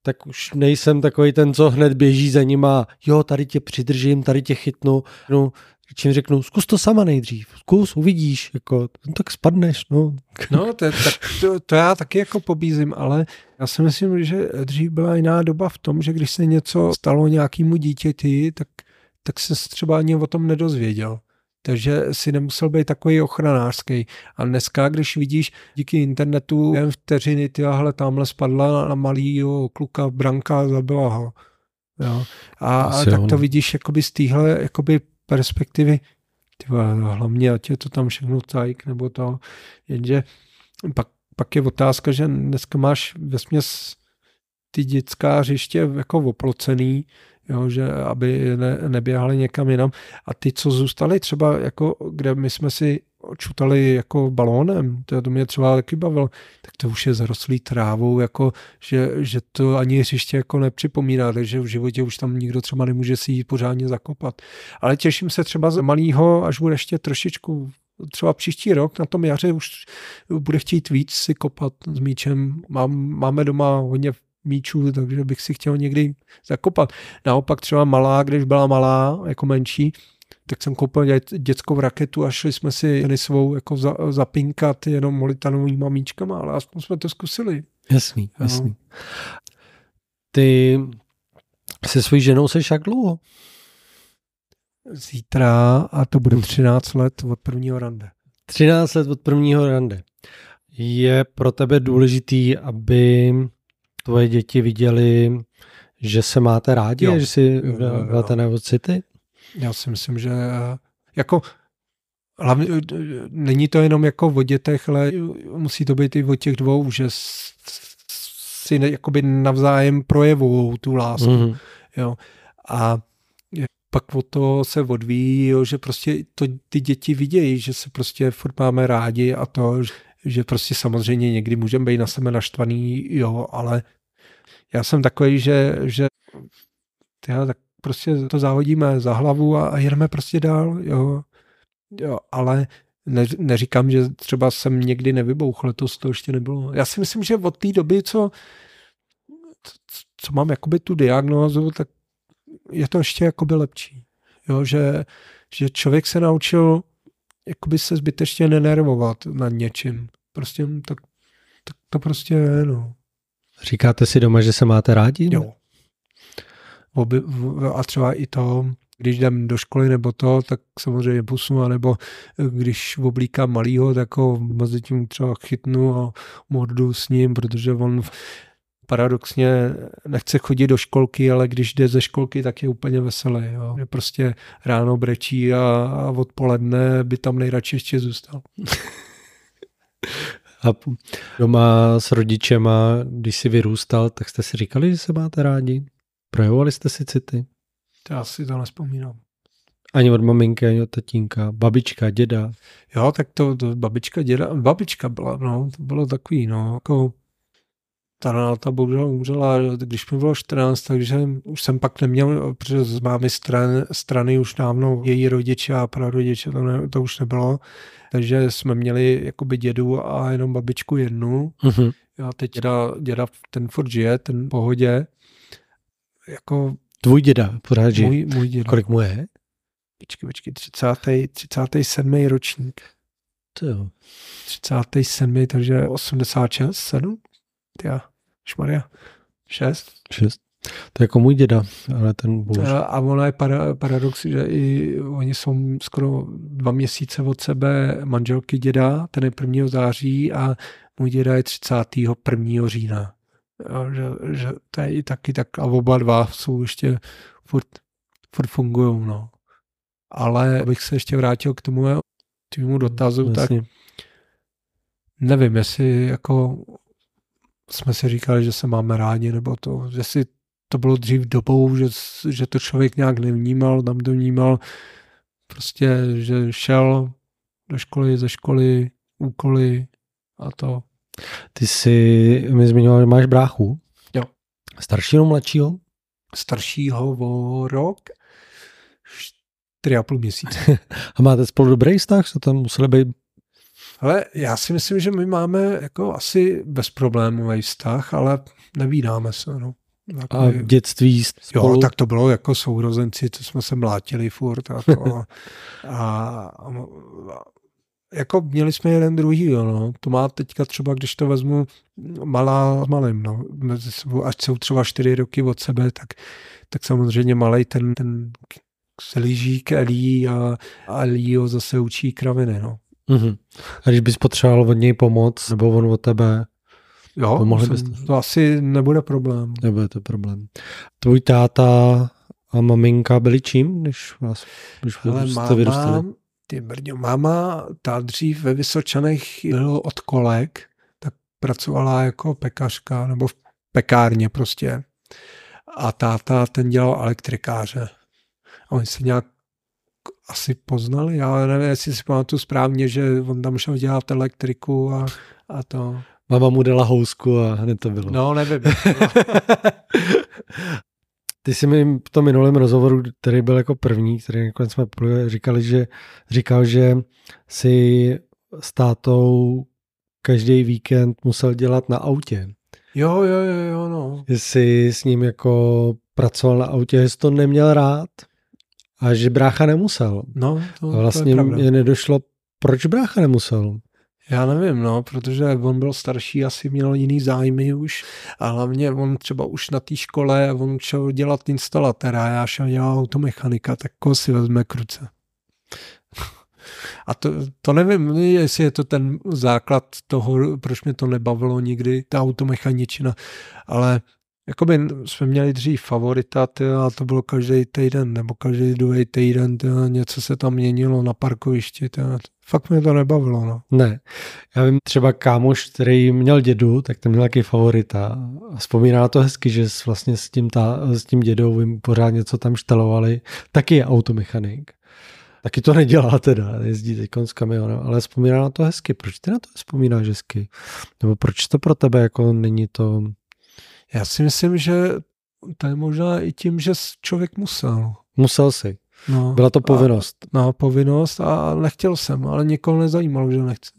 tak už nejsem takový ten, co hned běží za nima, jo, tady tě přidržím, tady tě chytnu, no, čím řeknu, zkus to sama nejdřív, zkus, uvidíš, jako, no, tak spadneš, no.
No, to, tak, to, to já taky jako pobízím, ale já si myslím, že dřív byla jiná doba v tom, že když se něco stalo nějakému dítěti, tak, tak se třeba ani o tom nedozvěděl takže si nemusel být takový ochranářský. A dneska, když vidíš díky internetu jen vteřiny, ty ahle tamhle spadla na malýho kluka branka, zabila ho. Jo. A, a tak to vidíš jakoby z téhle jakoby perspektivy, tyva, hlavně ať je to tam všechno tajk, nebo to, jenže pak, pak je otázka, že dneska máš ve směs ty dětská hřiště jako oplocený, jo, že aby ne, neběhali někam jinam. A ty, co zůstali třeba, jako, kde my jsme si čutali jako balónem, to, to mě třeba taky bavilo, tak to už je zarostlý trávou, jako, že, že to ani hřiště jako nepřipomíná, takže v životě už tam nikdo třeba nemůže si jít pořádně zakopat. Ale těším se třeba z malého, až bude ještě trošičku třeba příští rok na tom jaře už bude chtít víc si kopat s míčem. Mám, máme doma hodně míčů, takže bych si chtěl někdy zakopat. Naopak třeba malá, když byla malá, jako menší, tak jsem koupil dětskou raketu a šli jsme si tenisovou jako za, zapinkat jenom molitanovými míčkama, ale aspoň jsme to zkusili.
Jasný, jasný. No. Ty se svojí ženou seš jak dlouho?
Zítra a to bude 13 let od prvního rande.
13 let od prvního rande. Je pro tebe důležitý, aby tvoje děti viděli, že se máte rádi jo. že si dáte na city?
Já si myslím, že jako hlavně, není to jenom jako o dětech, ale musí to být i o těch dvou, že si jakoby navzájem projevují tu lásku. Mm-hmm. Jo. A pak o to se odvíjí, jo, že prostě to ty děti vidějí, že se prostě furt máme rádi a to, že prostě samozřejmě někdy můžeme být na sebe naštvaný, jo, ale já jsem takový, že, že tyhle, tak prostě to závodíme za hlavu a, a jedeme prostě dál, jo. jo ale ne, neříkám, že třeba jsem někdy nevybouchl, to, to ještě nebylo. Já si myslím, že od té doby, co, co mám jakoby tu diagnózu, tak je to ještě jakoby lepší. Jo, že, že člověk se naučil jakoby se zbytečně nenervovat nad něčím. Prostě tak, tak to prostě je, no.
Říkáte si doma, že se máte rádi?
Jo. A třeba i to, když jdem do školy nebo to, tak samozřejmě pusu, nebo když oblíkám malýho, tak ho mezi tím třeba chytnu a mordu s ním, protože on paradoxně nechce chodit do školky, ale když jde ze školky, tak je úplně veselý. Jo. Je prostě ráno brečí a, a odpoledne by tam nejradši ještě zůstal. [laughs]
Chápu. Doma s rodičema, když si vyrůstal, tak jste si říkali, že se máte rádi? Projevovali jste si city?
Já si to nespomínám.
Ani od maminky, ani od tatínka, babička, děda.
Jo, tak to, to babička, děda, babička byla, no, to bylo takový, no, jako ta Renáta bohužel umřela, když mi bylo 14, takže už jsem pak neměl, protože z mámy strany, strany už dávno její rodiče a prarodiče, to, ne, to už nebylo, takže jsme měli jakoby dědu a jenom babičku jednu.
Mhm.
A teď děda, děda ten furt žije, ten v pohodě. Jako
Tvůj děda pořád žije.
můj, můj děda.
Kolik mu je?
Počkej, počkej, 30, 37. ročník.
To jo.
37. takže 86, 7? Tja, šmaria. 6.
Šest. To je jako můj děda, ale ten bohužel.
A a ono je para, paradox, že i oni jsou skoro dva měsíce od sebe manželky děda, ten je 1. září a můj děda je 31. října. Že, že to je i taky tak a oba dva jsou ještě furt, furt fungují, no. Ale abych se ještě vrátil k tomu tvému dotazu, tak
Jasně.
nevím, jestli jako jsme si říkali, že se máme rádi, nebo to, jestli to bylo dřív dobou, že, že to člověk nějak nevnímal, tam to vnímal prostě, že šel do školy, ze školy, úkoly a to.
Ty jsi mi zmiňoval, že máš bráchu.
Jo.
Staršího, mladšího?
Staršího o rok, čtyři a půl měsíce. [laughs]
A máte spolu dobrý vztah? Co tam museli být?
Ale já si myslím, že my máme jako asi bezproblémový vztah, ale nevídáme se, no.
A v dětství spolu?
Jo, tak to bylo jako sourozenci, to jsme se mlátili furt a to. [laughs] a, a, jako měli jsme jeden druhý, jo, no. To má teďka třeba, když to vezmu malá s malým, no. Mezi sebou, až jsou třeba čtyři roky od sebe, tak, tak samozřejmě malej ten, ten se líží k Elí a, a Elí ho zase učí kraviny, no.
Mhm. A když bys potřeboval od něj pomoc, nebo on od tebe,
Jo,
Pomohli
jsem,
byste?
to asi nebude problém.
nebude to problém. Tvůj táta a maminka byli čím, když vás když
Ale
jste
máma, ty brďo, máma, ta dřív ve Vysočanech byl od kolek, tak pracovala jako pekařka, nebo v pekárně prostě. A táta, ten dělal elektrikáře. A oni se nějak asi poznali, ale nevím, jestli si pamatuju správně, že on tam šel dělat elektriku a, a to.
Mama mu dala housku a hned to bylo.
No, nevím. [laughs]
Ty jsi mi v tom minulém rozhovoru, který byl jako první, který nakonec jsme říkali, že říkal, že si s tátou každý víkend musel dělat na autě.
Jo, jo, jo, jo, no.
Jestli s ním jako pracoval na autě, že jsi to neměl rád a že brácha nemusel.
No, to,
A
to je
vlastně
pravda.
mě nedošlo, proč brácha nemusel.
Já nevím, no, protože on byl starší, asi měl jiný zájmy už a hlavně on třeba už na té škole, on šel dělat instalatéra, já šel dělat automechanika, tak koho si vezme k ruce. A to, to nevím, jestli je to ten základ toho, proč mě to nebavilo nikdy, ta automechaničina, ale jakoby jsme měli dřív favorita a to bylo každý týden nebo každý druhý týden, tyjo, něco se tam měnilo na parkovišti. Tyjo. Fakt mě to nebavilo. No.
Ne. Já vím třeba kámoš, který měl dědu, tak ten měl taky favorita. A vzpomíná to hezky, že vlastně s tím, ta, s tím dědou jim pořád něco tam štelovali. Taky je automechanik. Taky to nedělá teda, jezdí teď s kamionem, ale vzpomíná na to hezky. Proč ty na to vzpomínáš hezky? Nebo proč to pro tebe jako není to...
Já si myslím, že to je možná i tím, že člověk musel.
Musel si.
No,
Byla to povinnost.
A, no, povinnost a nechtěl jsem, ale nikoho nezajímalo, že nechci.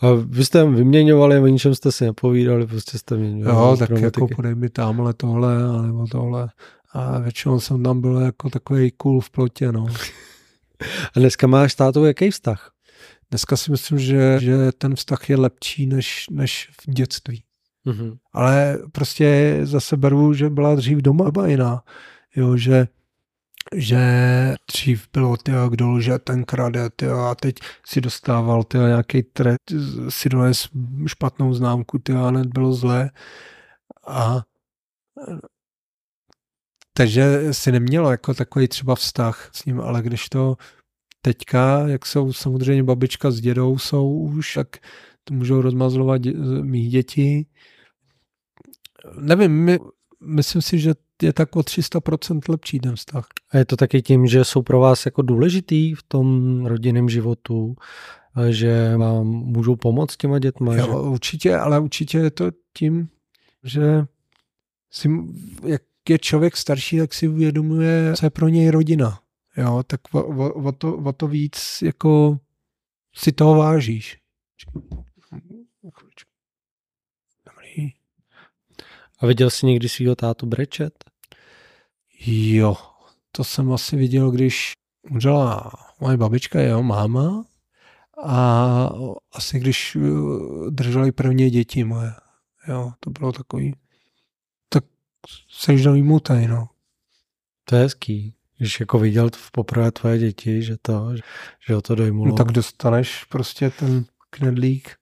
A vy jste vyměňovali, o ničem jste si nepovídali, prostě jste vyměňovali.
Jo, tak
pneumatiky.
jako podej mi tamhle tohle, nebo tohle. A většinou jsem tam byl jako takový cool v plotě, no. [laughs]
A dneska máš tátou jaký vztah?
Dneska si myslím, že, že ten vztah je lepší než, než v dětství.
Mhm.
Ale prostě zase beru, že byla dřív doma jiná. Jo, že, že dřív bylo, tyjo, kdo lže, ten krade, tyjo, a teď si dostával tyjo, nějaký tret, si dones špatnou známku, tyjo, a hned bylo zlé. A takže si nemělo jako takový třeba vztah s ním, ale když to teďka, jak jsou samozřejmě babička s dědou, jsou už, tak to můžou rozmazlovat mý děti. Nevím, my, myslím si, že je tak o 300% lepší ten vztah.
A je to taky tím, že jsou pro vás jako důležitý v tom rodinném životu, že vám můžou pomoct těma dětma. že...
Jo, určitě, ale určitě je to tím, že si, jak je člověk starší, tak si uvědomuje, co je pro něj rodina. Jo, tak o, o, o, to, o to víc jako si toho vážíš.
A viděl jsi někdy svého tátu brečet?
Jo, to jsem asi viděl, když umřela moje babička, jeho máma a asi když eh, drželi první děti moje. Jo, to bylo takový, tak seš do výmutej, no.
To je hezký. Když jako viděl v poprvé tvoje děti, že to, že ho to dojmulo.
No tak dostaneš prostě ten knedlík.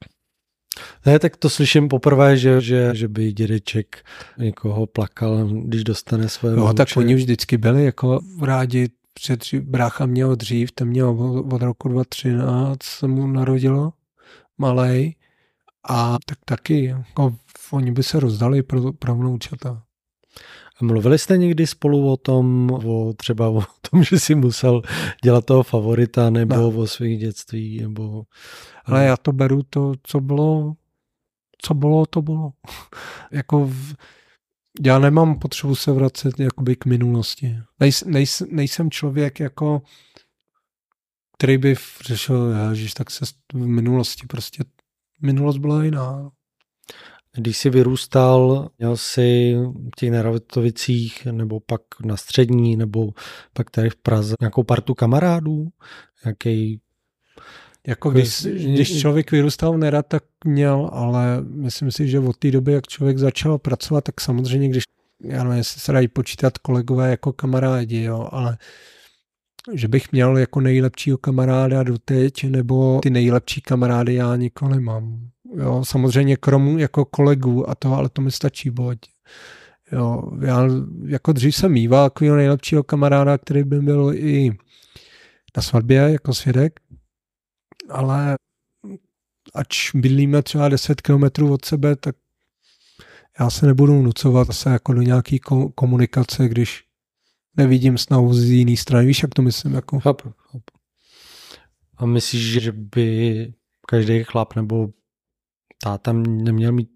Ne, tak to slyším poprvé, že, že, že by dědeček někoho plakal, když dostane své
No tak oni vždycky byli jako rádi, před brácha měl dřív, ten měl od roku 2013 se mu narodilo, malej, a tak taky, jako oni by se rozdali pro, pro vnoučata.
Mluvili jste někdy spolu o tom, o třeba o [laughs] tom, že si musel dělat toho favorita, nebo no. o svých dětství, nebo...
Ale já to beru to, co bylo, co bylo, to bylo. [laughs] jako v, já nemám potřebu se vracet jakoby k minulosti. Nejs, nejs, nejsem člověk jako který by řešil, že tak se v minulosti prostě minulost byla jiná.
Když jsi vyrůstal, měl jsi v těch Neratovicích nebo pak na střední nebo pak tady v Praze nějakou partu kamarádů? Jaký
jako když, když člověk vyrůstal nerad, tak měl, ale myslím si, že od té doby, jak člověk začal pracovat, tak samozřejmě, když, já nevím, jestli se dají počítat kolegové jako kamarádi, jo, ale že bych měl jako nejlepšího kamaráda doteď, nebo ty nejlepší kamarády já nikoho nemám. Jo, samozřejmě krom jako kolegů a to, ale to mi stačí, boď. Jo, já jako dřív jsem mýval takového nejlepšího kamaráda, který by byl i na svatbě jako svědek, ale ač bydlíme třeba 10 kilometrů od sebe, tak já se nebudu nucovat zase jako do nějaký komunikace, když nevidím snahu z jiné strany. Víš, jak to myslím? Jako?
Chápu, chápu. A myslíš, že by každý chlap nebo táta neměl mít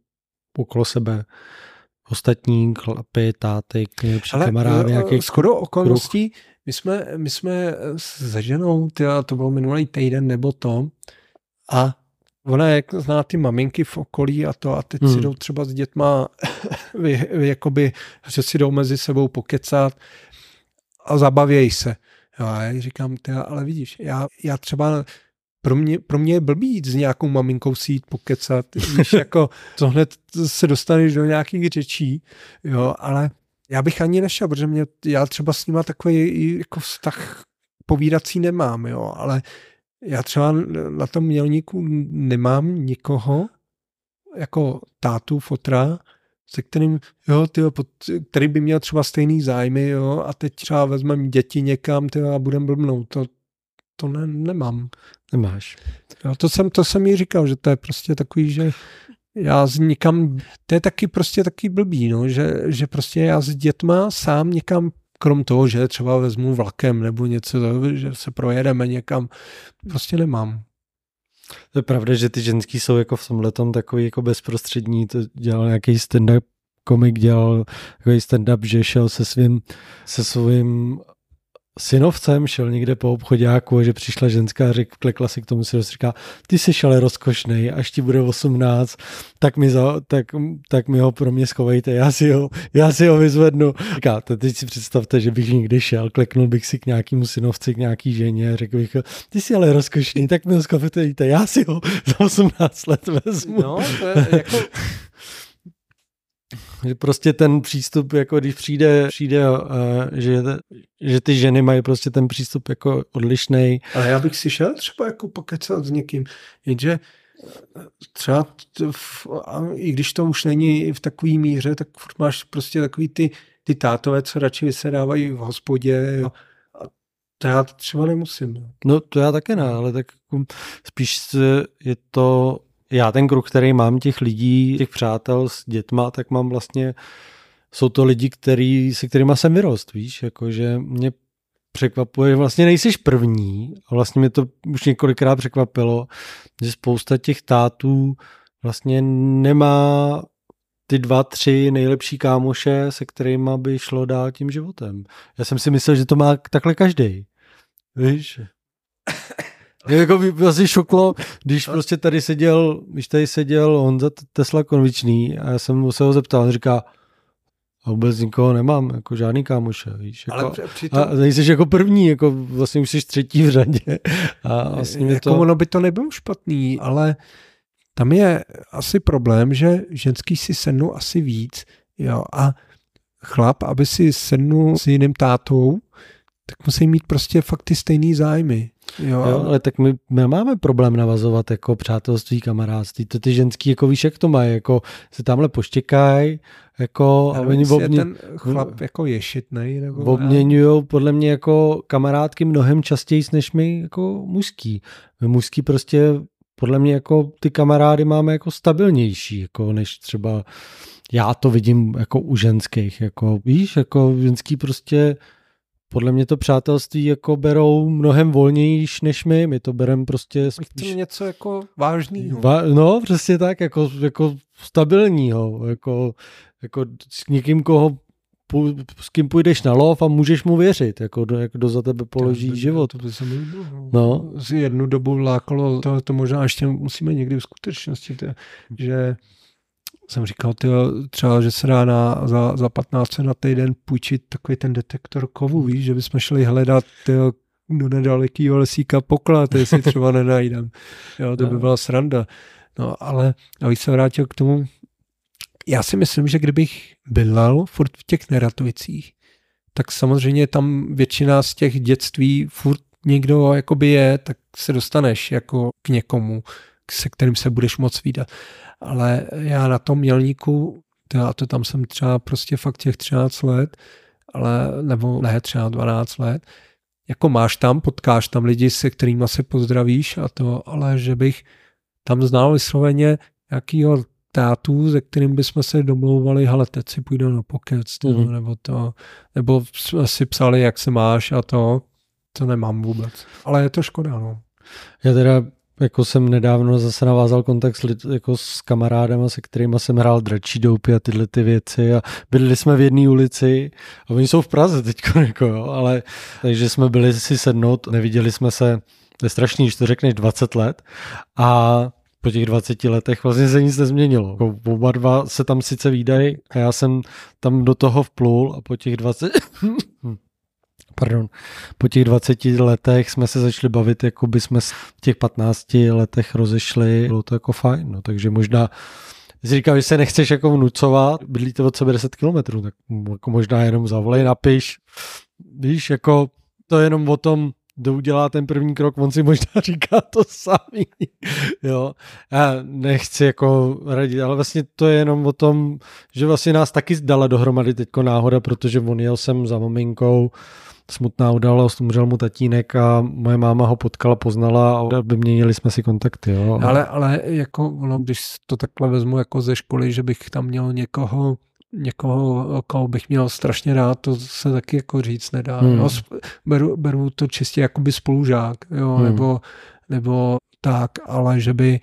okolo sebe ostatní chlapy, táty, nejlepší kamarády,
eh, nějaký Skoro okolností, my jsme, my jsme se ženou, tyjo, to bylo minulý týden nebo to, a ona jak zná ty maminky v okolí a to a teď hmm. si jdou třeba s dětma [laughs] jakoby, že si jdou mezi sebou pokecat a zabavějí se. Jo, a já říkám, tyjo, ale vidíš, já, já třeba pro mě, pro mě je blbý jít s nějakou maminkou si jít pokecat, [laughs] víš, jako to hned se dostaneš do nějakých řečí, jo, ale já bych ani nešel, protože mě, já třeba s nima takový jako vztah povídací nemám, jo, ale já třeba na tom mělníku nemám nikoho, jako tátu, fotra, se kterým, jo, tyjo, který by měl třeba stejný zájmy, jo, a teď třeba vezmeme děti někam, tyjo, a budem blbnout. To, to ne, nemám.
Nemáš.
Jo, to jsem, to jsem jí říkal, že to je prostě takový, že já z nikam, to je taky prostě taky blbý, no, že, že prostě já s dětma sám někam krom toho, že třeba vezmu vlakem nebo něco, že se projedeme někam, prostě nemám.
To je pravda, že ty ženský jsou jako v tomhle tom takový jako bezprostřední, to dělal nějaký stand-up komik, dělal takový stand-up, že šel se svým, se svým synovcem šel někde po obchodáku, že přišla ženská, řek, klekla si k tomu si říká, ty jsi ale rozkošnej, až ti bude 18, tak mi, za, tak, tak mi ho pro mě schovejte, já si ho, já si ho vyzvednu. Říká, to teď si představte, že bych někdy šel, kleknul bych si k nějakému synovci, k nějaký ženě, řekl bych, ty jsi ale rozkošný, tak mi ho schovejte, já si ho za 18 let vezmu.
No, to je jako...
Prostě ten přístup, jako když přijde, přijde uh, že, že ty ženy mají prostě ten přístup jako odlišný.
Ale já bych si šel třeba jako pokecat s někým, jenže třeba v, i když to už není v takové míře, tak furt máš prostě takový ty, ty tátové, co radši vysedávají v hospodě. Jo. A to já třeba nemusím.
No. no to já také ne, ale tak jako spíš je to já ten kruh, který mám těch lidí, těch přátel s dětma, tak mám vlastně, jsou to lidi, který, se kterými jsem vyrost, víš, jakože mě překvapuje, že vlastně nejsiš první a vlastně mě to už několikrát překvapilo, že spousta těch tátů vlastně nemá ty dva, tři nejlepší kámoše, se kterými by šlo dál tím životem. Já jsem si myslel, že to má takhle každý. Víš? [coughs] [laughs] Mě jako by asi šoklo, když prostě tady seděl, když tady seděl Honza Tesla Konvičný a já jsem se ho zeptal, on říká, a vůbec nikoho nemám, jako žádný kámoše, víš. Jako,
Ale přitom...
A nejsi jako první, jako vlastně už jsi třetí v řadě. A vlastně
jako to... ono by to nebylo špatný, ale tam je asi problém, že ženský si sednou asi víc, jo, a chlap, aby si sednul s jiným tátou, tak musí mít prostě fakt ty stejný zájmy. Jo,
jo ale tak my nemáme problém navazovat jako přátelství, kamarádství. To ty ženský, jako víš, jak to mají, jako se tamhle poštěkají, jako
a oni obmě... ten chlap jako ješitnej, nebo
obměňují podle mě jako kamarádky mnohem častěji než my jako mužský. My mužský prostě podle mě jako ty kamarády máme jako stabilnější, jako než třeba já to vidím jako u ženských, jako víš, jako ženský prostě podle mě to přátelství jako berou mnohem volnější než my, my to bereme prostě...
My chceme něco jako vážného.
Va, no, přesně tak, jako, jako stabilního, jako, jako s někým, koho s kým půjdeš na lov a můžeš mu věřit, jako kdo, kdo za tebe položí
to,
život.
To by se mi no. no. jednu dobu lákalo, to, to možná ještě musíme někdy v skutečnosti, to, že jsem říkal, tyjo, třeba, že se dá na, za, za 15 na týden půjčit takový ten detektor kovu, víš, že bychom šli hledat tyjo, do nedalekýho lesíka poklad, jestli třeba nenajdem. Jo, to by no. byla sranda. No, ale abych se vrátil k tomu, já si myslím, že kdybych bydlel furt v těch neratovicích, tak samozřejmě tam většina z těch dětství furt někdo jakoby je, tak se dostaneš jako k někomu, se kterým se budeš moc výdat ale já na tom mělníku, já to tam jsem třeba prostě fakt těch 13 let, ale, nebo ne, třeba 12 let, jako máš tam, potkáš tam lidi, se kterými se pozdravíš a to, ale že bych tam znal vysloveně jakýho tátu, se kterým bychom se domlouvali, hele, teď si půjdu na pokec, to, mm. nebo to, nebo si psali, jak se máš a to, to nemám vůbec. Ale je to škoda, no.
Já teda jako jsem nedávno zase navázal kontakt s, jako s kamarádem, se kterými jsem hrál dračí doupy a tyhle ty věci a bydli jsme v jedné ulici a oni jsou v Praze teď, [laughs] jako ale takže jsme byli si sednout, neviděli jsme se, to je strašný, když to řekneš 20 let a po těch 20 letech vlastně se nic nezměnilo. Jako oba dva se tam sice výdají a já jsem tam do toho vplul a po těch 20 [laughs] pardon, po těch 20 letech jsme se začali bavit, jako by jsme v těch 15 letech rozešli, bylo to jako fajn, no, takže možná Jsi říkal, že se nechceš jako vnucovat, bydlíte od sebe 10 kilometrů, tak jako možná jenom zavolej, napiš, víš, jako to je jenom o tom, kdo udělá ten první krok, on si možná [laughs] říká to samý, jo. Já nechci jako radit, ale vlastně to je jenom o tom, že vlastně nás taky dala dohromady teďko náhoda, protože on jel sem za maminkou, smutná událost, umřel mu tatínek a moje máma ho potkala, poznala a vyměnili jsme si kontakty. Jo.
Ale, ale jako, no, když to takhle vezmu jako ze školy, že bych tam měl někoho, někoho, koho bych měl strašně rád, to se taky jako říct nedá. Hmm. No, beru, beru to čistě jako by spolužák, jo, hmm. nebo, nebo tak, ale že by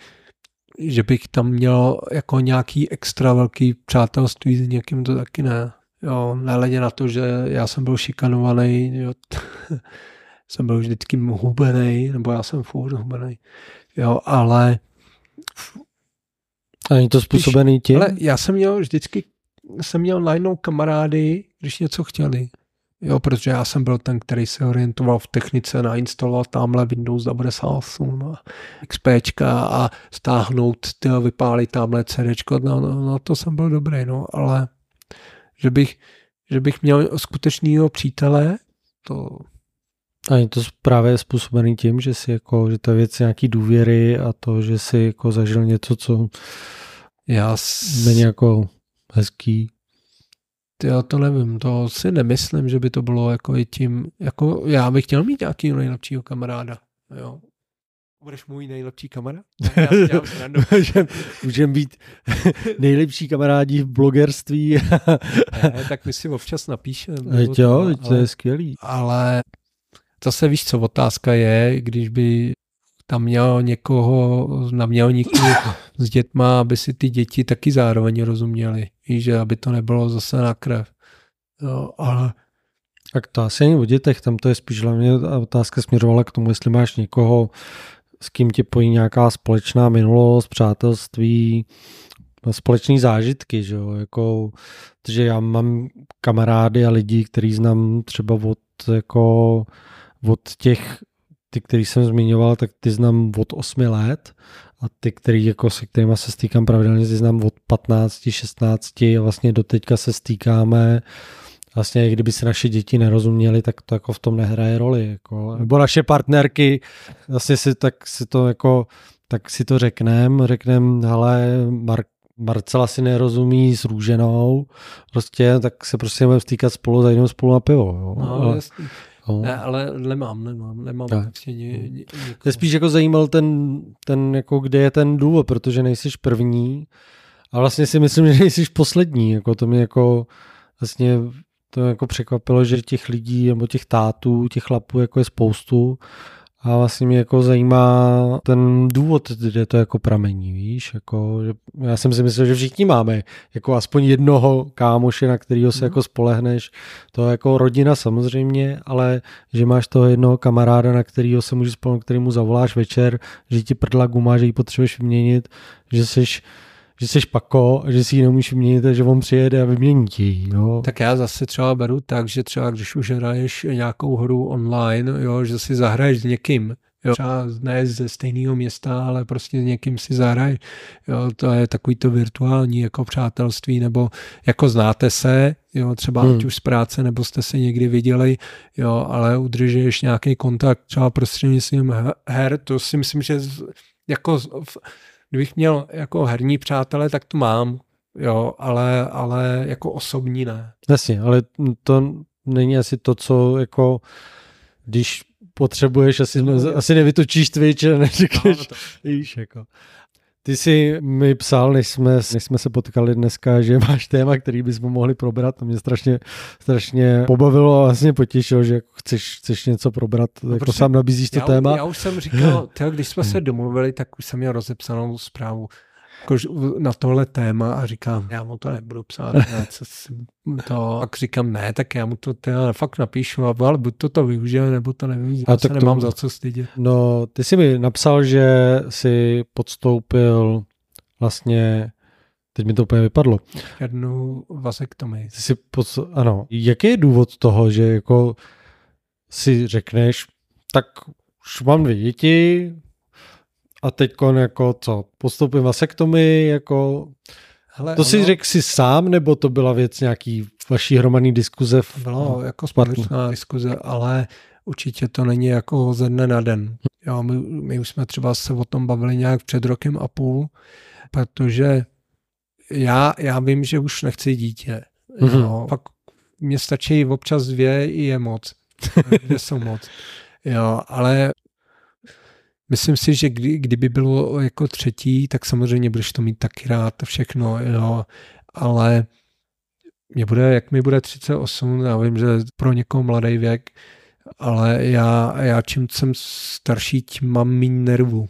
že bych tam měl jako nějaký extra velký přátelství s někým, to taky ne. Jo, nehledě na to, že já jsem byl šikanovaný, jo, [laughs] jsem byl vždycky hubený, nebo já jsem furt hubený, jo, ale
a není to způsobený tím?
Ale já jsem měl vždycky, jsem měl najednou kamarády, když něco chtěli. Jo, protože já jsem byl ten, který se orientoval v technice nainstaloval tamhle Windows 98 a XPčka a stáhnout, vypálit tamhle CDčko, no, no, no, to jsem byl dobrý, no, ale že bych, že bych měl skutečného přítele, to...
A je to právě způsobený tím, že si jako, že ta věc nějaký důvěry a to, že si jako zažil něco, co
já s...
není jako hezký.
Já to nevím, to si nemyslím, že by to bylo jako i tím, jako já bych chtěl mít nějaký nejlepšího kamaráda, jo. Budeš můj nejlepší kamarád? [laughs]
Můžeme být [laughs] nejlepší kamarádi v blogerství.
ne, [laughs] tak my si občas napíšeme.
Jo, to, to je skvělý.
Ale zase víš co, otázka je, když by tam měl někoho na mělníku s dětma, aby si ty děti taky zároveň rozuměli. Víš, že aby to nebylo zase na krev. Jo, ale
tak to asi není o dětech, tam to je spíš hlavně otázka směřovala k tomu, jestli máš někoho, s kým tě pojí nějaká společná minulost, přátelství, společné zážitky, že jo, jako, protože já mám kamarády a lidi, který znám třeba od, jako, od těch, ty, který jsem zmiňoval, tak ty znám od 8 let a ty, který, jako, se kterými se stýkám pravidelně, ty znám od 15, 16 a vlastně do teďka se stýkáme vlastně kdyby se naše děti nerozuměly, tak to jako v tom nehraje roli. Jako. Nebo naše partnerky, vlastně si, tak si to jako, tak si to řekneme, řekneme, ale Mark, Marcela si nerozumí s Růženou, prostě, tak se prostě budeme stýkat spolu, zajdeme spolu na pivo. Jo.
No, ale, No. Ne, ale nemám, nemám, nemám ne. prostě ně, ně,
Je spíš jako zajímal ten, ten, jako kde je ten důvod, protože nejsi první a vlastně si myslím, [laughs] že nejsi poslední, jako to mi jako vlastně to jako překvapilo, že těch lidí nebo těch tátů, těch chlapů jako je spoustu a vlastně mě jako zajímá ten důvod, kde to jako pramení, víš, jako, že já jsem si myslel, že všichni máme jako aspoň jednoho kámoše, na kterého se mm. jako spolehneš, to je jako rodina samozřejmě, ale že máš toho jednoho kamaráda, na kterého se můžeš spolehnout, kterýmu zavoláš večer, že ti prdla guma, že ji potřebuješ vyměnit, že jsi že jsi pako že si ji nemůžeš vyměnit a že on přijede a vymění ti no.
Tak já zase třeba beru tak, že třeba když už hraješ nějakou hru online, jo, že si zahraješ s někým, Jo, třeba ne ze stejného města, ale prostě s někým si zahraj. Jo, to je takový to virtuální jako přátelství, nebo jako znáte se, jo, třeba hmm. ať už z práce, nebo jste se někdy viděli, jo, ale udržuješ nějaký kontakt třeba prostřednictvím her, to si myslím, že jako kdybych měl jako herní přátelé, tak to mám, jo, ale, ale jako osobní ne.
Jasně, ale to není asi to, co jako, když potřebuješ, asi, no, asi nevytočíš Twitch a neříkáš, no, to... víš, jako. Ty jsi mi psal, než jsme, než jsme se potkali dneska, že [laughs] máš téma, který bychom mohli probrat. To mě strašně, strašně pobavilo a vlastně potěšilo, že chceš, chceš něco probrat. No, jako prostě, sám nabízíš to
já,
téma.
Já už jsem říkal, [laughs] tyjo, když jsme se domluvili, tak už jsem měl rozepsanou zprávu jako na tohle téma a říkám, já mu to nebudu psát, [laughs] ne, co si to, a říkám, ne, tak já mu to teda fakt napíšu, ale buď to to využije, nebo to nevyužije, a tak nemám to, za co stydět.
No, ty jsi mi napsal, že si podstoupil vlastně Teď mi to úplně vypadlo.
Jednu vasektomii.
Ty si pod... Ano. Jaký je důvod toho, že jako si řekneš, tak už mám dvě děti, a teď jako co, postoupím vasektomii, jako... Hele, to ono... si řekl si sám, nebo to byla věc nějaký vaší hromadný diskuze?
V, bylo jako společná diskuze, ale určitě to není jako ze dne na den. Jo, my, my už jsme třeba se o tom bavili nějak před rokem a půl, protože já, já vím, že už nechci dítě. Mm-hmm. Jo, pak mě stačí občas dvě i je moc. [laughs] dvě jsou moc. Jo, ale Myslím si, že kdy, kdyby bylo jako třetí, tak samozřejmě budeš to mít taky rád všechno, jo, ale mě bude, jak mi bude 38, já vím, že pro někoho mladý věk, ale já, já čím jsem starší, tím mám méně nervů.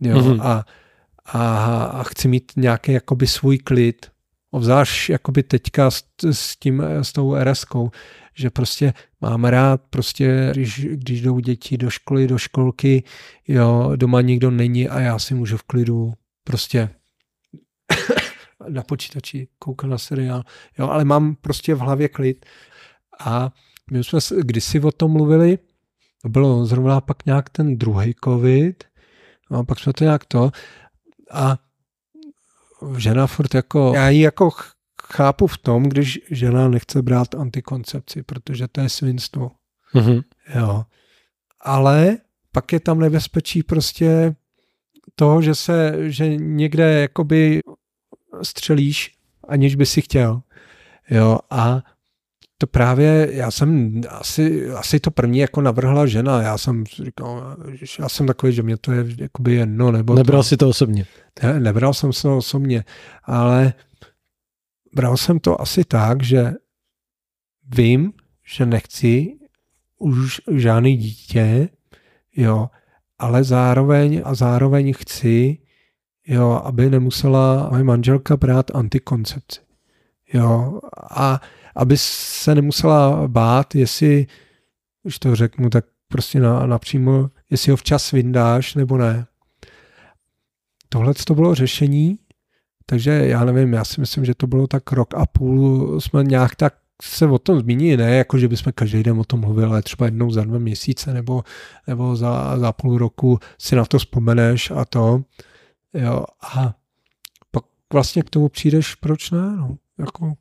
Jo, mm-hmm. a, a, a chci mít nějaký jakoby svůj klid. Obzvlášť jakoby teďka s, s, tím, s tou RSkou, že prostě mám rád, prostě když, když jdou děti do školy, do školky, jo, doma nikdo není a já si můžu v klidu prostě [coughs] na počítači koukat na seriál, jo, ale mám prostě v hlavě klid. A my jsme kdysi o tom mluvili, to bylo zrovna pak nějak ten druhý covid, no a pak jsme to nějak to a žena furt jako, já ji jako chápu v tom, když žena nechce brát antikoncepci, protože to je svinstvo. Mm-hmm. Jo. Ale pak je tam nebezpečí prostě toho, že se, že někde jakoby střelíš, aniž by si chtěl. Jo, a to právě, já jsem asi, asi to první jako navrhla žena, já jsem říkal, já jsem takový, že mě to je jakoby jedno, nebo...
Nebral
to,
si to osobně.
Ne, nebral jsem se to osobně, ale bral jsem to asi tak, že vím, že nechci už žádný dítě, jo, ale zároveň a zároveň chci, jo, aby nemusela moje manželka brát antikoncepci. Jo, a aby se nemusela bát, jestli, už to řeknu, tak prostě na, napřímo, jestli ho včas vyndáš nebo ne. Tohle to bylo řešení, takže já nevím, já si myslím, že to bylo tak rok a půl, jsme nějak tak se o tom zmínili, ne jako, že bychom každý den o tom mluvili, ale třeba jednou za dva měsíce nebo, nebo za, za půl roku si na to vzpomeneš a to. Jo, a pak vlastně k tomu přijdeš, proč ne? No, jako.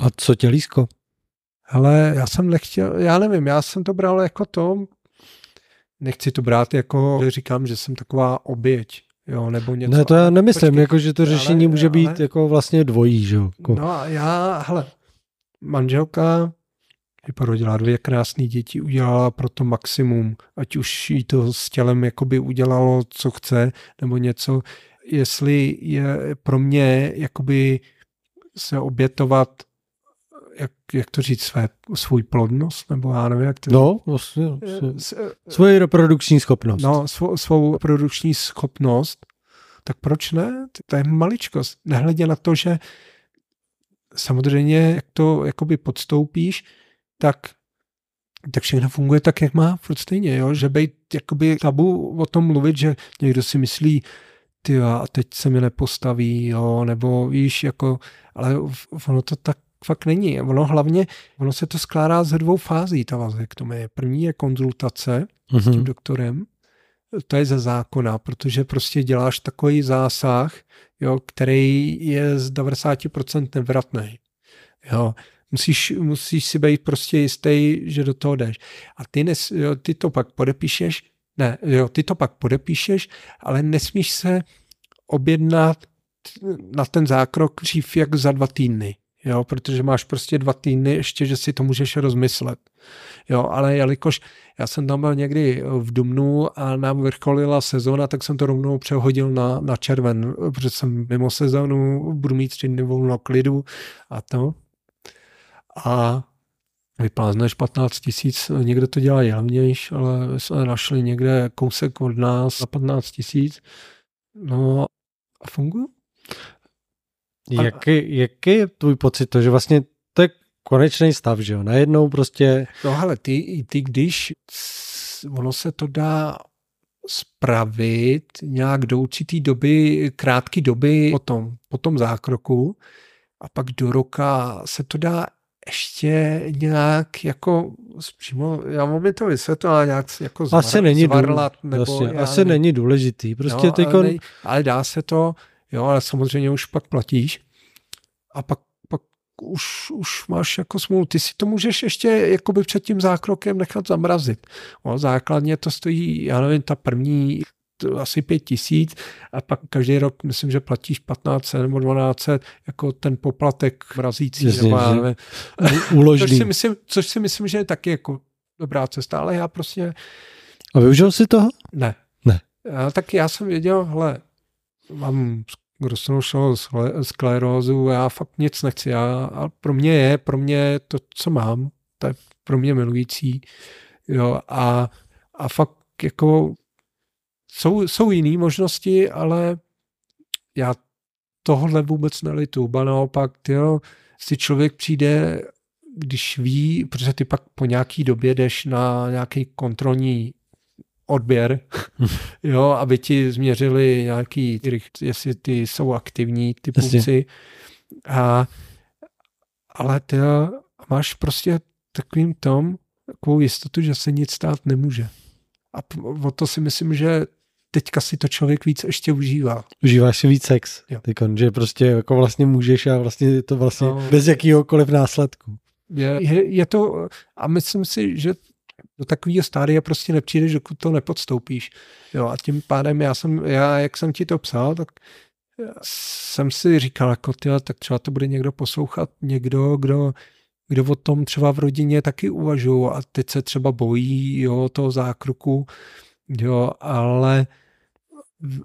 A co tě lísko?
Ale já jsem nechtěl, já nevím, já jsem to bral jako to, nechci to brát jako, že říkám, že jsem taková oběť, jo, nebo něco.
Ne, to já nemyslím, Počkej, jako, že to řešení ale, může být ale, jako vlastně dvojí, že jo. Jako.
No a já, hele, manželka porodila dvě krásné děti, udělala pro to maximum, ať už jí to s tělem jakoby udělalo, co chce, nebo něco, jestli je pro mě jakoby se obětovat jak, jak to říct, své, svůj plodnost, nebo já nevím, jak to
No, vlastně, svoji reprodukční schopnost.
No, svou, svou reprodukční schopnost, tak proč ne? To je maličkost. Nehledě na to, že samozřejmě, jak to jakoby podstoupíš, tak tak všechno funguje tak, jak má, furt stejně, jo? že být jakoby tabu o tom mluvit, že někdo si myslí, ty a teď se mi nepostaví, jo, nebo víš, jako, ale ono to tak fakt není. Ono hlavně, ono se to skládá ze dvou fází, ta vazektomie. První je konzultace mm-hmm. s tím mhm. doktorem, to je ze zákona, protože prostě děláš takový zásah, jo, který je z 90% nevratný. Jo. Musíš, musíš si být prostě jistý, že do toho jdeš. A ty, nes, jo, ty to pak podepíšeš, ne, jo, ty to pak podepíšeš, ale nesmíš se objednat na ten zákrok dřív jak za dva týdny jo, protože máš prostě dva týdny ještě, že si to můžeš rozmyslet. Jo, ale jelikož já jsem tam byl někdy v Dubnu a nám vrcholila sezóna, tak jsem to rovnou přehodil na, na červen, protože jsem mimo sezónu, budu mít tři dny volno klidu a to. A vyplázneš 15 tisíc, někdo to dělá levnější, ale jsme našli někde kousek od nás za 15 tisíc. No a funguje?
Jaký, jaký je tvůj pocit to, že vlastně to je konečný stav, že jo? Najednou prostě...
No ale ty, ty když ono se to dá spravit nějak do určitý doby, krátké doby po tom, po tom zákroku a pak do roka se to dá ještě nějak jako přímo, já mám to vysvětlit, ale nějak jako
zvr, asi není zvarlat, nebo vlastně, asi nevím. není důležitý. Prostě no,
ale, ne, ale dá se to jo, ale samozřejmě už pak platíš a pak, pak už, už máš jako smůlu. Ty si to můžeš ještě jakoby před tím zákrokem nechat zamrazit. O, základně to stojí, já nevím, ta první asi pět tisíc a pak každý rok myslím, že platíš 15 nebo 12 jako ten poplatek mrazící. Jasně, nebo, což, si myslím, což si myslím, že je taky jako dobrá cesta, ale já prostě...
A využil jsi toho?
Ne.
Ne.
Já, tak já jsem věděl, hele, mám roztroušenou sklerózu, já fakt nic nechci. Já, a pro mě je, pro mě to, co mám, to je pro mě milující. Jo, a, a fakt jako jsou, jsou jiné možnosti, ale já tohle vůbec nelitu. Ba naopak, jo, si člověk přijde, když ví, protože ty pak po nějaký době jdeš na nějaký kontrolní odběr, [laughs] jo, aby ti změřili nějaký, jestli ty jsou aktivní, ty pulci. A, ale ty máš prostě takovým tom takovou jistotu, že se nic stát nemůže. A o to si myslím, že teďka si to člověk víc ještě užívá.
Užíváš si víc sex, tykon, že prostě jako vlastně můžeš a vlastně je to vlastně no, bez jakýhokoliv následku.
Je, je, je to, a myslím si, že do takového stádia prostě nepřijdeš, dokud to nepodstoupíš. Jo, a tím pádem já jsem, já, jak jsem ti to psal, tak jsem si říkal, jako tyhle, tak třeba to bude někdo poslouchat, někdo, kdo, kdo o tom třeba v rodině taky uvažují a teď se třeba bojí jo, toho zákroku, jo, ale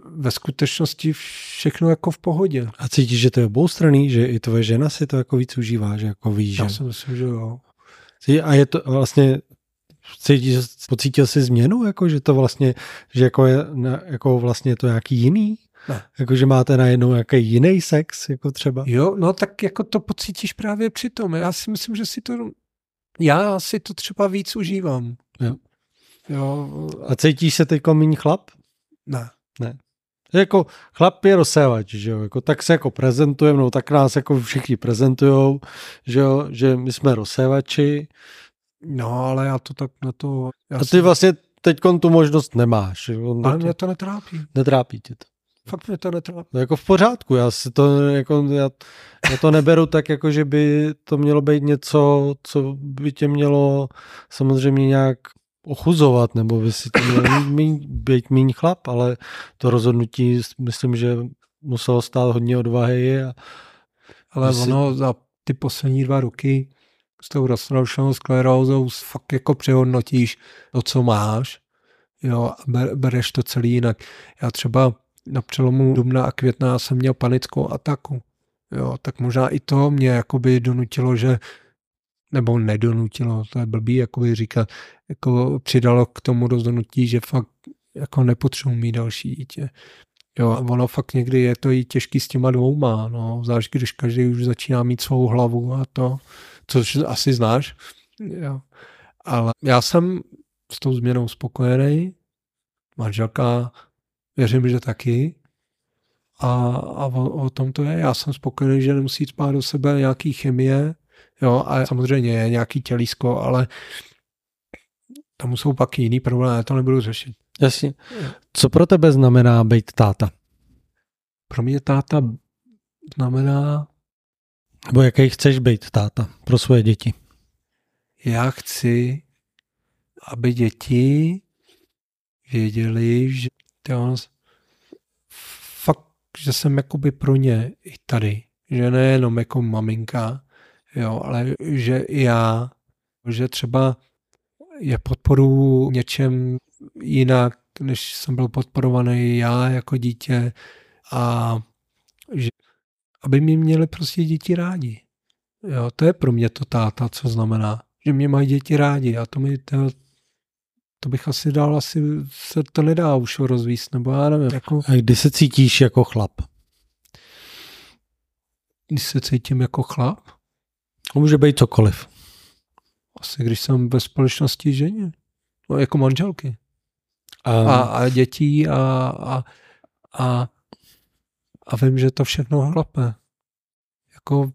ve skutečnosti všechno jako v pohodě.
A cítíš, že to je oboustranný, že i tvoje žena si to jako víc užívá, že jako víš,
Já že... si myslím, že jo.
A je to vlastně cítíš, pocítil jsi změnu, jako, že to vlastně, že jako, je, ne, jako vlastně je to nějaký jiný?
Ne.
Jako, že máte najednou nějaký jiný sex, jako třeba?
Jo, no tak jako to pocítíš právě při tom. Já si myslím, že si to, já si to třeba víc užívám.
Jo.
Jo,
A cítíš se teď méně chlap?
ne.
Jako chlap je rozsévač, že jo, jako, tak se jako prezentujeme, no tak nás jako všichni prezentujou, že jo, že my jsme rozsévači
No, ale já to tak na to... Já
a ty
si-
vlastně teď tu možnost nemáš. Jo,
Ale mě to netrápí.
netrápí tě to.
Fakt mě to netrápí.
No jako v pořádku, já si to jako, já, já to neberu tak, jako že by to mělo být něco, co by tě mělo samozřejmě nějak ochuzovat, nebo by si to měl míň, být méně chlap, ale to rozhodnutí myslím, že muselo stát hodně odvahy a
Ale
Že si-
ono za ty poslední dva roky s tou roztroušenou sklerózou fakt jako přehodnotíš to, co máš jo, a ber, bereš to celý jinak. Já třeba na přelomu dubna a května jsem měl panickou ataku. Jo, tak možná i to mě jakoby donutilo, že nebo nedonutilo, to je blbý jakoby říkat, jako přidalo k tomu rozhodnutí, že fakt jako nepotřebuji mít další dítě. Jo, a ono fakt někdy je to i těžký s těma dvouma, no, zvlášť když každý už začíná mít svou hlavu a to, což asi znáš, jo. Ale já jsem s tou změnou spokojený, manželka věřím, že taky, a, a o, o tom to je. Já jsem spokojený, že nemusí spát do sebe nějaký chemie, jo, a samozřejmě je nějaký tělísko, ale tam jsou pak jiný problémy, to nebudu řešit.
jasně. Co pro tebe znamená být táta?
Pro mě táta znamená,
Nebo jaký chceš být táta pro svoje děti?
já chci, aby děti věděli, že to fakt, že jsem jakoby pro ně i tady. Že nejenom jako maminka, jo, ale že i já, že třeba je podporu něčem jinak, než jsem byl podporovaný já jako dítě a že aby mě měli prostě děti rádi. Jo, to je pro mě to táta, co znamená, že mě mají děti rádi a to mi to, to bych asi dal, asi se to nedá už rozvíst, nebo já nevím, jako,
A kdy se cítíš jako chlap?
když se cítím jako chlap,
To může být cokoliv.
asi když jsem ve společnosti ženě, no, jako manželky
A,
a, a dětí a, a, a, a vím, že to všechno chlape. Jako,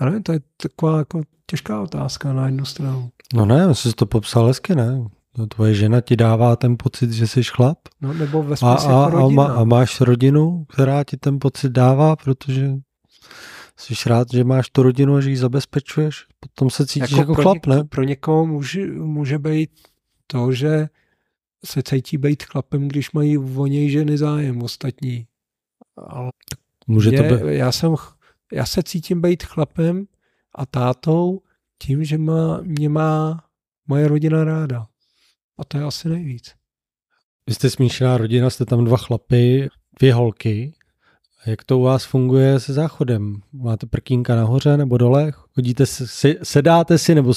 já nevím, to je taková jako těžká otázka na jednu stranu.
no ne, jsi to popsal hezky, ne? No, tvoje žena ti dává ten pocit, že jsi chlap
No, nebo ve
a, a,
jako
a,
rodina.
má, a máš rodinu, která ti ten pocit dává, protože jsi rád, že máš tu rodinu a že ji zabezpečuješ. Potom se cítíš jako, jako
pro
chlap,
něko,
ne?
Pro někoho může, může být to, že se cítí být chlapem, když mají o něj ženy zájem ostatní. Ale
Může to
mě,
být.
já, jsem, já se cítím být chlapem a tátou tím, že má, mě má moje rodina ráda. A to je asi nejvíc.
Vy jste smíšená rodina, jste tam dva chlapy, dvě holky. Jak to u vás funguje se záchodem? Máte prkínka nahoře nebo dole? Chodíte si, sedáte si nebo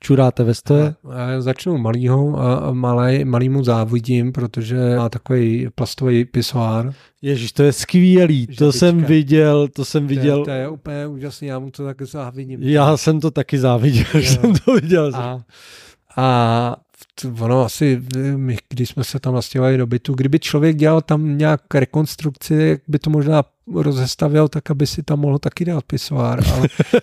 čuráte ve stoje?
Já začnu malýho a, malý, malýmu závidím, protože má takový plastový pisoár.
Ježíš, to je skvělý, to
Žabička.
jsem viděl, to jsem
To je,
viděl.
to je úplně úžasný, já mu to tak závidím.
Já jsem to taky záviděl, že jsem to viděl.
A, a ono asi, my, když jsme se tam nastěhovali do bytu, kdyby člověk dělal tam nějak rekonstrukci, jak by to možná rozestavil, tak aby si tam mohl taky dát pisoár, ale [laughs]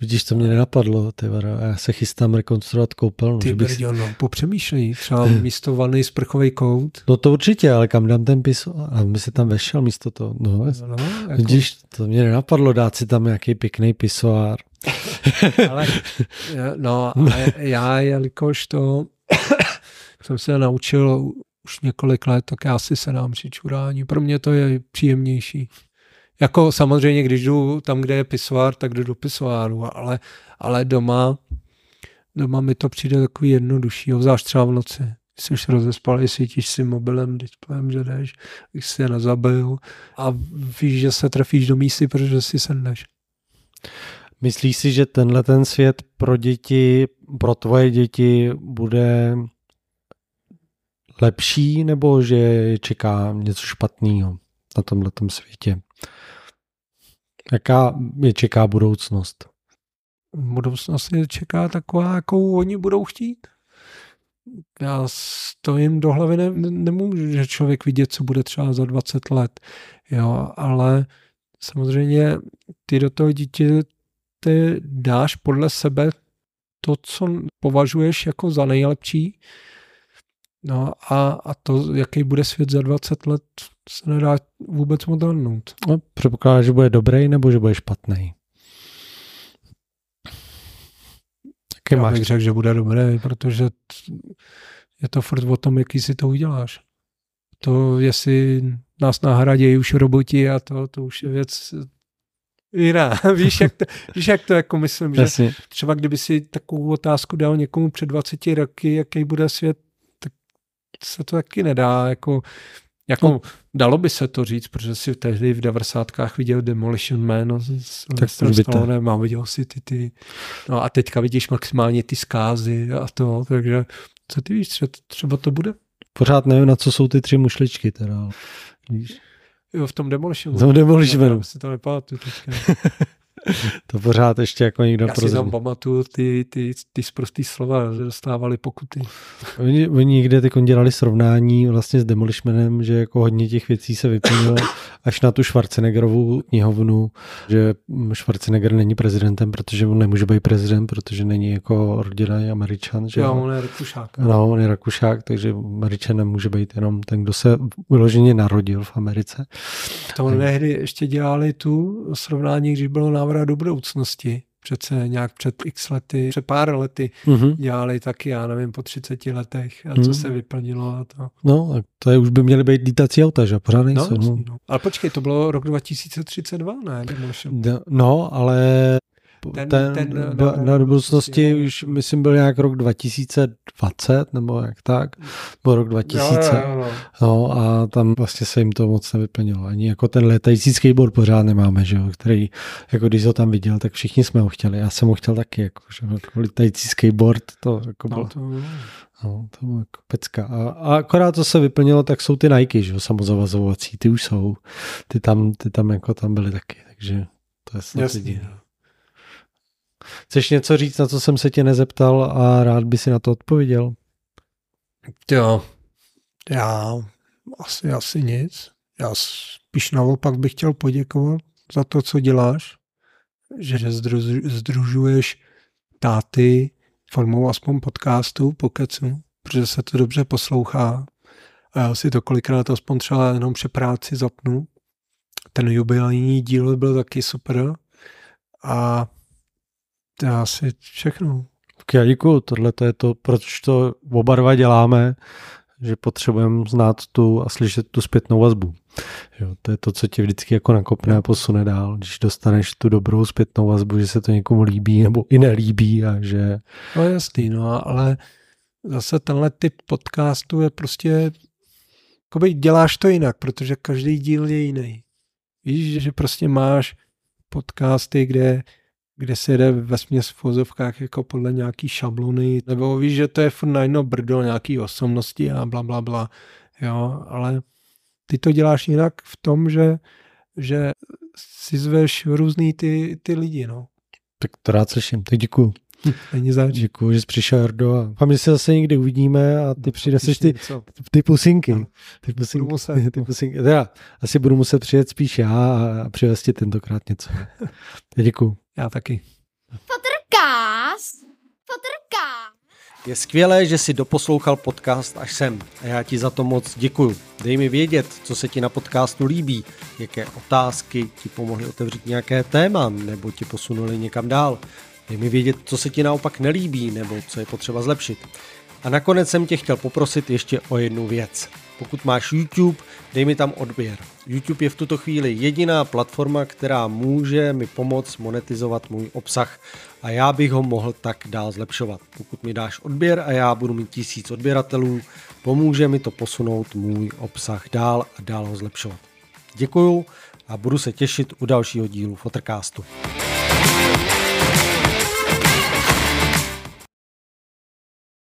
Vidíš, to mě nenapadlo, ty vado. A Já se chystám rekonstruovat koupelnu.
ty
že bych
brďo, no, popřemýšlej, třeba [laughs] místo vany sprchový kout.
No to určitě, ale kam dám ten pis? A by se tam vešel místo toho. No,
No, jako,
Vidíš, to mě nenapadlo dát si tam nějaký pěkný pisoár. [laughs]
ale, no, a já, jelikož to [coughs] jsem se naučil už několik let, tak já si sedám při čurání. Pro mě to je příjemnější. Jako samozřejmě, když jdu tam, kde je pisoár, tak jdu do pisoáru, ale, ale doma, doma mi to přijde takový jednodušší, obzvlášť třeba v noci. Jsi rozespalý, svítíš si mobilem, displejem, že jdeš, když jsi je nezabil a víš, že se trefíš do místy, protože si sedneš.
Myslíš si, že tenhle ten svět pro děti, pro tvoje děti bude lepší, nebo že je čeká něco špatného na tomhle světě? Jaká je čeká budoucnost?
Budoucnost je čeká taková, jakou oni budou chtít. Já to jim do hlavy ne, nemůžu, že člověk vidět, co bude třeba za 20 let. Jo, ale samozřejmě ty do toho dítě ty dáš podle sebe to, co považuješ jako za nejlepší. No a, a to, jaký bude svět za 20 let, se nedá vůbec odhadnout.
No, předpokládám, že bude dobrý nebo že bude špatný.
Jaký Já máš? bych řekl, že bude dobrý, protože je to furt o tom, jaký si to uděláš. To, jestli nás nahradí už roboti a to, to už je věc jiná. [laughs] víš, jak to, víš, jak to jako myslím, že Jasně. třeba kdyby si takovou otázku dal někomu před 20 roky, jaký bude svět, tak se to taky nedá, jako jako no. dalo by se to říct, protože si tehdy v 90. viděl Demolition Man s tak Stallonem a viděl si ty, ty, no a teďka vidíš maximálně ty zkázy a to, takže co ty víš, třeba, třeba to bude?
Pořád nevím, na co jsou ty tři mušličky teda.
Víš? Jo, v tom Demolition.
V tom Demolition Man.
Si to nepamatuju teďka. [laughs] [laughs]
to pořád ještě jako někdo
Já si tam pamatuju ty, ty, ty zprostý slova, že dostávali pokuty.
Oni, oni někde teď dělali srovnání vlastně s Demolishmanem, že jako hodně těch věcí se vyplnilo [coughs] až na tu Schwarzeneggerovu knihovnu, že Schwarzenegger není prezidentem, protože on nemůže být prezident, protože není jako rodinný američan. Že
jo, on je Rakušák.
No, on je Rakušák, takže američan nemůže být jenom ten, kdo se vyloženě narodil v Americe.
To tehdy ještě dělali tu srovnání, když bylo návrh návrat do budoucnosti. Přece nějak před x lety, před pár lety mm-hmm. dělali taky, já nevím, po 30 letech a co mm. se vyplnilo a to.
No, to je, už by měly být lítací auta, že? Pořád nejsou. No, no.
no. Ale počkej, to bylo rok 2032, ne?
No, ale ten, ten, ten na, na budoucnosti už, myslím, byl nějak rok 2020, nebo jak tak, nebo rok 2000. Jo, jo, jo. No a tam vlastně se jim to moc nevyplnilo. Ani jako ten letající skateboard pořád nemáme, že jo, který, jako když ho tam viděl, tak všichni jsme ho chtěli. Já jsem ho chtěl taky, jako, že jako letající skateboard, to jako no, bylo... No, to... No, to bylo jako pecka. A, a akorát to se vyplnilo, tak jsou ty Nike, že jo, samozavazovací, ty už jsou. Ty tam, ty tam jako tam byly taky, takže to je snad Jasně. Chceš něco říct, na co jsem se tě nezeptal a rád by si na to odpověděl?
Jo, já asi, asi nic. Já spíš naopak bych chtěl poděkovat za to, co děláš, že združuješ táty formou aspoň podcastu, pokecu, protože se to dobře poslouchá. A já si to kolikrát aspoň třeba jenom při práci zapnu. Ten jubilejní díl byl taky super. A asi všechno.
Tak já děkuju, tohle to je to, proč to oba dva děláme, že potřebujeme znát tu a slyšet tu zpětnou vazbu. Jo, to je to, co tě vždycky jako nakopne a posune dál, když dostaneš tu dobrou zpětnou vazbu, že se to někomu líbí nebo i nelíbí a že...
No jasný, no ale zase tenhle typ podcastu je prostě jakoby děláš to jinak, protože každý díl je jiný. Víš, že prostě máš podcasty, kde kde se jde ve směs v vozovkách jako podle nějaký šablony, nebo víš, že to je furt na jedno brdo nějaký osobnosti a bla, bla, bla, jo, ale ty to děláš jinak v tom, že, že si zveš různý ty, ty lidi, no.
Tak to rád slyším, tak děkuju.
Není zač.
Děkuji, že jsi přišel, Jardo. A vám, že se zase někdy uvidíme a ty no, přineseš ty, ty pusinky. No. Ty pusinky, muset, [laughs] ty pusinky. Teda, asi budu muset přijet spíš já a přivést ti tentokrát něco. [laughs] Děkuji.
Já taky.
Fotrkás. Fotrkás.
Je skvělé, že si doposlouchal podcast až sem a já ti za to moc děkuju. Dej mi vědět, co se ti na podcastu líbí, jaké otázky ti pomohly otevřít nějaké téma nebo ti posunuli někam dál. Dej mi vědět, co se ti naopak nelíbí nebo co je potřeba zlepšit. A nakonec jsem tě chtěl poprosit ještě o jednu věc. Pokud máš YouTube, dej mi tam odběr. YouTube je v tuto chvíli jediná platforma, která může mi pomoct monetizovat můj obsah a já bych ho mohl tak dál zlepšovat. Pokud mi dáš odběr a já budu mít tisíc odběratelů, pomůže mi to posunout můj obsah dál a dál ho zlepšovat. Děkuju a budu se těšit u dalšího dílu Fotocastu.
Thank